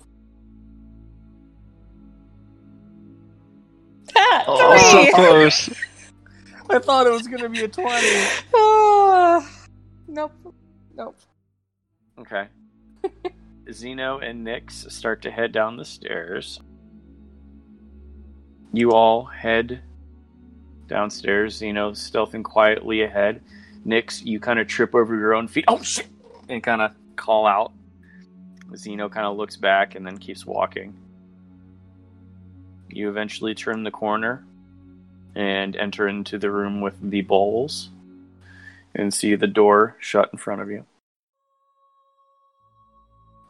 Ha! Oh, Three! so [LAUGHS] close. I thought it was going to be a 20. Ah, nope. Nope. Okay. [LAUGHS] Zeno and Nyx start to head down the stairs. You all head downstairs, Zeno stealthing quietly ahead. Nyx, you kind of trip over your own feet. Oh shit! And kind of call out. Zeno kind of looks back and then keeps walking. You eventually turn the corner and enter into the room with the bowls and see the door shut in front of you.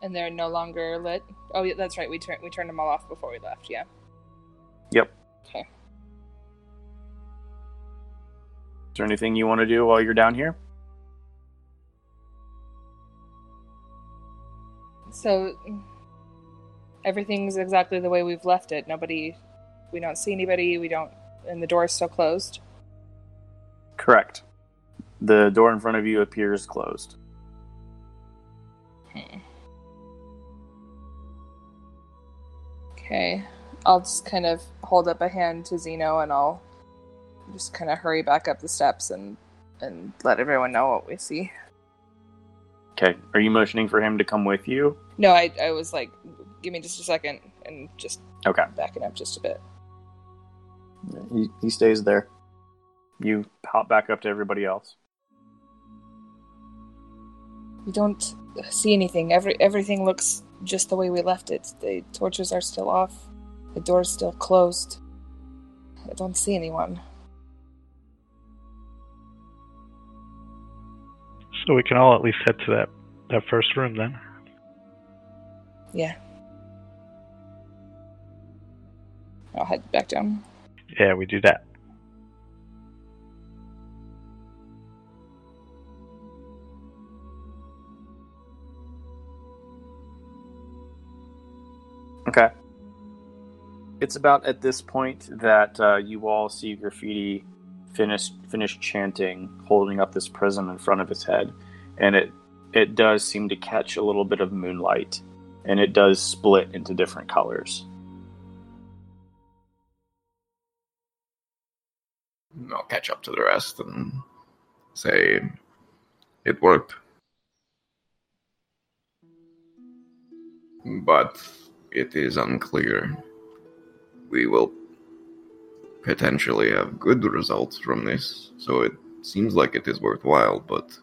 And they're no longer lit. Oh, yeah, that's right. We turned we turned them all off before we left. Yeah. Yep. Okay. Is there anything you want to do while you're down here? So everything's exactly the way we've left it. Nobody, we don't see anybody. We don't, and the door is still closed. Correct. The door in front of you appears closed. Hmm. Okay, I'll just kind of hold up a hand to Zeno, and I'll just kind of hurry back up the steps and and let everyone know what we see. Okay. Are you motioning for him to come with you? No, I I was like, give me just a second, and just Okay. backing up just a bit. He, he stays there. You hop back up to everybody else. We don't see anything. Every everything looks just the way we left it. The torches are still off. The door's still closed. I don't see anyone. So we can all at least head to that that first room then. Yeah. I'll head back down. Yeah, we do that. Okay. It's about at this point that uh, you all see graffiti finish finish chanting, holding up this prism in front of his head, and it it does seem to catch a little bit of moonlight, and it does split into different colors. I'll catch up to the rest and say it worked. But it is unclear. We will potentially have good results from this, so it seems like it is worthwhile, but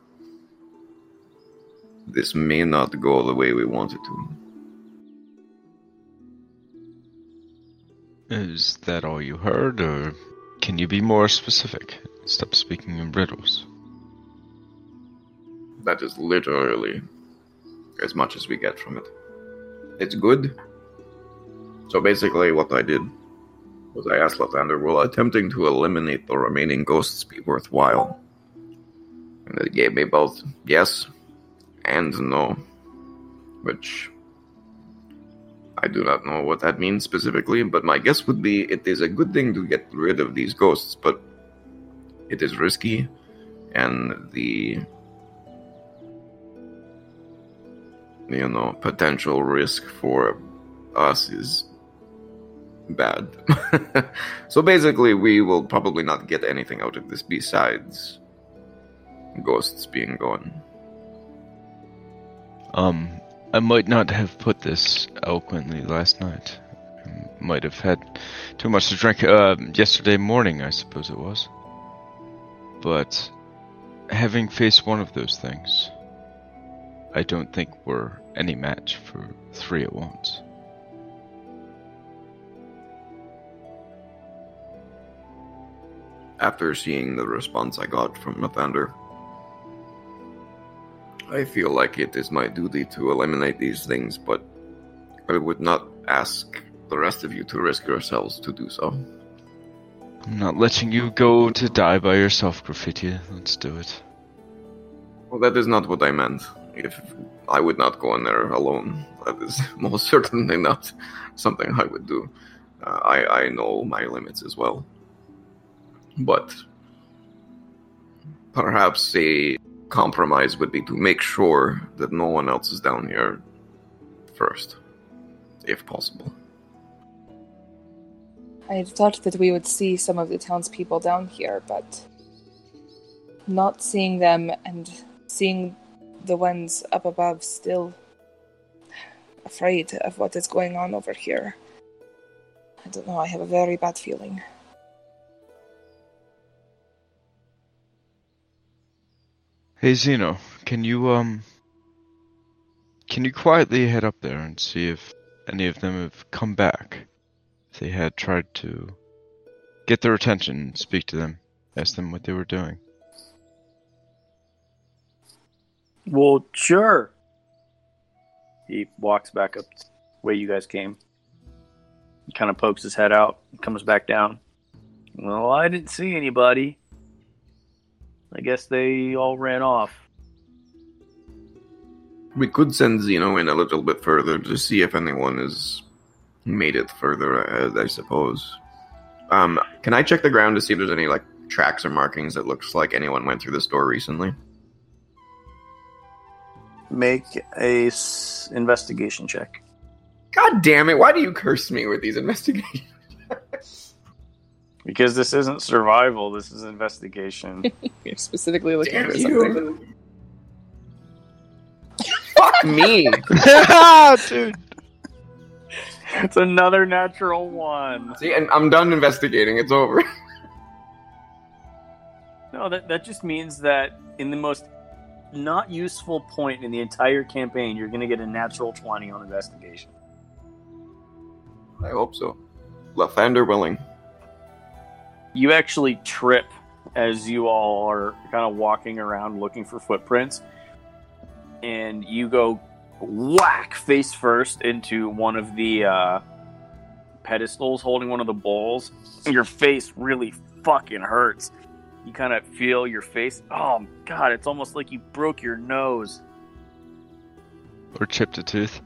this may not go the way we want it to. Is that all you heard, or can you be more specific? Stop speaking in riddles. That is literally as much as we get from it. It's good. So basically, what I did was I asked Lathander, will attempting to eliminate the remaining ghosts be worthwhile? And it gave me both yes and no, which I do not know what that means specifically, but my guess would be it is a good thing to get rid of these ghosts, but it is risky, and the you know potential risk for us is bad. [LAUGHS] so basically, we will probably not get anything out of this besides ghosts being gone. Um, I might not have put this eloquently last night. I might have had too much to drink uh, yesterday morning, I suppose it was. But having faced one of those things, I don't think we're any match for three at once. After seeing the response I got from Lathander, I feel like it is my duty to eliminate these things, but I would not ask the rest of you to risk yourselves to do so. I'm not letting you go to die by yourself, Graffiti. Let's do it. Well, that is not what I meant. If I would not go in there alone, that is [LAUGHS] most certainly not something I would do. Uh, I I know my limits as well, but perhaps a compromise would be to make sure that no one else is down here first, if possible. I had thought that we would see some of the townspeople down here, but not seeing them and seeing the ones up above still afraid of what is going on over here. I don't know, I have a very bad feeling. Hey Zeno, can you um can you quietly head up there and see if any of them have come back? If they had tried to get their attention, speak to them, ask them what they were doing. Well, sure. He walks back up the way you guys came. He kind of pokes his head out, comes back down. Well, I didn't see anybody. I guess they all ran off. We could send Zeno in a little bit further to see if anyone has made it further ahead, I suppose. Um, can I check the ground to see if there's any like tracks or markings that looks like anyone went through this door recently? Make a s- investigation check. God damn it! Why do you curse me with these [LAUGHS] investigations? Because this isn't survival, this is investigation. [LAUGHS] You're specifically looking Damn for something. you! Fuck me! [LAUGHS] Dude. it's another natural one. See, and I'm done investigating. It's over. [LAUGHS] No, that, that just means that in the most not useful point in the entire campaign, you're going to get a natural 20 on investigation. I hope so. Lathander willing. You actually trip as you all are kind of walking around looking for footprints, and you go whack face first into one of the uh, pedestals holding one of the bowls. Your face really fucking hurts. You kind of feel your face. Oh god, it's almost like you broke your nose. Or chipped a tooth.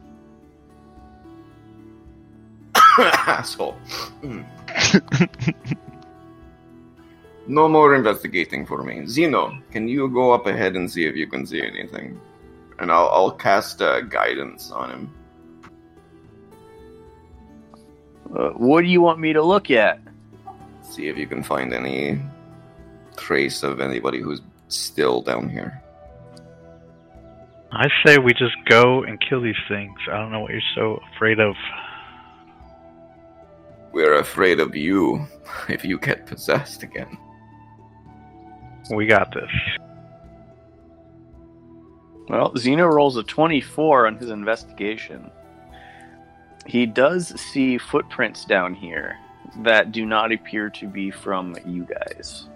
[COUGHS] Asshole. Mm. [LAUGHS] [LAUGHS] no more investigating for me. Zeno, can you go up ahead and see if you can see anything? And I'll, I'll cast uh, guidance on him. Uh, what do you want me to look at? See if you can find any trace of anybody who's still down here. I say we just go and kill these things. I don't know what you're so afraid of. We're afraid of you [LAUGHS] if you get possessed again. We got this. Well, Zeno rolls a 24 on his investigation. He does see footprints down here that do not appear to be from you guys.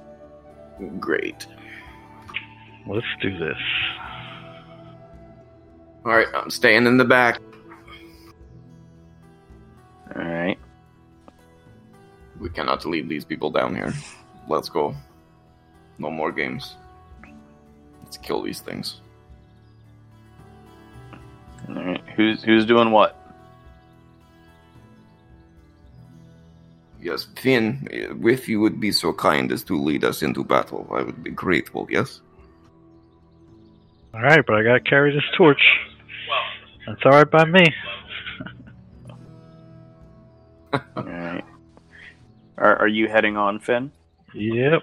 Great. Let's do this. Alright, I'm staying in the back. All right. We cannot leave these people down here. Let's go. No more games. Let's kill these things. All right. Who's who's doing what? Yes, Finn, if you would be so kind as to lead us into battle, I would be grateful, yes? Alright, but I gotta carry this torch. That's alright by me. [LAUGHS] All right. Are, are you heading on, Finn? Yep.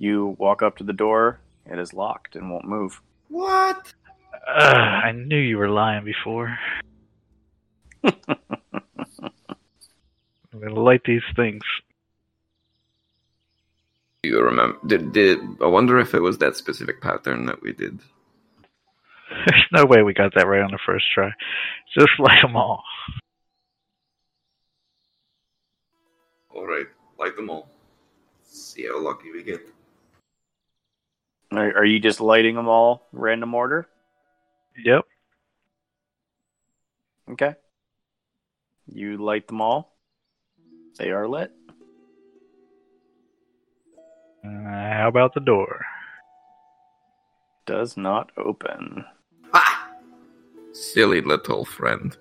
You walk up to the door. It is locked and won't move. What? Uh, I knew you were lying before. [LAUGHS] I'm gonna light these things. Do you remember? Did, did I wonder if it was that specific pattern that we did? [LAUGHS] There's no way we got that right on the first try. Just light them all. Alright, light them all. See how lucky we get. Are, are you just lighting them all random order? Yep. Okay. You light them all. They are lit. Uh, how about the door? Does not open. Ah! Silly little friend.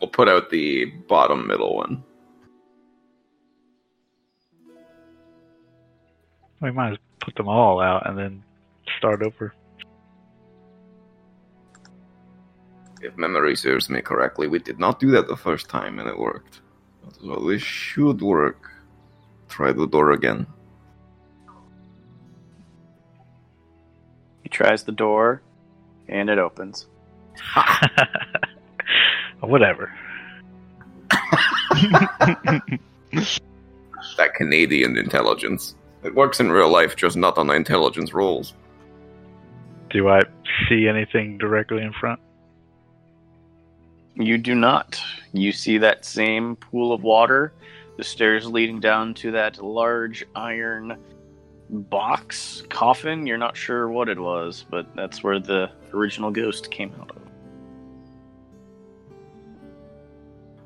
We'll put out the bottom middle one. We might as put them all out and then start over. If memory serves me correctly, we did not do that the first time and it worked. So this should work. Try the door again. He tries the door, and it opens. [LAUGHS] Whatever. [LAUGHS] That Canadian intelligence. It works in real life, just not on the intelligence rolls. Do I see anything directly in front? You do not. You see that same pool of water, the stairs leading down to that large iron box coffin. You're not sure what it was, but that's where the original ghost came out of.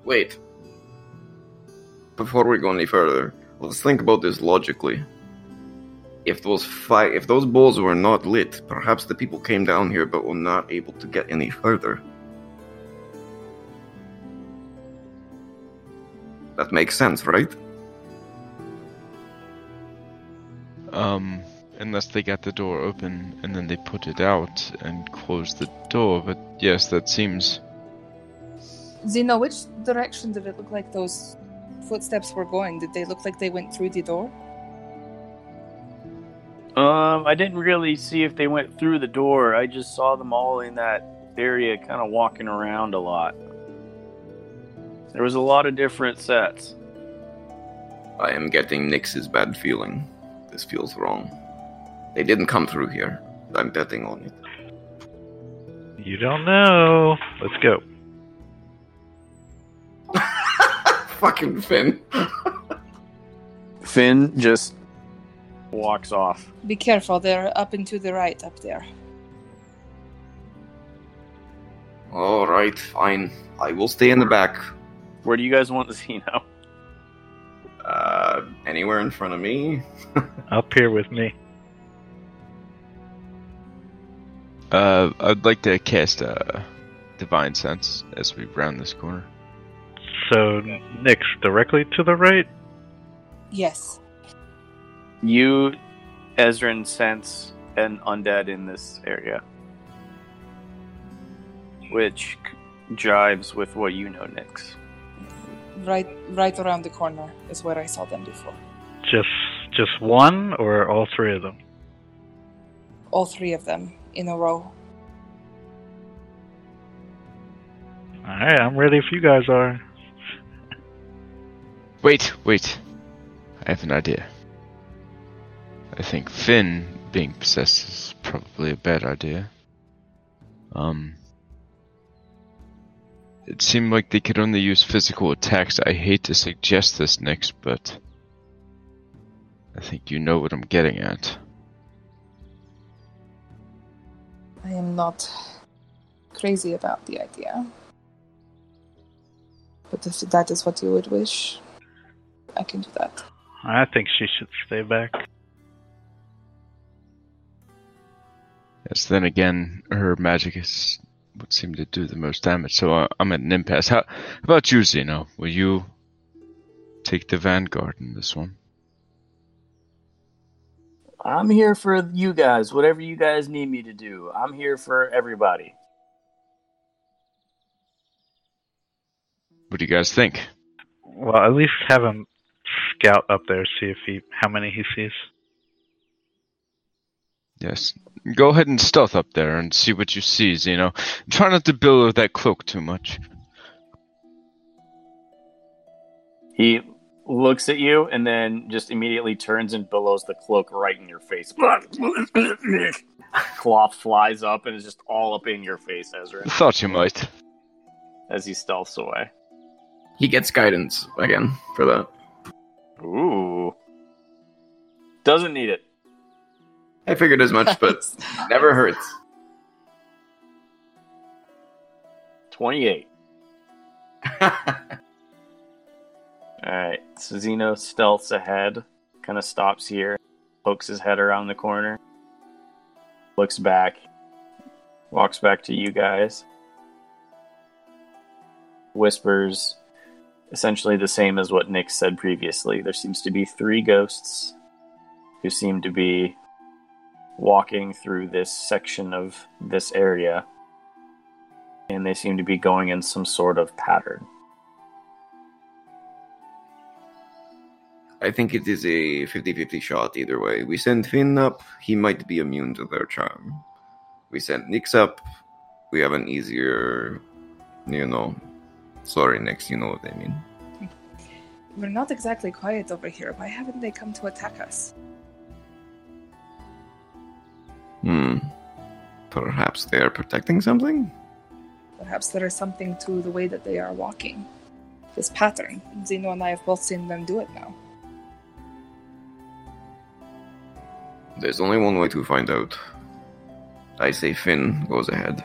Wait. Before we go any further, let's think about this logically. If those fi- if those bowls were not lit, perhaps the people came down here but were not able to get any further. That makes sense, right? Um, unless they got the door open and then they put it out and closed the door. But yes, that seems. Zeno, which direction did it look like those footsteps were going? Did they look like they went through the door? Um, I didn't really see if they went through the door. I just saw them all in that area, kind of walking around a lot. There was a lot of different sets. I am getting Nix's bad feeling. This feels wrong. They didn't come through here. I'm betting on it. You don't know. Let's go. [LAUGHS] Fucking Finn. Finn just walks off. Be careful, they're up and to the right up there. All right, fine. I will stay in the back. Where do you guys want Zeno? Uh, anywhere in front of me. [LAUGHS] Up here with me. Uh, I'd like to cast a divine sense as we round this corner. So, Nyx, directly to the right? Yes. You, Ezrin, sense an undead in this area, which c- jives with what you know, Nyx. Right right around the corner is where I saw them before. Just just one or all three of them? All three of them in a row. Alright, I'm ready if you guys are. Wait, wait. I have an idea. I think Finn being possessed is probably a bad idea. Um. It seemed like they could only use physical attacks. I hate to suggest this, Nix, but. I think you know what I'm getting at. I am not crazy about the idea. But if that is what you would wish, I can do that. I think she should stay back. Yes, then again, her magic is would seem to do the most damage, so uh, I'm at an impasse. How, how about you, Zeno? Will you take the vanguard in this one? I'm here for you guys, whatever you guys need me to do. I'm here for everybody. What do you guys think? Well, at least have him scout up there, see if he how many he sees. Yes. Go ahead and stealth up there and see what you see, Zeno. Try not to billow that cloak too much. He looks at you and then just immediately turns and billows the cloak right in your face. [LAUGHS] Cloth flies up and is just all up in your face, Ezra, Thought you might. as he stealths away. He gets guidance again for that. Ooh. Doesn't need it. I figured as much, but [LAUGHS] never hurts. 28. [LAUGHS] Alright, so Zeno stealths ahead, kind of stops here, pokes his head around the corner, looks back, walks back to you guys, whispers essentially the same as what Nick said previously. There seems to be three ghosts who seem to be walking through this section of this area, and they seem to be going in some sort of pattern. I think it is a 50 50 shot either way. We send Finn up, he might be immune to their charm. We send Nix up, we have an easier, you know. Sorry, Nix, you know what I mean. We're not exactly quiet over here. Why haven't they come to attack us? Hmm. Perhaps they are protecting something? Perhaps there is something to the way that they are walking. This pattern. Zeno and I have both seen them do it now. There's only one way to find out. I say Finn goes ahead.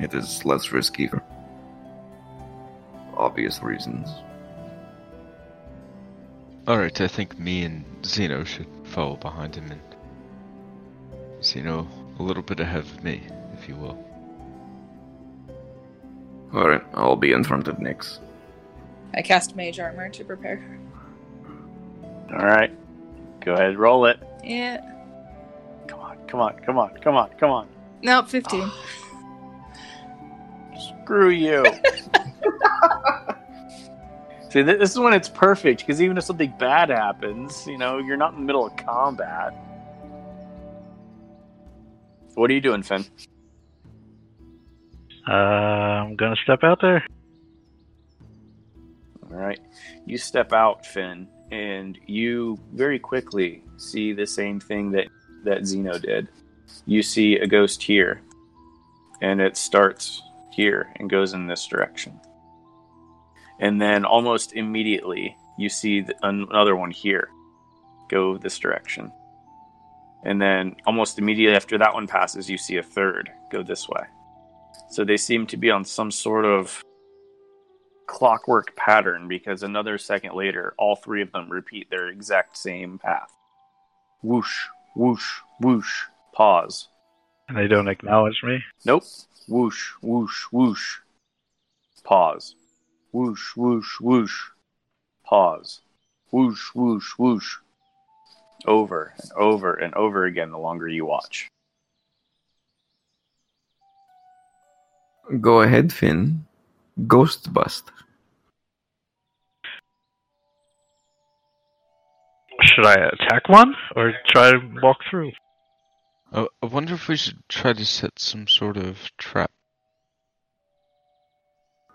It is less risky for obvious reasons. Alright, I think me and Zeno should follow behind him and So, you know, a little bit ahead of me, if you will. Alright, I'll be in front of Nyx. I cast mage armor to prepare. All right. Go ahead, roll it. Yeah. Come on, come on, come on, come on, come on. No, 15. Ah. Screw you. [LAUGHS] See, this is when it's perfect because even if something bad happens, you know, you're not in the middle of combat. What are you doing, Finn? Uh, I'm gonna step out there. All right. You step out, Finn, and you very quickly see the same thing that that Zeno did. You see a ghost here, and it starts here and goes in this direction. And then almost immediately, you see th- another one here go this direction. And then almost immediately after that one passes, you see a third go this way. So they seem to be on some sort of clockwork pattern because another second later, all three of them repeat their exact same path. Whoosh, whoosh, whoosh, pause. And they don't acknowledge me. Nope. Whoosh, whoosh, whoosh. Pause. Whoosh, whoosh, whoosh. Pause. Whoosh, whoosh, whoosh. Over and over and over again the longer you watch. Go ahead, Finn. Ghost bust. Should I attack one or try to walk through? I, I wonder if we should try to set some sort of trap.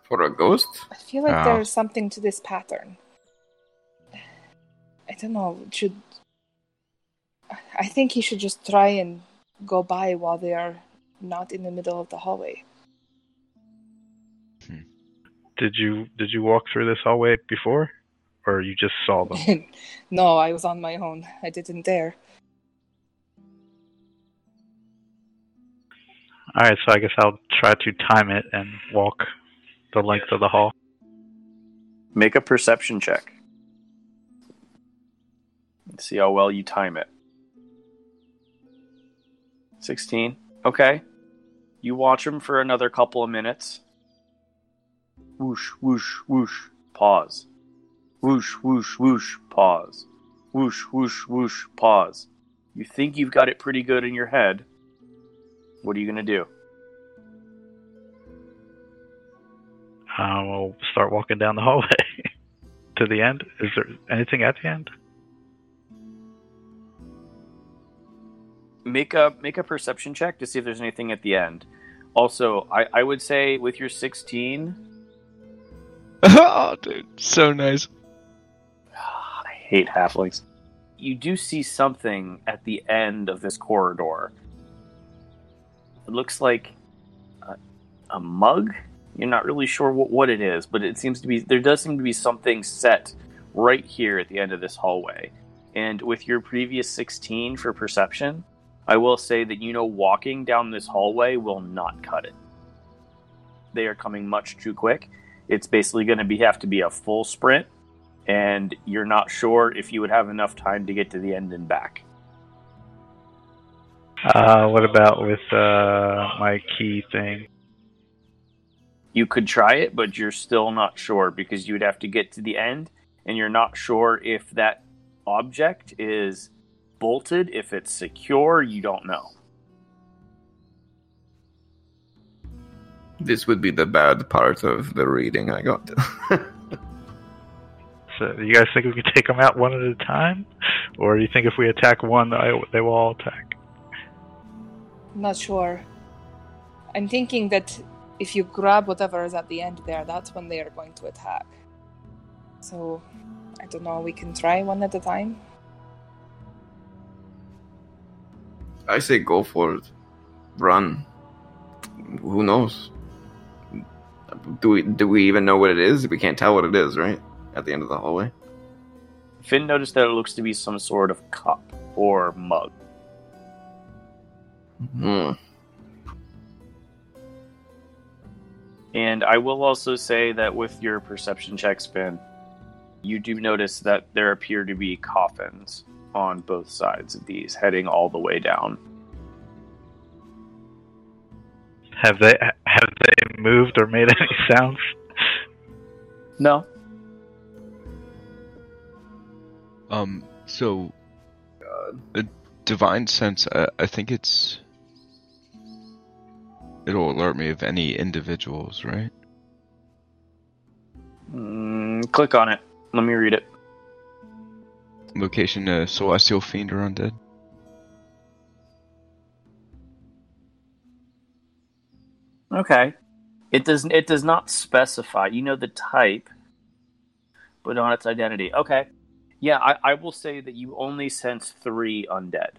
For a ghost? I feel like Ow. there's ah. something to this pattern. I don't know. it Should I think he should just try and go by while they are not in the middle of the hallway. Hmm. Did you did you walk through this hallway before, or you just saw them? [LAUGHS] no, I was on my own. I didn't dare. All right, so I guess I'll try to time it and walk the length of the hall. Make a perception check. Let's see how well you time it. 16. Okay. You watch him for another couple of minutes. Whoosh, whoosh, whoosh. Pause. Whoosh, whoosh, whoosh. Pause. Whoosh, whoosh, whoosh. Pause. You think you've got it pretty good in your head. What are you going to do? We'll start walking down the hallway [LAUGHS] to the end. Is there anything at the end? Make a make a perception check to see if there's anything at the end. Also, I, I would say with your 16, oh, [LAUGHS] dude, so nice. Ah, I hate halflings. You do see something at the end of this corridor. It looks like a, a mug. You're not really sure what, what it is, but it seems to be there does seem to be something set right here at the end of this hallway. And with your previous 16 for perception, I will say that you know walking down this hallway will not cut it. They are coming much too quick. It's basically going to be have to be a full sprint, and you're not sure if you would have enough time to get to the end and back. Uh, what about with uh, my key thing? You could try it, but you're still not sure because you would have to get to the end, and you're not sure if that object is bolted, if it's secure, you don't know. This would be the bad part of the reading I got. [LAUGHS] So, you guys think we can take them out one at a time, or do you think if we attack one, they they will all attack? I'm not sure. I'm thinking that if you grab whatever is at the end there, that's when they are going to attack. So, I don't know, we can try one at a time. I say go for it. Run. Who knows? Do we do we even know what it is? We can't tell what it is, right? At the end of the hallway. Finn noticed that it looks to be some sort of cup or mug. Hmm. And I will also say that with your perception check spin, you do notice that there appear to be coffins on both sides of these, heading all the way down. Have they have they moved or made [LAUGHS] any sounds? No. Um, so, a divine sense, I, I think it's. It'll alert me of any individuals, right? Mm, click on it. Let me read it. Location uh, celestial fiend or undead. Okay. It does it does not specify. You know the type, but not its identity. Okay. Yeah, I, I will say that you only sense three undead.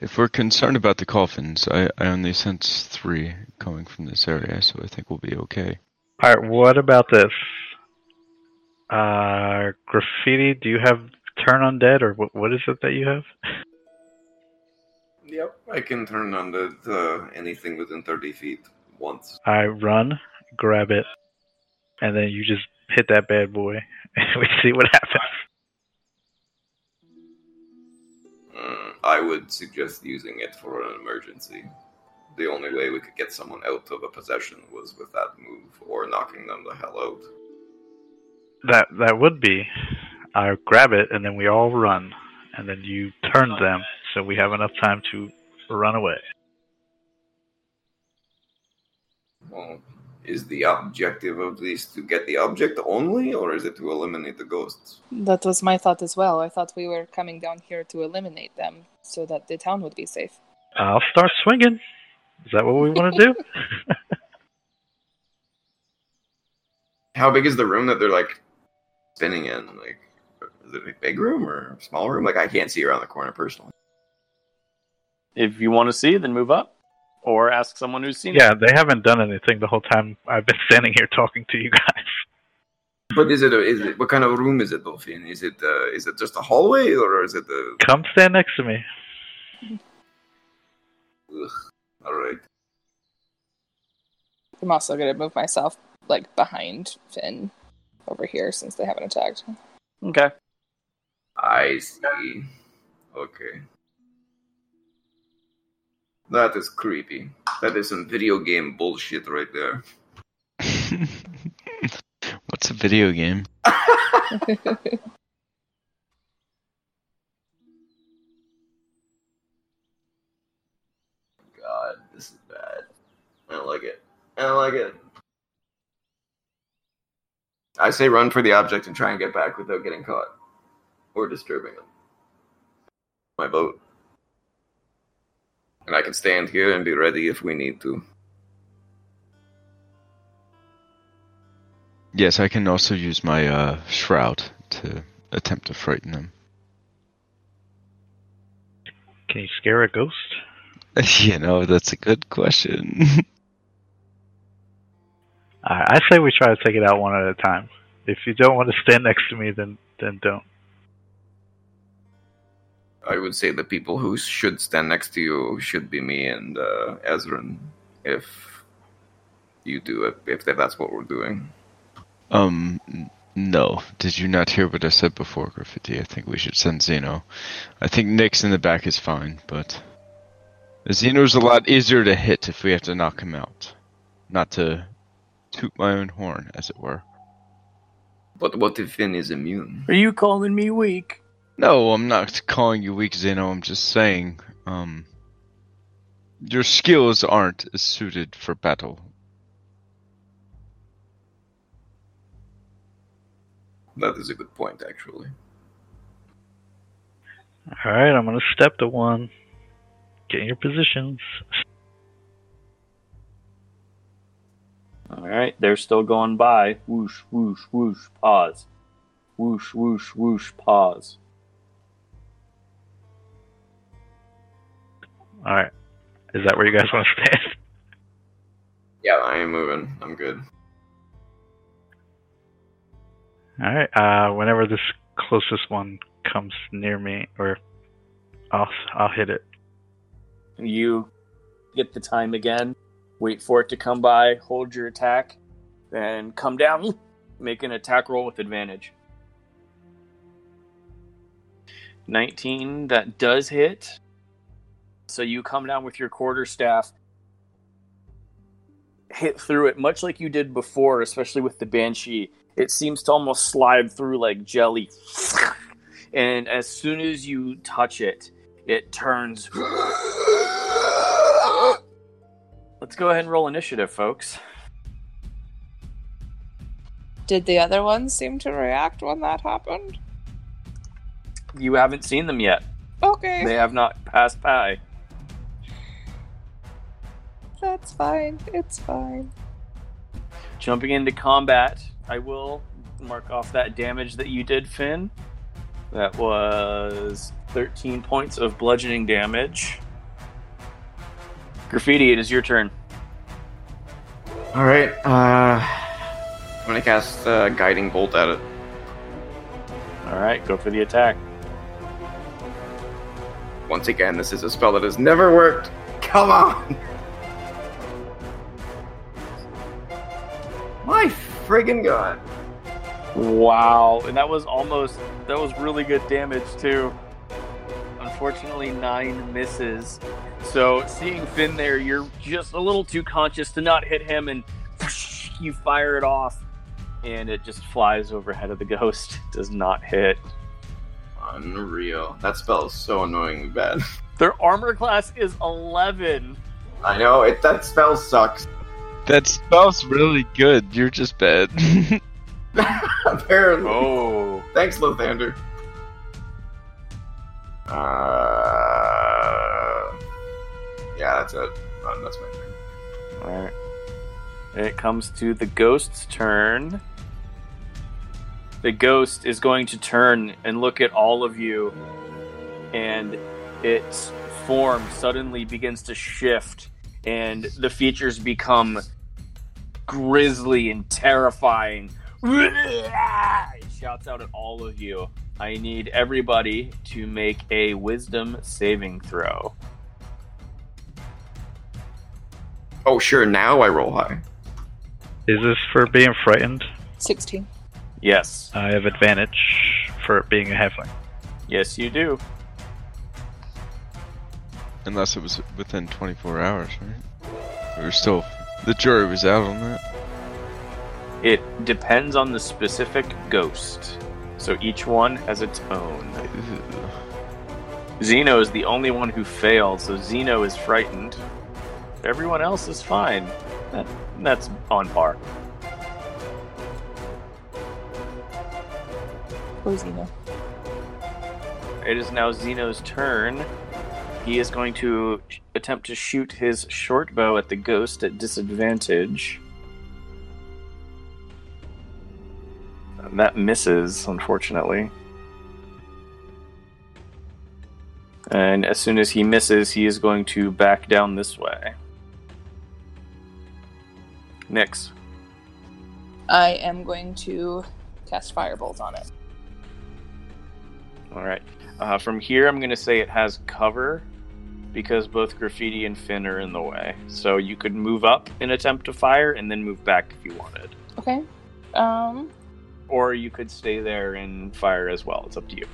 If we're concerned about the coffins, I, I only sense three coming from this area, so I think we'll be okay. All right. What about this? Uh, graffiti. Do you have turn undead or what? What is it that you have? Yep, I can turn on the, the anything within thirty feet once. I run, grab it, and then you just hit that bad boy, [LAUGHS] and we see what happens. Mm, I would suggest using it for an emergency. The only way we could get someone out of a possession was with that move, or knocking them the hell out. That that would be. I grab it, and then we all run, and then you turn them, so we have enough time to run away. Well, is the objective of this to get the object only, or is it to eliminate the ghosts? That was my thought as well. I thought we were coming down here to eliminate them so that the town would be safe. I'll start swinging. Is that what we want to do? [LAUGHS] How big is the room that they're like spinning in? Like, is it a big room or a small room? Like, I can't see around the corner personally. If you want to see, then move up, or ask someone who's seen it. yeah, they haven't done anything the whole time I've been [LAUGHS] standing here talking to you guys. But is it a, is it what kind of room is it, Dolphin? Is it uh, is it just a hallway or is it the? Come stand next to me. Ugh. All right. I'm also gonna move myself like behind Finn over here since they haven't attacked. Okay. I see. Okay. That is creepy. That is some video game bullshit right there. [LAUGHS] What's a video game? [LAUGHS] God, this is bad. I don't like it. I don't like it. I say run for the object and try and get back without getting caught or disturbing them. My boat. And I can stand here and be ready if we need to. Yes, I can also use my uh, shroud to attempt to frighten them. Can you scare a ghost? [LAUGHS] you know, that's a good question. [LAUGHS] I, I say we try to take it out one at a time. If you don't want to stand next to me, then then don't. I would say the people who should stand next to you should be me and uh, Ezrin, if you do it, if that's what we're doing. um, no. Did you not hear what I said before, Graffiti? I think we should send Zeno. I think Nyx in the back is fine, but Zeno's a lot easier to hit if we have to knock him out. Not to toot my own horn, as it were. But what if Finn is immune? Are you calling me weak? No, I'm not calling you weak, Zeno. I'm just saying, um, your skills aren't suited for battle. That is a good point, actually. All right, I'm gonna step to one. Get in your positions. All right, they're still going by. Whoosh, whoosh, whoosh. Pause. Whoosh, whoosh, whoosh. Pause. All right, is that where you guys want to stand? [LAUGHS] Yeah, I am moving. I'm good. All right. Uh, whenever this closest one comes near me, or I'll I'll hit it. You get the time again. Wait for it to come by. Hold your attack. Then come down. [LAUGHS] Make an attack roll with advantage. 19, that does hit. So you come down with your quarterstaff, hit through it, much like you did before, especially with the banshee. It seems to almost slide through like jelly. [LAUGHS] And as soon as you touch it, it turns. [LAUGHS] Let's go ahead and roll initiative, folks. Did the other ones seem to react when that happened? You haven't seen them yet. Okay, They have not passed by. that's fine. It's fine. Jumping into combat, I will mark off that damage that you did, Finn. That was 13 points of bludgeoning damage. Graffiti, it is your turn. All right. Uh, I'm gonna cast uh, guiding bolt at it. All right, go for the attack. Once again, this is a spell that has never worked. Come on. My friggin' god. Wow, and that was almost that was really good damage too. Unfortunately, nine misses. So seeing Finn there, you're just a little too conscious to not hit him, and [LAUGHS] you fire it off, and it just flies overhead of the [LAUGHS] ghost. Does not hit. Unreal. That spell is so annoyingly bad. [LAUGHS] Their armor class is 11. I know it. That spell sucks. That spell's really good. You're just bad. Apparently. Oh, Thanks, Lathander. Uh, yeah, that's it. Uh, that's my turn. all right. It comes to the ghost's turn. The ghost is going to turn and look at all of you, and its form suddenly begins to shift, and the features become grisly and terrifying. It shouts out at all of you. I need everybody to make a wisdom saving throw. Oh, sure. Now I roll high. Is this for being frightened? 16. Yes. I have advantage for it being a halfling. Yes, you do. Unless it was within 24 hours, right? We were still. The jury was out on that. It depends on the specific ghost. So each one has its own. Zeno is the only one who failed, so Zeno is frightened. Everyone else is fine. That, that's on par. Poor Zeno. It is now Zeno's turn. He is going to attempt to shoot his short bow at the ghost at disadvantage. And that misses, unfortunately. And as soon as he misses, he is going to back down this way. Nyx. I am going to cast Firebolt on it. All right. Uh, from here, I'm going to say it has cover because both Graffiti and Finn are in the way. So you could move up and attempt to fire and then move back if you wanted. Okay. Um, Or you could stay there and fire as well. It's up to you.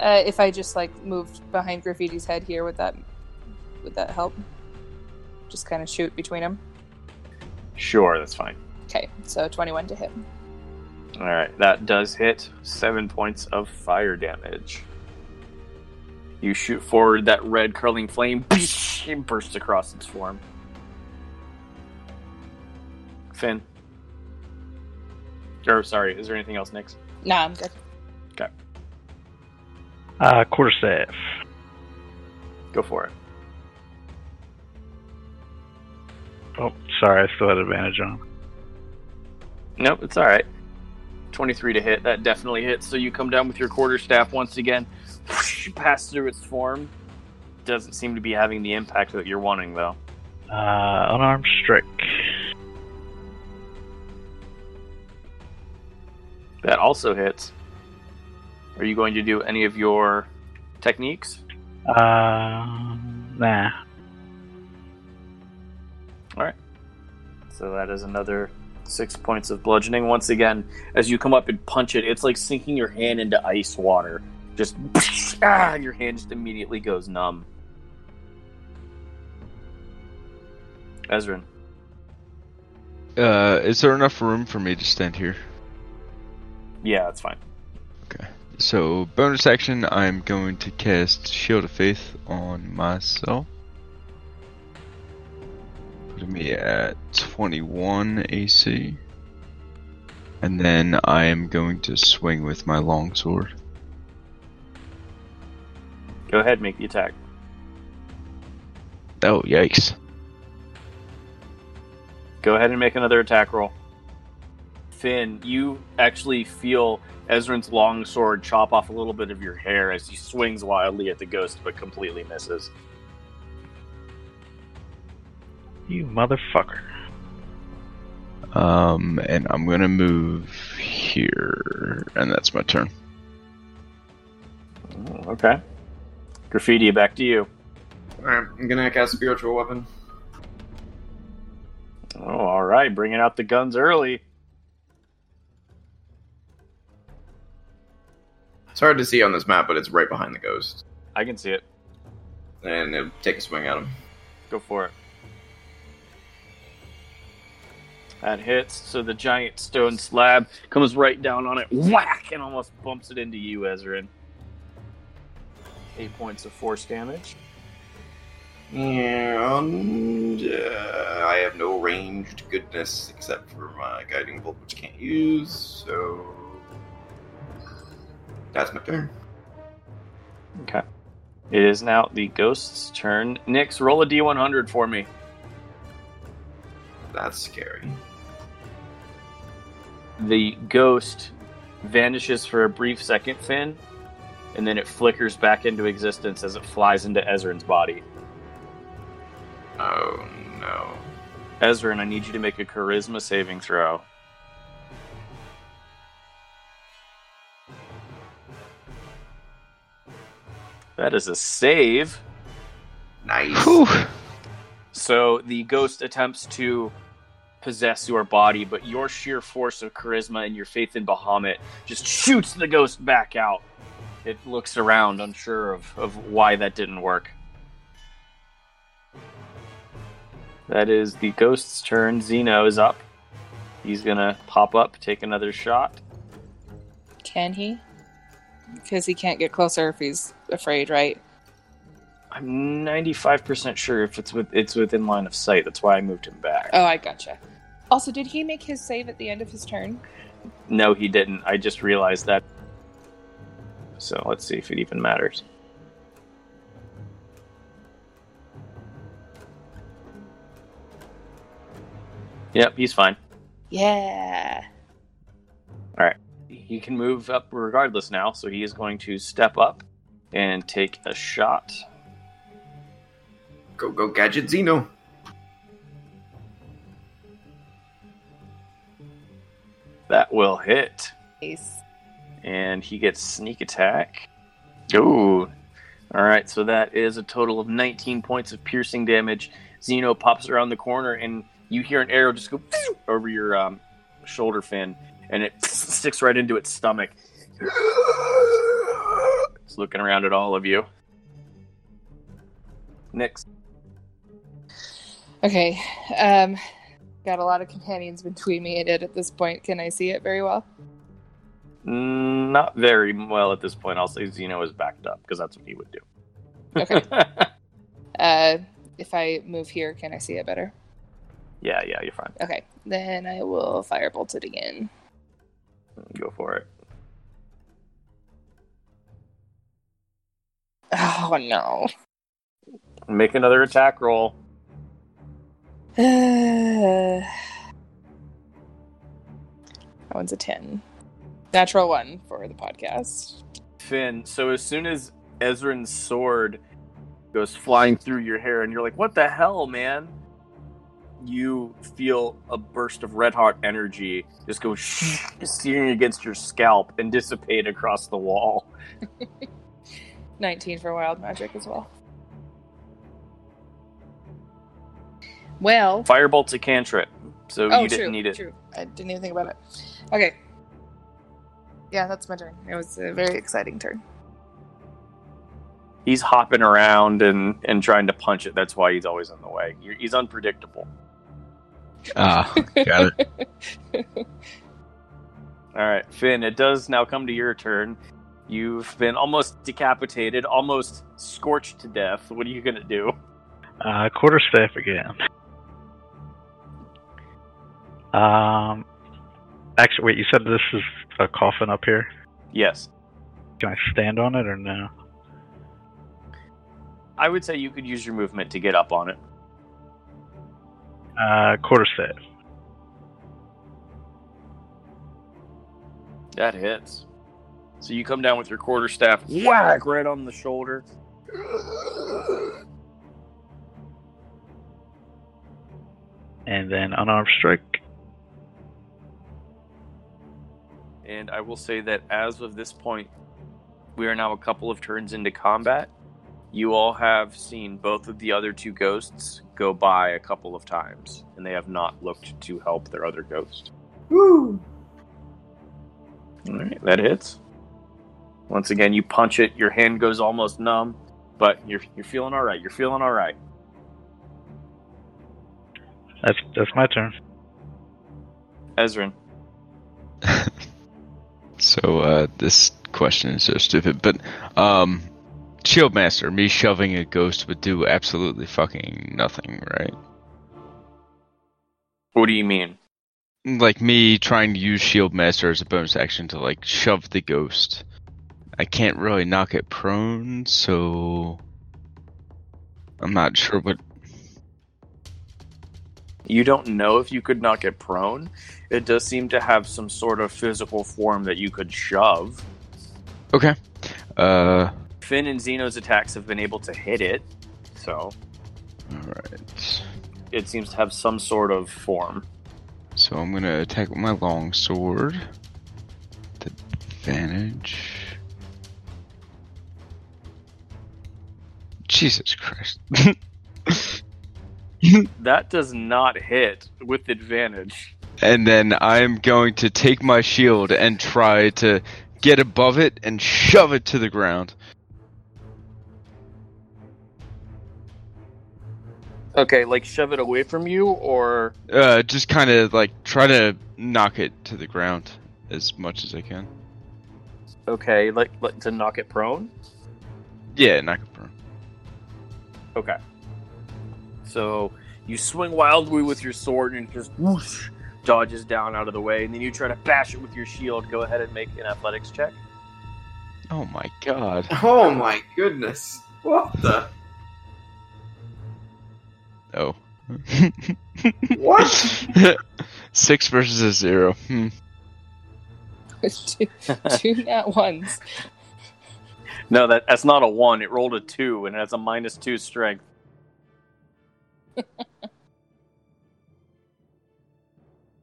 uh, if I just like moved behind Graffiti's head here, would that would that help? Just kind of shoot between them. Sure, that's fine. Okay, so 21 to hit. All right, that does hit seven points of fire damage. You shoot forward, that red curling flame [LAUGHS] it bursts across its form. Finn. Or sorry, is there anything else, Nyx? Nah, I'm good. Okay. Uh, quarterstaff. Go for it. Oh, sorry, I still had advantage on. Nope, it's all right. 23 to hit. That definitely hits. So you come down with your quarterstaff once again, pass through its form. Doesn't seem to be having the impact that you're wanting, though. Uh, unarmed strike. That also hits. Are you going to do any of your techniques? Uh, nah. All right. So that is another six points of bludgeoning. Once again, as you come up and punch it, it's like sinking your hand into ice water. Just [LAUGHS] ah, your hand just immediately goes numb. Ezrin. Uh, is there enough room for me to stand here? Yeah, that's fine. Okay. So, bonus action, I'm going to cast Shield of Faith on myself. Me at 21 AC. And then I am going to swing with my longsword. Go ahead, make the attack. Oh, yikes. Go ahead and make another attack roll. Finn, you actually feel Ezrin's long sword chop off a little bit of your hair as he swings wildly at the ghost but completely misses. You motherfucker. Um, and I'm gonna move here, and that's my turn. Oh, Okay. Graffiti, back to you. Alright, I'm gonna cast spiritual weapon. Oh, all right. Bringing out the guns early. It's hard to see on this map, but it's right behind the ghost. I can see it. And it'll take a swing at him. Go for it. That hits. So the giant stone slab comes right down on it, whack, and almost bumps it into you, Ezrin. Eight points of force damage. And uh, I have no ranged goodness except for my guiding bolt, which I can't use. So that's my turn. Okay. It is now the ghost's turn. Nix, roll a d100 for me. That's scary. The ghost vanishes for a brief second, Finn, and then it flickers back into existence as it flies into Ezrin's body. Oh no. Ezrin, I need you to make a charisma saving throw. That is a save. Nice. Whew. So the ghost attempts to possess your body, but your sheer force of charisma and your faith in Bahamut just shoots the ghost back out. It looks around, unsure of, of why that didn't work. That is the ghost's turn. Zeno is up. He's gonna pop up, take another shot. Can he? Because he can't get closer if he's afraid, right? I'm 95% sure if it's with it's within line of sight. That's why I moved him back. Oh, I gotcha. Also, did he make his save at the end of his turn? No, he didn't. I just realized that. So let's see if it even matters. Yep, he's fine. Yeah. All right. He can move up regardless now, so he is going to step up and take a shot. Go go gadget Zeno. That will hit. Nice. and he gets sneak attack. Ooh. All right, so that is a total of 19 points of piercing damage. Zeno pops around the corner, and you hear an arrow just go over your um, shoulder Finn, and it [LAUGHS] sticks right into its stomach. It's looking around at all of you. Next. Okay. Um, got a lot of companions between me and it at this point. Can I see it very well? Mm, Not very well at this point. I'll say Zeno is backed up because that's what he would do. Okay. [LAUGHS] Uh, if I move here, can I see it better? yeah, yeah, you're fine. Okay. Then I will firebolt it again. Go for it. Oh no. Make another attack roll. [SIGHS] that one's a 10. Natural one for the podcast. Finn, so as soon as Ezrin's sword goes flying through your hair and you're like, what the hell, man? You feel a burst of red hot energy just go [LAUGHS] searing against your scalp and dissipate across the wall. [LAUGHS] 19 for wild magic as well. Well, Firebolt's a cantrip, so oh, you didn't true, need it. true. I didn't even think about it. Okay. Yeah, that's my turn. It was a very exciting turn. he's hopping around and and trying to punch it. That's why he's always in the way. You're- He's unpredictable. Ah, got it. [LAUGHS] All right, Finn. It does now come to your turn. You've been almost decapitated, almost scorched to death. What are you gonna do? Uh, quarterstaff again. Um, actually, wait. You said this is a coffin up here. Yes, Can I stand on it or no? I would say you could use your movement to get up on it. Uh, quarterstaff. That hits. So you come down with your quarterstaff, whack right on the shoulder. And then unarmed strike. And I will say that as of this point, we are now a couple of turns into combat. You all have seen both of the other two ghosts go by a couple of times, and they have not looked to help their other ghost. Woo! All right, that hits. Once again, you punch it. Your hand goes almost numb, but you're you're feeling all right. You're feeling all right. That's that's my turn. Ezrin, [LAUGHS] So uh, this question is so stupid, but um, Shield Master, me shoving a ghost would do absolutely fucking nothing, right? what do you mean? Like me trying to use Shield Master as a bonus action to like shove the ghost. I can't really knock it prone, so I'm not sure what. You don't know if you could knock it prone. It does seem to have some sort of physical form that you could shove. Okay. Uh, Finn and Zeno's attacks have been able to hit it, so all right. it seems to have some sort of form. So I'm gonna attack with my long sword. The advantage. Jesus Christ. [LAUGHS] [LAUGHS] That does not hit with advantage. and then I'm going to take my shield and try to get above it and shove it to the ground. Okay, like shove it away from you, or Uh, just kind of like try to knock it to the ground as much as I can. okay, like, like to knock it prone. Yeah, knock it prone. Okay. So you swing wildly with your sword and it just whoosh dodges down out of the way, and then you try to bash it with your shield. Go ahead and make an athletics check. Oh my god. Oh my goodness. What the? Oh. What? [LAUGHS] Six versus a zero. Hmm. [LAUGHS] two, two nat ones. [LAUGHS] No, that that's not a one. It rolled a two, and it has a minus two strength. [LAUGHS]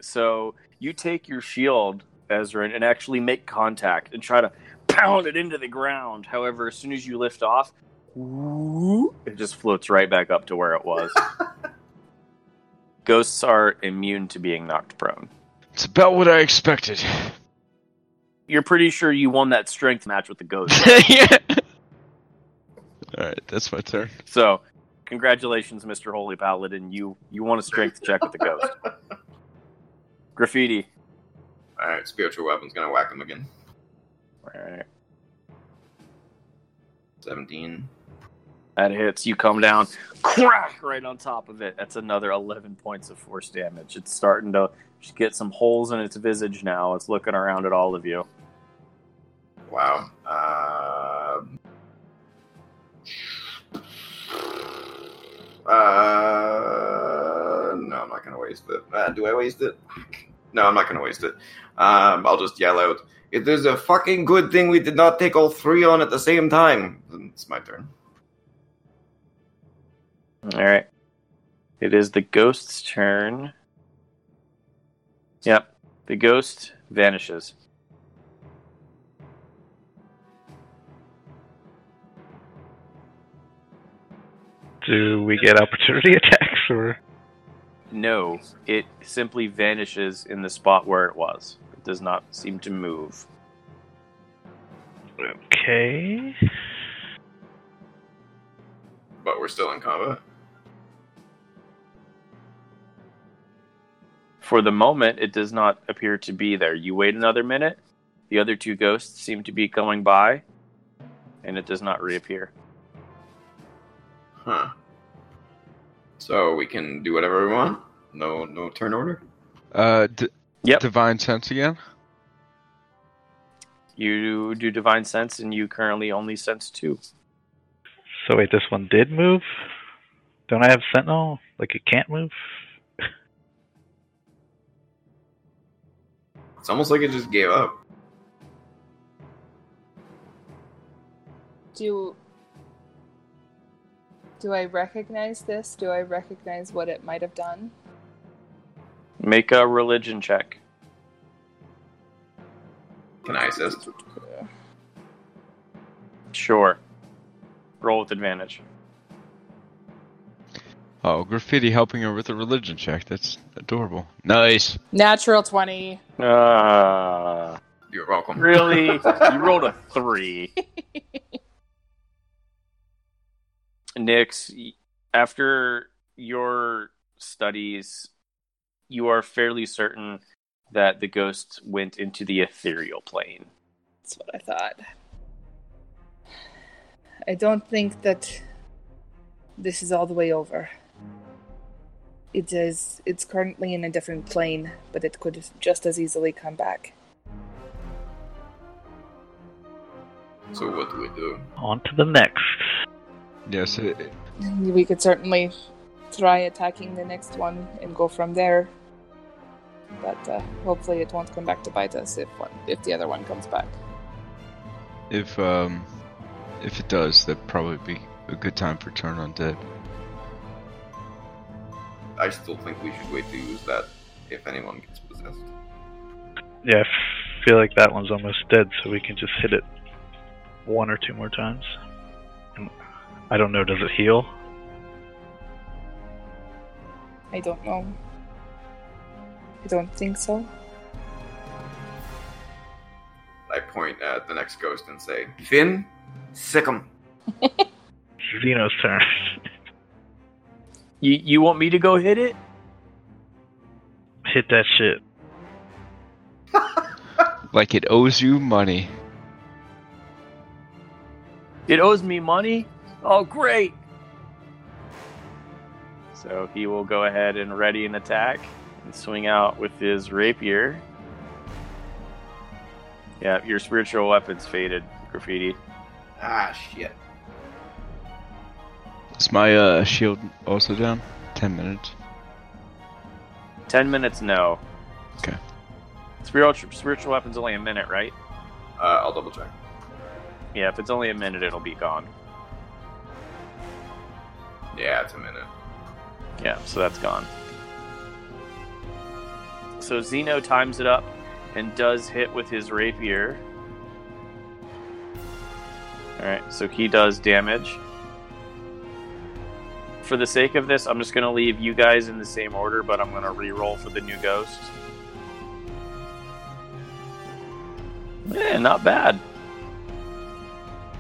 so you take your shield, Ezrin, and actually make contact and try to pound it into the ground. However, as soon as you lift off, it just floats right back up to where it was. [LAUGHS] Ghosts are immune to being knocked prone. It's about what I expected. You're pretty sure you won that strength match with the ghost. [LAUGHS] yeah. Alright, that's my turn. So, congratulations, Mr. Holy Paladin. You you won a strength check with the ghost. [LAUGHS] Graffiti. Alright, spiritual weapon's gonna whack him again. Alright. 17. That hits. You come down, crack right on top of it. That's another 11 points of force damage. It's starting to get some holes in its visage now. It's looking around at all of you. Wow. Um uh, no, I'm not gonna waste it. Uh, do I waste it? No, I'm not gonna waste it. Um, I'll just yell out. It is a fucking good thing we did not take all three on at the same time. It's my turn. Alright. It is the ghost's turn. Yep. The ghost vanishes. Do we get opportunity [LAUGHS] attacks or? No, it simply vanishes in the spot where it was. It does not seem to move. Okay. But we're still in combat. For the moment, it does not appear to be there. You wait another minute. The other two ghosts seem to be going by, and it does not reappear. Huh. So we can do whatever we want. No, no turn order. Uh, d- Yep. divine sense again. You do divine sense, and you currently only sense two. So wait, this one did move? Don't I have Sentinel? Like it can't move? [LAUGHS] It's almost like it just gave up. Do do I recognize this? Do I recognize what it might have done? Make a religion check. Can I assist? Sure. Roll with advantage. Oh, graffiti helping her with a religion check. That's adorable. Nice. Natural twenty. Uh, You're welcome. really? [LAUGHS] you rolled a three. [LAUGHS] Nix, after your studies, you are fairly certain that the ghost went into the ethereal plane. That's what I thought. I don't think that this is all the way over. It is it's currently in a different plane, but it could just as easily come back. So what do we do? On to the next. Yes. It, We could certainly try attacking the next one and go from there. But uh, hopefully it won't come back to bite us if one, if the other one comes back. if um, if it does, that'd probably be a good time for turn undead. I still think we should wait to use that if anyone gets possessed. Yeah, I feel like that one's almost dead, so we can just hit it one or two more times. And I don't know, does it heal? I don't know. I don't think so. I point at the next ghost and say, Finn, sick 'em. [LAUGHS] Zeno's turn. You you want me to go hit it? Hit that shit. [LAUGHS] Like it owes you money. It owes me money? Oh, great! So he will go ahead and ready an attack and swing out with his rapier. Yeah, your spiritual weapon's faded, graffiti. Ah, shit. Is my uh, shield also down? Ten minutes. Ten minutes, no. Okay. Spiritual spiritual weapon's only a minute, right? Uh, I'll double check. Yeah, if it's only a minute, it'll be gone. Yeah, it's a minute. Yeah, so that's gone. So Zeno times it up and does hit with his rapier. Alright, so he does damage. For the sake of this, I'm just going to leave you guys in the same order, but I'm going to re-roll for the new ghost. Yeah, not bad.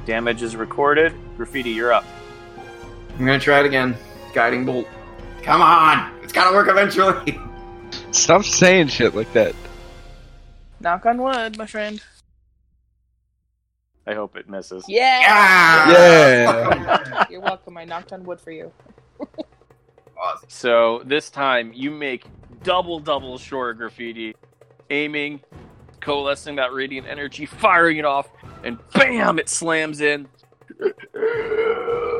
Damage is recorded. Graffiti, you're up. I'm gonna try it again. Guiding bolt. Come on! It's gotta work eventually! [LAUGHS] Stop saying shit like that. Knock on wood, my friend. I hope it misses. Yeah. Yeah. [LAUGHS] You're welcome. I knocked on wood for you. Awesome. So this time you make double double short graffiti, aiming, coalescing that radiant energy, firing it off, and bam! It slams in. [LAUGHS]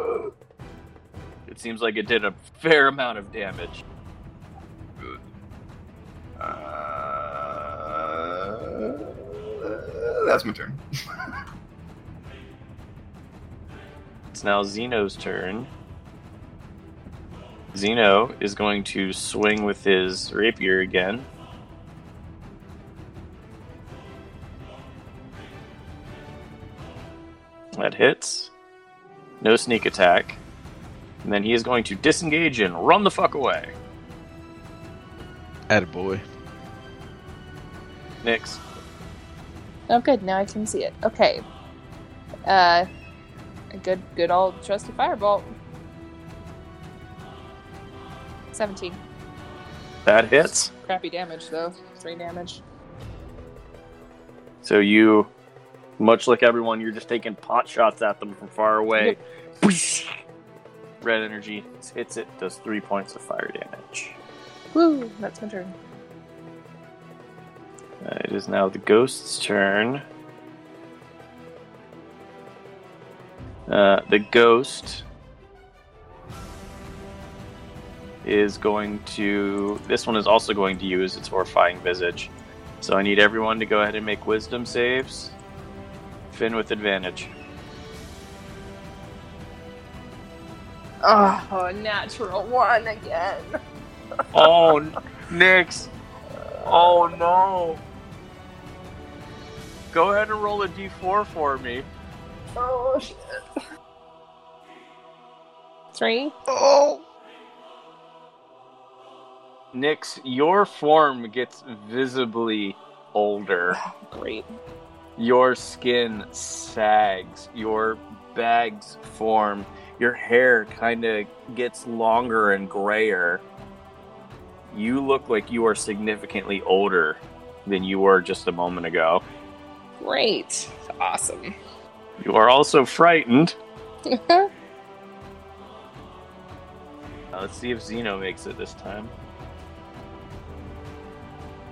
It seems like it did a fair amount of damage. Good. Uh, that's my turn. [LAUGHS] It's now Zeno's turn. Zeno is going to swing with his rapier again. That hits. No sneak attack. And then he is going to disengage and run the fuck away. Attaboy. Nix. Oh, good. Now I can see it. Okay. Uh, a good, good old trusty firebolt. 17. That hits. Crappy damage, though. Three damage. So you, much like everyone, you're just taking pot shots at them from far away. Red energy hits it, does three points of fire damage. Woo! That's my turn. Uh, it is now the ghost's turn. Uh, the ghost is going to. This one is also going to use its horrifying visage. So I need everyone to go ahead and make wisdom saves. Finn with advantage. Oh, natural one again. [LAUGHS] Oh, Nix. Oh no. Go ahead and roll a d4 for me. Oh, shit. Three? Oh. Nix, your form gets visibly older. Great. Your skin sags. Your bags form. Your hair kind of gets longer and grayer. You look like you are significantly older than you were just a moment ago. Great. Awesome. You are also frightened. Uh, [LAUGHS] let's see if Zeno makes it this time.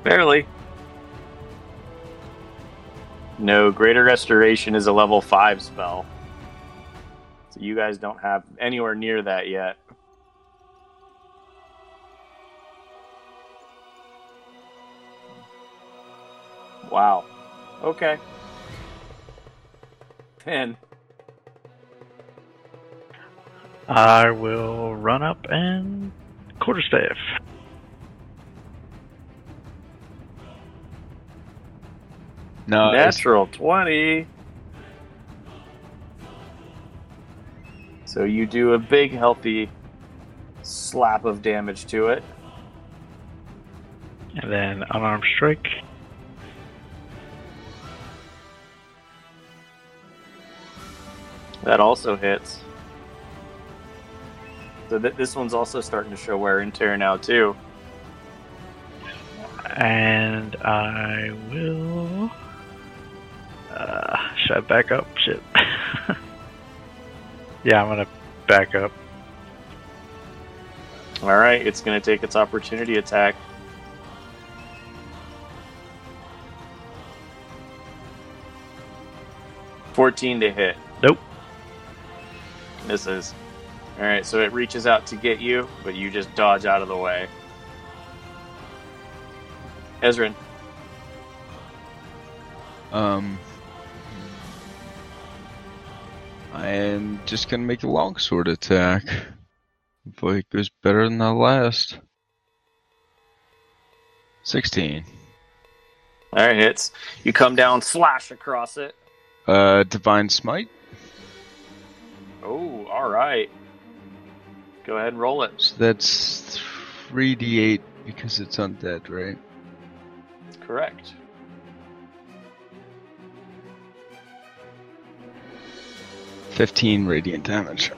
Barely. No, Greater Restoration is a level 5 spell. So you guys don't have anywhere near that yet. Wow. Okay. Finn. I will run up and quarterstaff. No, it's- Natural 20. So you do a big, healthy slap of damage to it. And then unarmed strike. That also hits. So th- this one's also starting to show wear and tear now, too. And I will. Uh, should I back up? Shit. [LAUGHS] yeah, I'm gonna back up. All right, it's going to take its opportunity attack. Fourteen to hit. Nope. Misses. All right, so it reaches out to get you, but you just dodge out of the way. Ezrin, Um, I am just gonna make a longsword attack. Hopefully it goes better than the last. 16. all right, hits. You come down, slash across it. Uh, Divine Smite. Oh, all right. Go ahead and roll it. So that's 3d8 because it's undead, right? Correct. Fifteen radiant damage.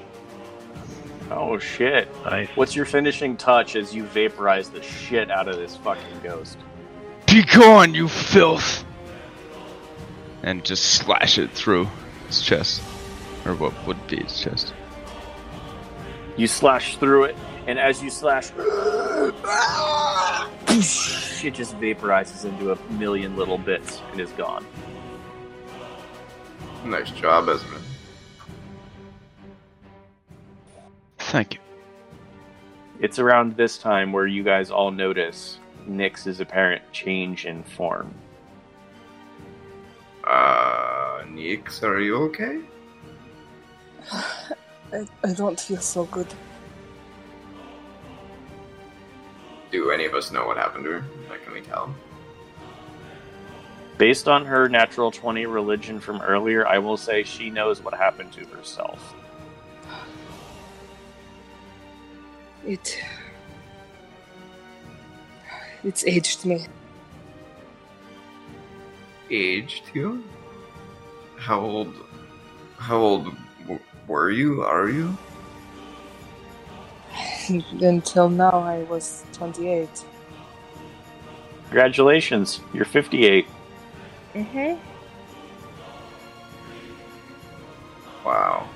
Oh shit. Nice. What's your finishing touch as you vaporize the shit out of this fucking ghost? Be gone, you filth! And just slash it through his chest. Or what would be his chest. You slash through it, and as you slash, it just vaporizes into a million little bits and is gone. Nice job, Ezra. Thank you. It's around this time where you guys all notice Nyx's apparent change in form. Uh, Nix, are you okay? [SIGHS] I, I don't feel so good. Do any of us know what happened to her? Like, can we tell? Based on her natural 20 religion from earlier, I will say she knows what happened to herself. It. It's aged me. Aged you? How old? How old were you? Are you? [LAUGHS] Until now, I was 28. Congratulations, you're 58. Mm-hmm. Wow.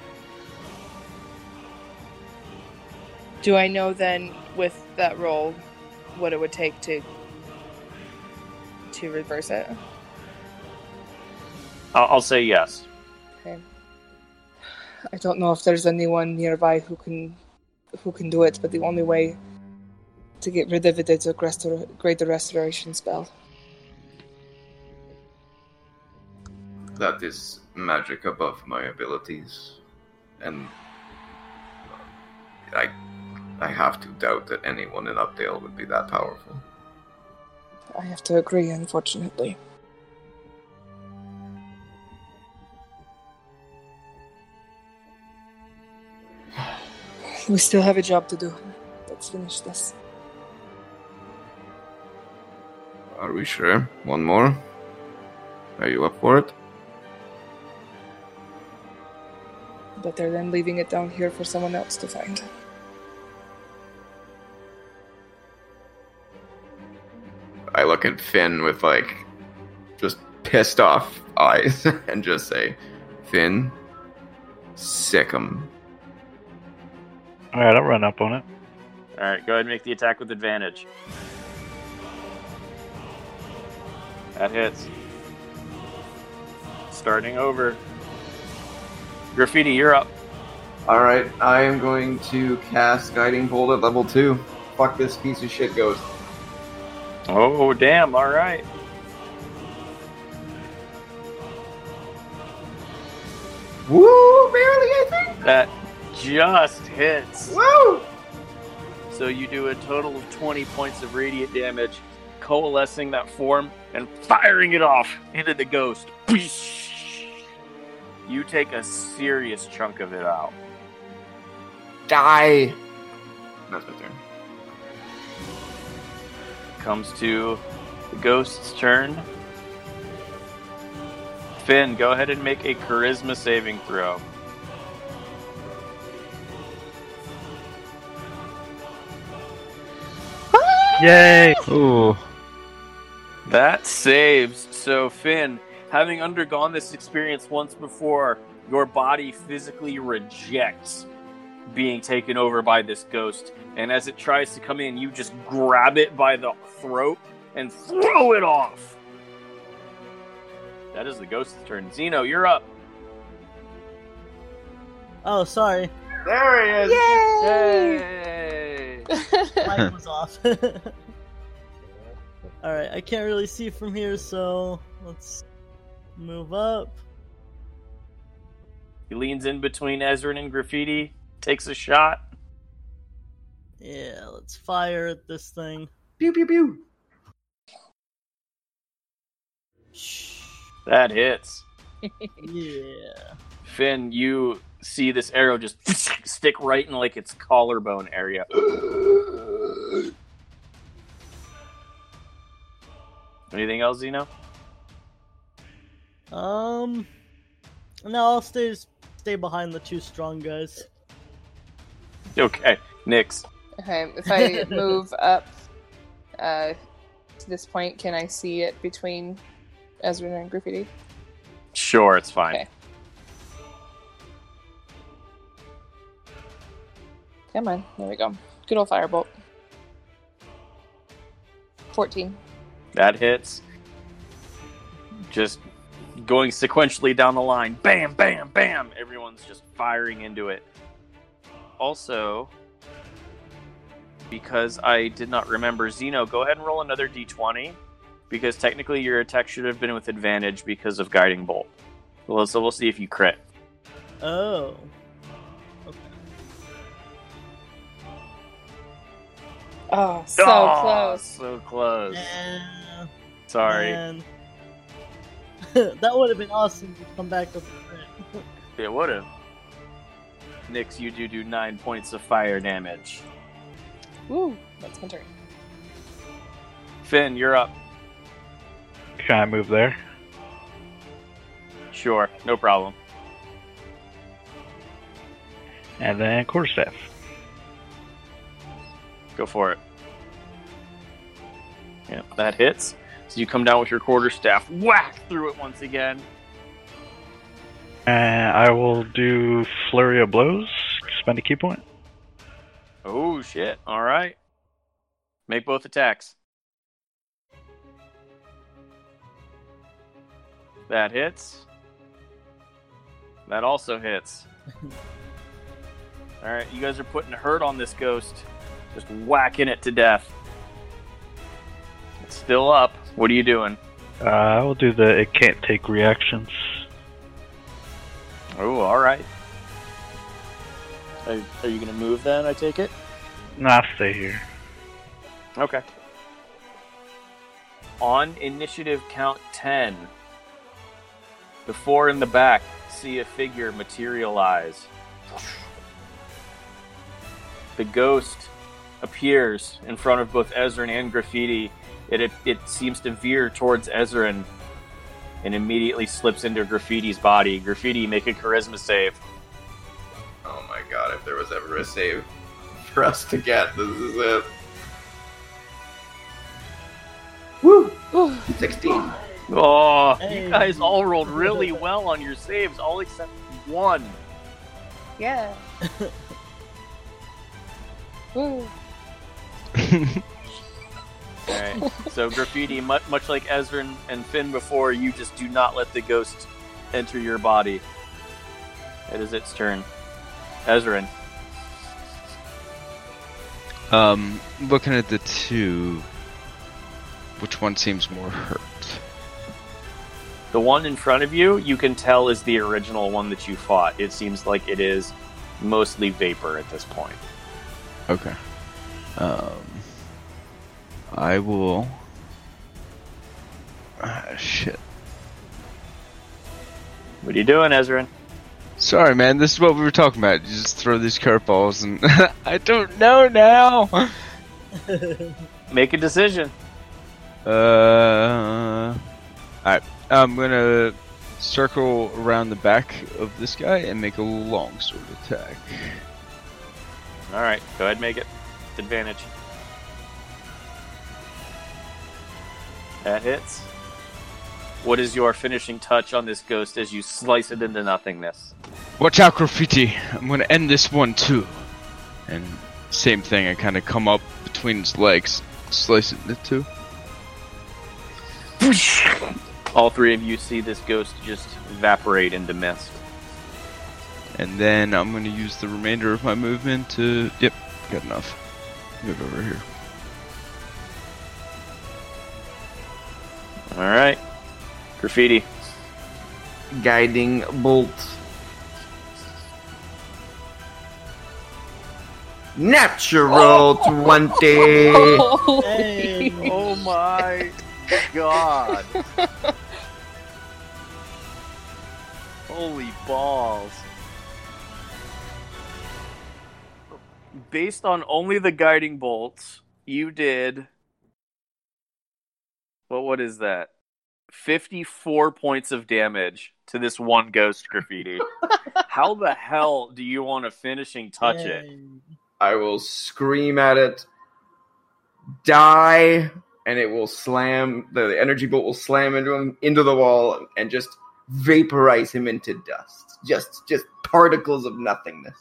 Do I know then, with that roll, what it would take to to reverse it? I'll, I'll say yes. Okay. I don't know if there's anyone nearby who can who can do it, but the only way to get rid of it is a restor- greater restoration spell. That is magic above my abilities. And I I have to doubt that anyone in Updale would be that powerful. I have to agree, unfortunately. We still have a job to do. Let's finish this. Are we sure? One more? Are you up for it? Better than leaving it down here for someone else to find. I look at Finn with like just pissed off eyes [LAUGHS] and just say, Finn, sick 'em. Alright, I'll run up on it. All right, go ahead and make the attack with advantage. That hits. Starting over. Graffiti, you're up. Alright, I am going to cast Guiding Bolt at level 2. Fuck this piece of shit ghost. Oh, damn. All right. Woo! Barely, I think! That just hits. Woo! So you do a total of 20 points of radiant damage, coalescing that form and firing it off into the ghost. You take a serious chunk of it out. Die! That's my turn. Comes to the ghost's turn. Finn, go ahead and make a charisma saving throw. Yay! Ah! Ooh. That saves. So, Finn, having undergone this experience once before, your body physically rejects being taken over by this ghost. And as it tries to come in, you just grab it by the throat and throw it off. That is the ghost's turn. Zeno, you're up. Oh, sorry. There he is! Yay! Mic [LAUGHS] was off. [LAUGHS] Alright, I can't really see from here, so let's move up. He leans in between Ezrin and Graffiti, takes a shot. Yeah, let's fire at this thing. Pew pew pew! That hits. [LAUGHS] Yeah. Finn, you see this arrow just [SNIFFS] stick right in like its collarbone area. [GASPS] Anything else, Zeno? Um. No, I'll stay stay behind the two strong guys. [LAUGHS] Okay, Nix. Okay, if I [LAUGHS] move up uh, to this point, can I see it between Ezra and Graffiti? Sure, it's fine. Okay. Come on, there we go. Good old firebolt. 14. That hits. Just going sequentially down the line. Bam, bam, bam. Everyone's just firing into it. Also, because I did not remember Zeno, go ahead and roll another d20. Because technically your attack should have been with advantage because of Guiding Bolt. Well, so we'll see if you crit. Oh. Okay. Oh, so Oh, close. So close. Eh, Sorry. [LAUGHS] that would have been awesome to come back up with crit. It would have. Nix, you do do nine points of fire damage. Woo, that's my turn. Finn, you're up. Can I move there? Sure, no problem. And then quarterstaff. Go for it. Yeah, that hits. So you come down with your quarterstaff, whack through it once again. And I will do flurry of blows. Spend a ki point. Oh shit! All right. Make both attacks. That hits. That also hits. [LAUGHS] All right, you guys are putting hurt on this ghost, just whacking it to death. It's still up. What are you doing? Uh, I will do the it can't take reactions. Oh, all right. Are, are you gonna move then? I take it. Nah, stay here. Okay. On initiative count 10, the four in the back see a figure materialize. The ghost appears in front of both Ezrin and Graffiti. It, it, it seems to veer towards Ezrin and immediately slips into Graffiti's body. Graffiti, make a charisma save. Oh my god, if there was ever a save for us to get, this is it. Woo! 16. Oh, Hey. you guys all rolled really well on your saves, all except one. Yeah. Woo. [LAUGHS] [LAUGHS] [LAUGHS] Alright. so graffiti, much, much like Ezrin and Finn before, you just do not let the ghost enter your body. It is its turn. Ezrin. Um, looking at the two, which one seems more hurt? The one in front of you, you can tell is the original one that you fought. It seems like it is mostly vapor at this point. Okay. Um, I will. Ah, shit. What are you doing, Ezrin? Sorry, man. This is what we were talking about. You just throw these curveballs, and [LAUGHS] I don't know now. Make a decision. Uh, alright. I'm gonna circle around the back of this guy and make a long sword attack. Alright, go ahead make it. Advantage. That hits. What is your finishing touch on this ghost as you slice it into nothingness? Watch out, graffiti! I'm gonna end this one too. And same thing. I kind of come up between its legs, slice it into two. All three of you see this ghost just evaporate into mist. And then I'm gonna use the remainder of my movement to. Yep, got enough. Move over here. Alright. Graffiti. Guiding bolt. Natural 20! Hey. Oh, oh [LAUGHS] my god. Holy balls. Based on only the guiding bolts, you did. What what is that? 54 points of damage to this one ghost graffiti. [LAUGHS] How the hell do you want a finishing touch it? I will scream at it, die, and it will slam. The, the energy bolt will slam into him into the wall and just vaporize him into dust. Just, just particles of nothingness.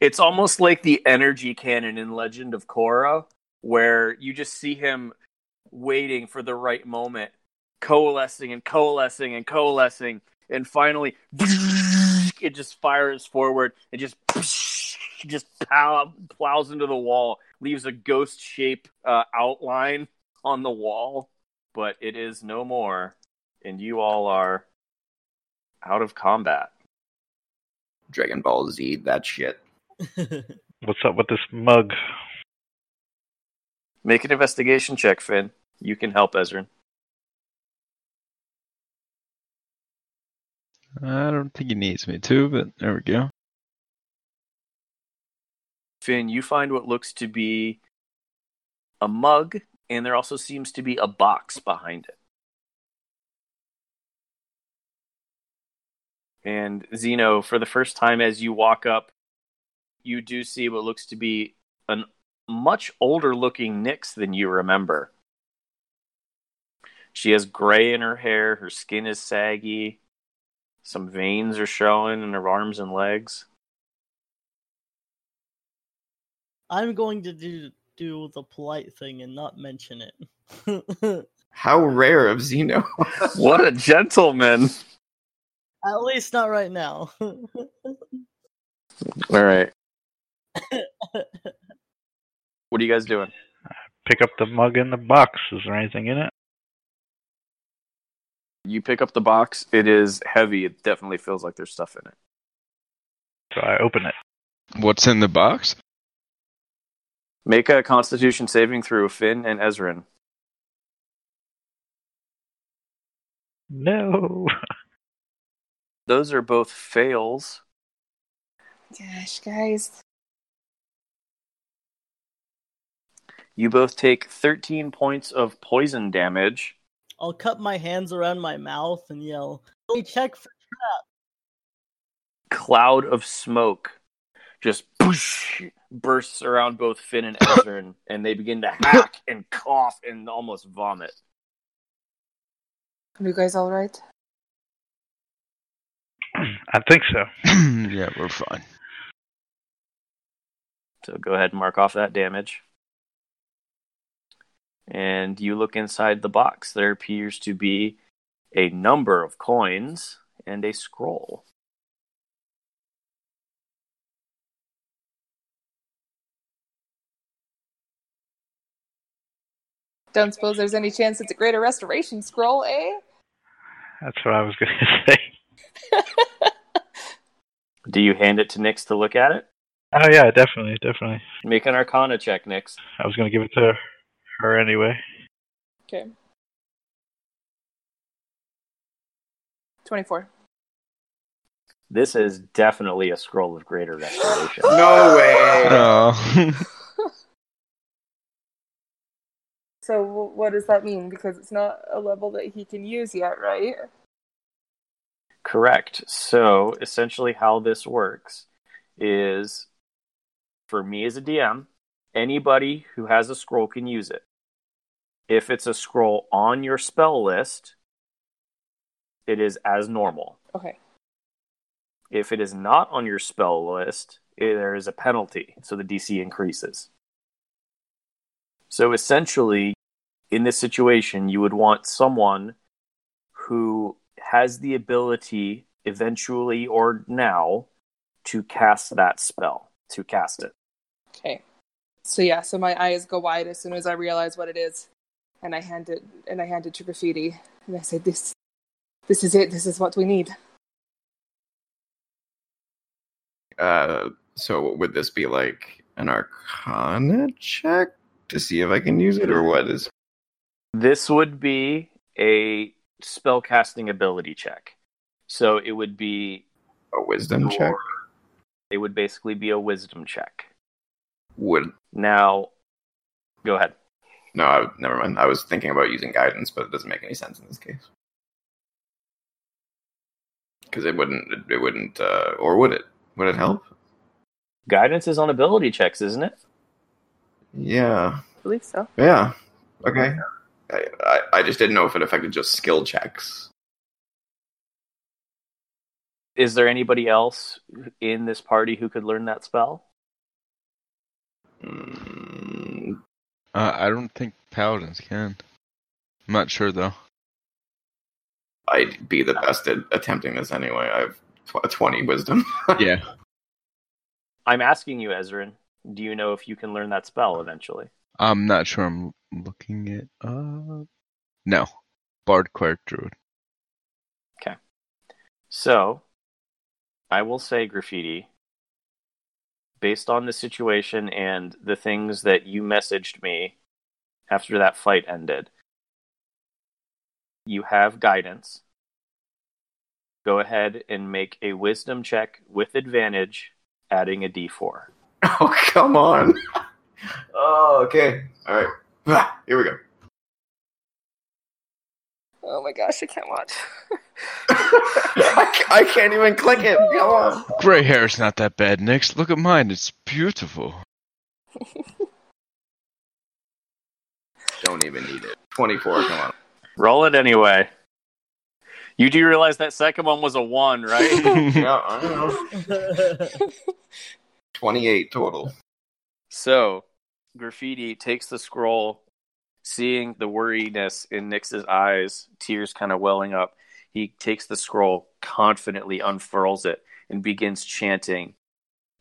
It's almost like the energy cannon in Legend of Korra, where you just see him waiting for the right moment, coalescing and coalescing and coalescing, and finally it just fires forward and just just plow, plows into the wall, leaves a ghost shape uh, outline on the wall, but it is no more, and you all are out of combat. Dragon Ball Z, that shit. What's up with this mug? Make an investigation check, Finn. You can help Ezrin. I don't think he needs me to, but there we go. Finn, you find what looks to be a mug, and there also seems to be a box behind it. And Zeno, for the first time as you walk up, you do see what looks to be an much older looking Nyx than you remember. She has gray in her hair, her skin is saggy, some veins are showing in her arms and legs. I'm going to do do the polite thing and not mention it. [LAUGHS] How rare of Zeno. [LAUGHS] What a gentleman! At least not right now. All right. [LAUGHS] What are you guys doing? Pick up the mug in the box. Is there anything in it? You pick up the box. It is heavy. It definitely feels like there's stuff in it. So I open it. What's in the box? Make a Constitution saving through Finn and Ezrin. No. [LAUGHS] Those are both fails. Gosh, guys. You both take 13 points of poison damage. I'll cut my hands around my mouth and yell, "Let me check for trap." Cloud of smoke just boosh, bursts around both Finn and Ezrin, and they begin to hack and cough and almost vomit. Are you guys all right? I think so. [CLEARS THROAT] yeah, we're fine. So go ahead and mark off that damage. And you look inside the box. There appears to be a number of coins and a scroll. Don't suppose there's any chance it's a greater restoration scroll, eh? That's what I was [LAUGHS] going to say. [LAUGHS] Do you hand it to Nix to look at it? Oh yeah, definitely, definitely. Make an Arcana check, Nix. I was going to give it to her anyway. Okay. 24. This is definitely a scroll of greater restoration. [GASPS] no way. No. [LAUGHS] So what does that mean? Because it's not a level that he can use yet, right? Correct. So essentially, how this works is for me as a DM, anybody who has a scroll can use it. If it's a scroll on your spell list, it is as normal. Okay. If it is not on your spell list, eh, there is a penalty, so the DC increases. So essentially, in this situation, you would want someone who has the ability, eventually or now, to cast that spell, to cast it. Okay. So yeah, so my eyes go wide as soon as I realize what it is, and I hand it and I hand it to graffiti, and I say, "This, this is it. This is what we need." Uh, so would this be like an Arcana check to see if I can use it, or what is? This would be a spell casting ability check. So it would be A wisdom your- check? It would basically be a wisdom check. Would Now, go ahead. no, I, never mind. I was thinking about using guidance, but it doesn't make any sense in this case because it wouldn't. It, it wouldn't. Uh, or would it? Would it help? Guidance is on ability checks, isn't it? Yeah. I believe so. Yeah. Okay. I, I, I just didn't know if it affected just skill checks. Is there anybody else in this party who could learn that spell? Mm, Uh, I don't think paladins can. I'm not sure though. I'd be the best at attempting this anyway. I have tw- 20 wisdom. [LAUGHS] Yeah. I'm asking you, Ezrin. Do you know if you can learn that spell eventually? I'm not sure. I'm looking it up. No. Bard Cleric Druid. Okay. So, I will say, Graffiti, based on the situation and the things that you messaged me after that fight ended, you have guidance. Go ahead and make a wisdom check with advantage, adding a d4. [LAUGHS] oh, come on. [LAUGHS] oh, okay. All right. Ah, Here we go. Oh my gosh, I can't watch. [LAUGHS] [LAUGHS] I, I can't even click it. Come on. Gray hair's not that bad, Nix. Look at mine. It's beautiful. Don't even need it. 24, come on. Roll it anyway. You do realize that second one was a one, right? [LAUGHS] Yeah, I don't know. [LAUGHS] 28 total. so, Graffiti takes the scroll, seeing the worriedness in Nix's eyes, tears kind of welling up. He takes the scroll, confidently unfurls it, and begins chanting,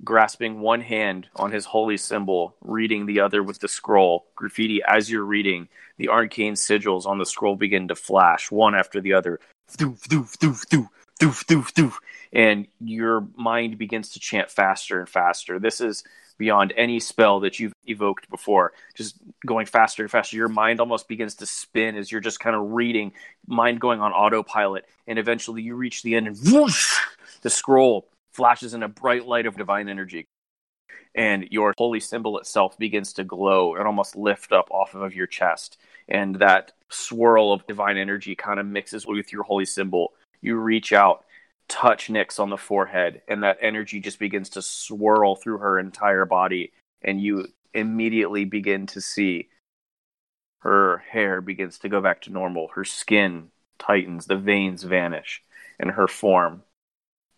grasping one hand on his holy symbol, reading the other with the scroll. Graffiti, as you're reading, the arcane sigils on the scroll begin to flash, one after the other. Doof, doof, doof, doof, doof, doof, doof. And your mind begins to chant faster and faster. This is beyond any spell that you've evoked before. Just going faster and faster. Your mind almost begins to spin as you're just kind of reading, mind going on autopilot. And eventually you reach the end and whoosh, the scroll flashes in a bright light of divine energy. And your holy symbol itself begins to glow and almost lift up off of your chest. And that swirl of divine energy kind of mixes with your holy symbol. You reach out, touch Nyx on the forehead, and that energy just begins to swirl through her entire body. And you immediately begin to see her hair begins to go back to normal. Her skin tightens, the veins vanish, and her form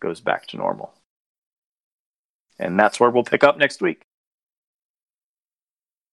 goes back to normal. And that's where we'll pick up next week.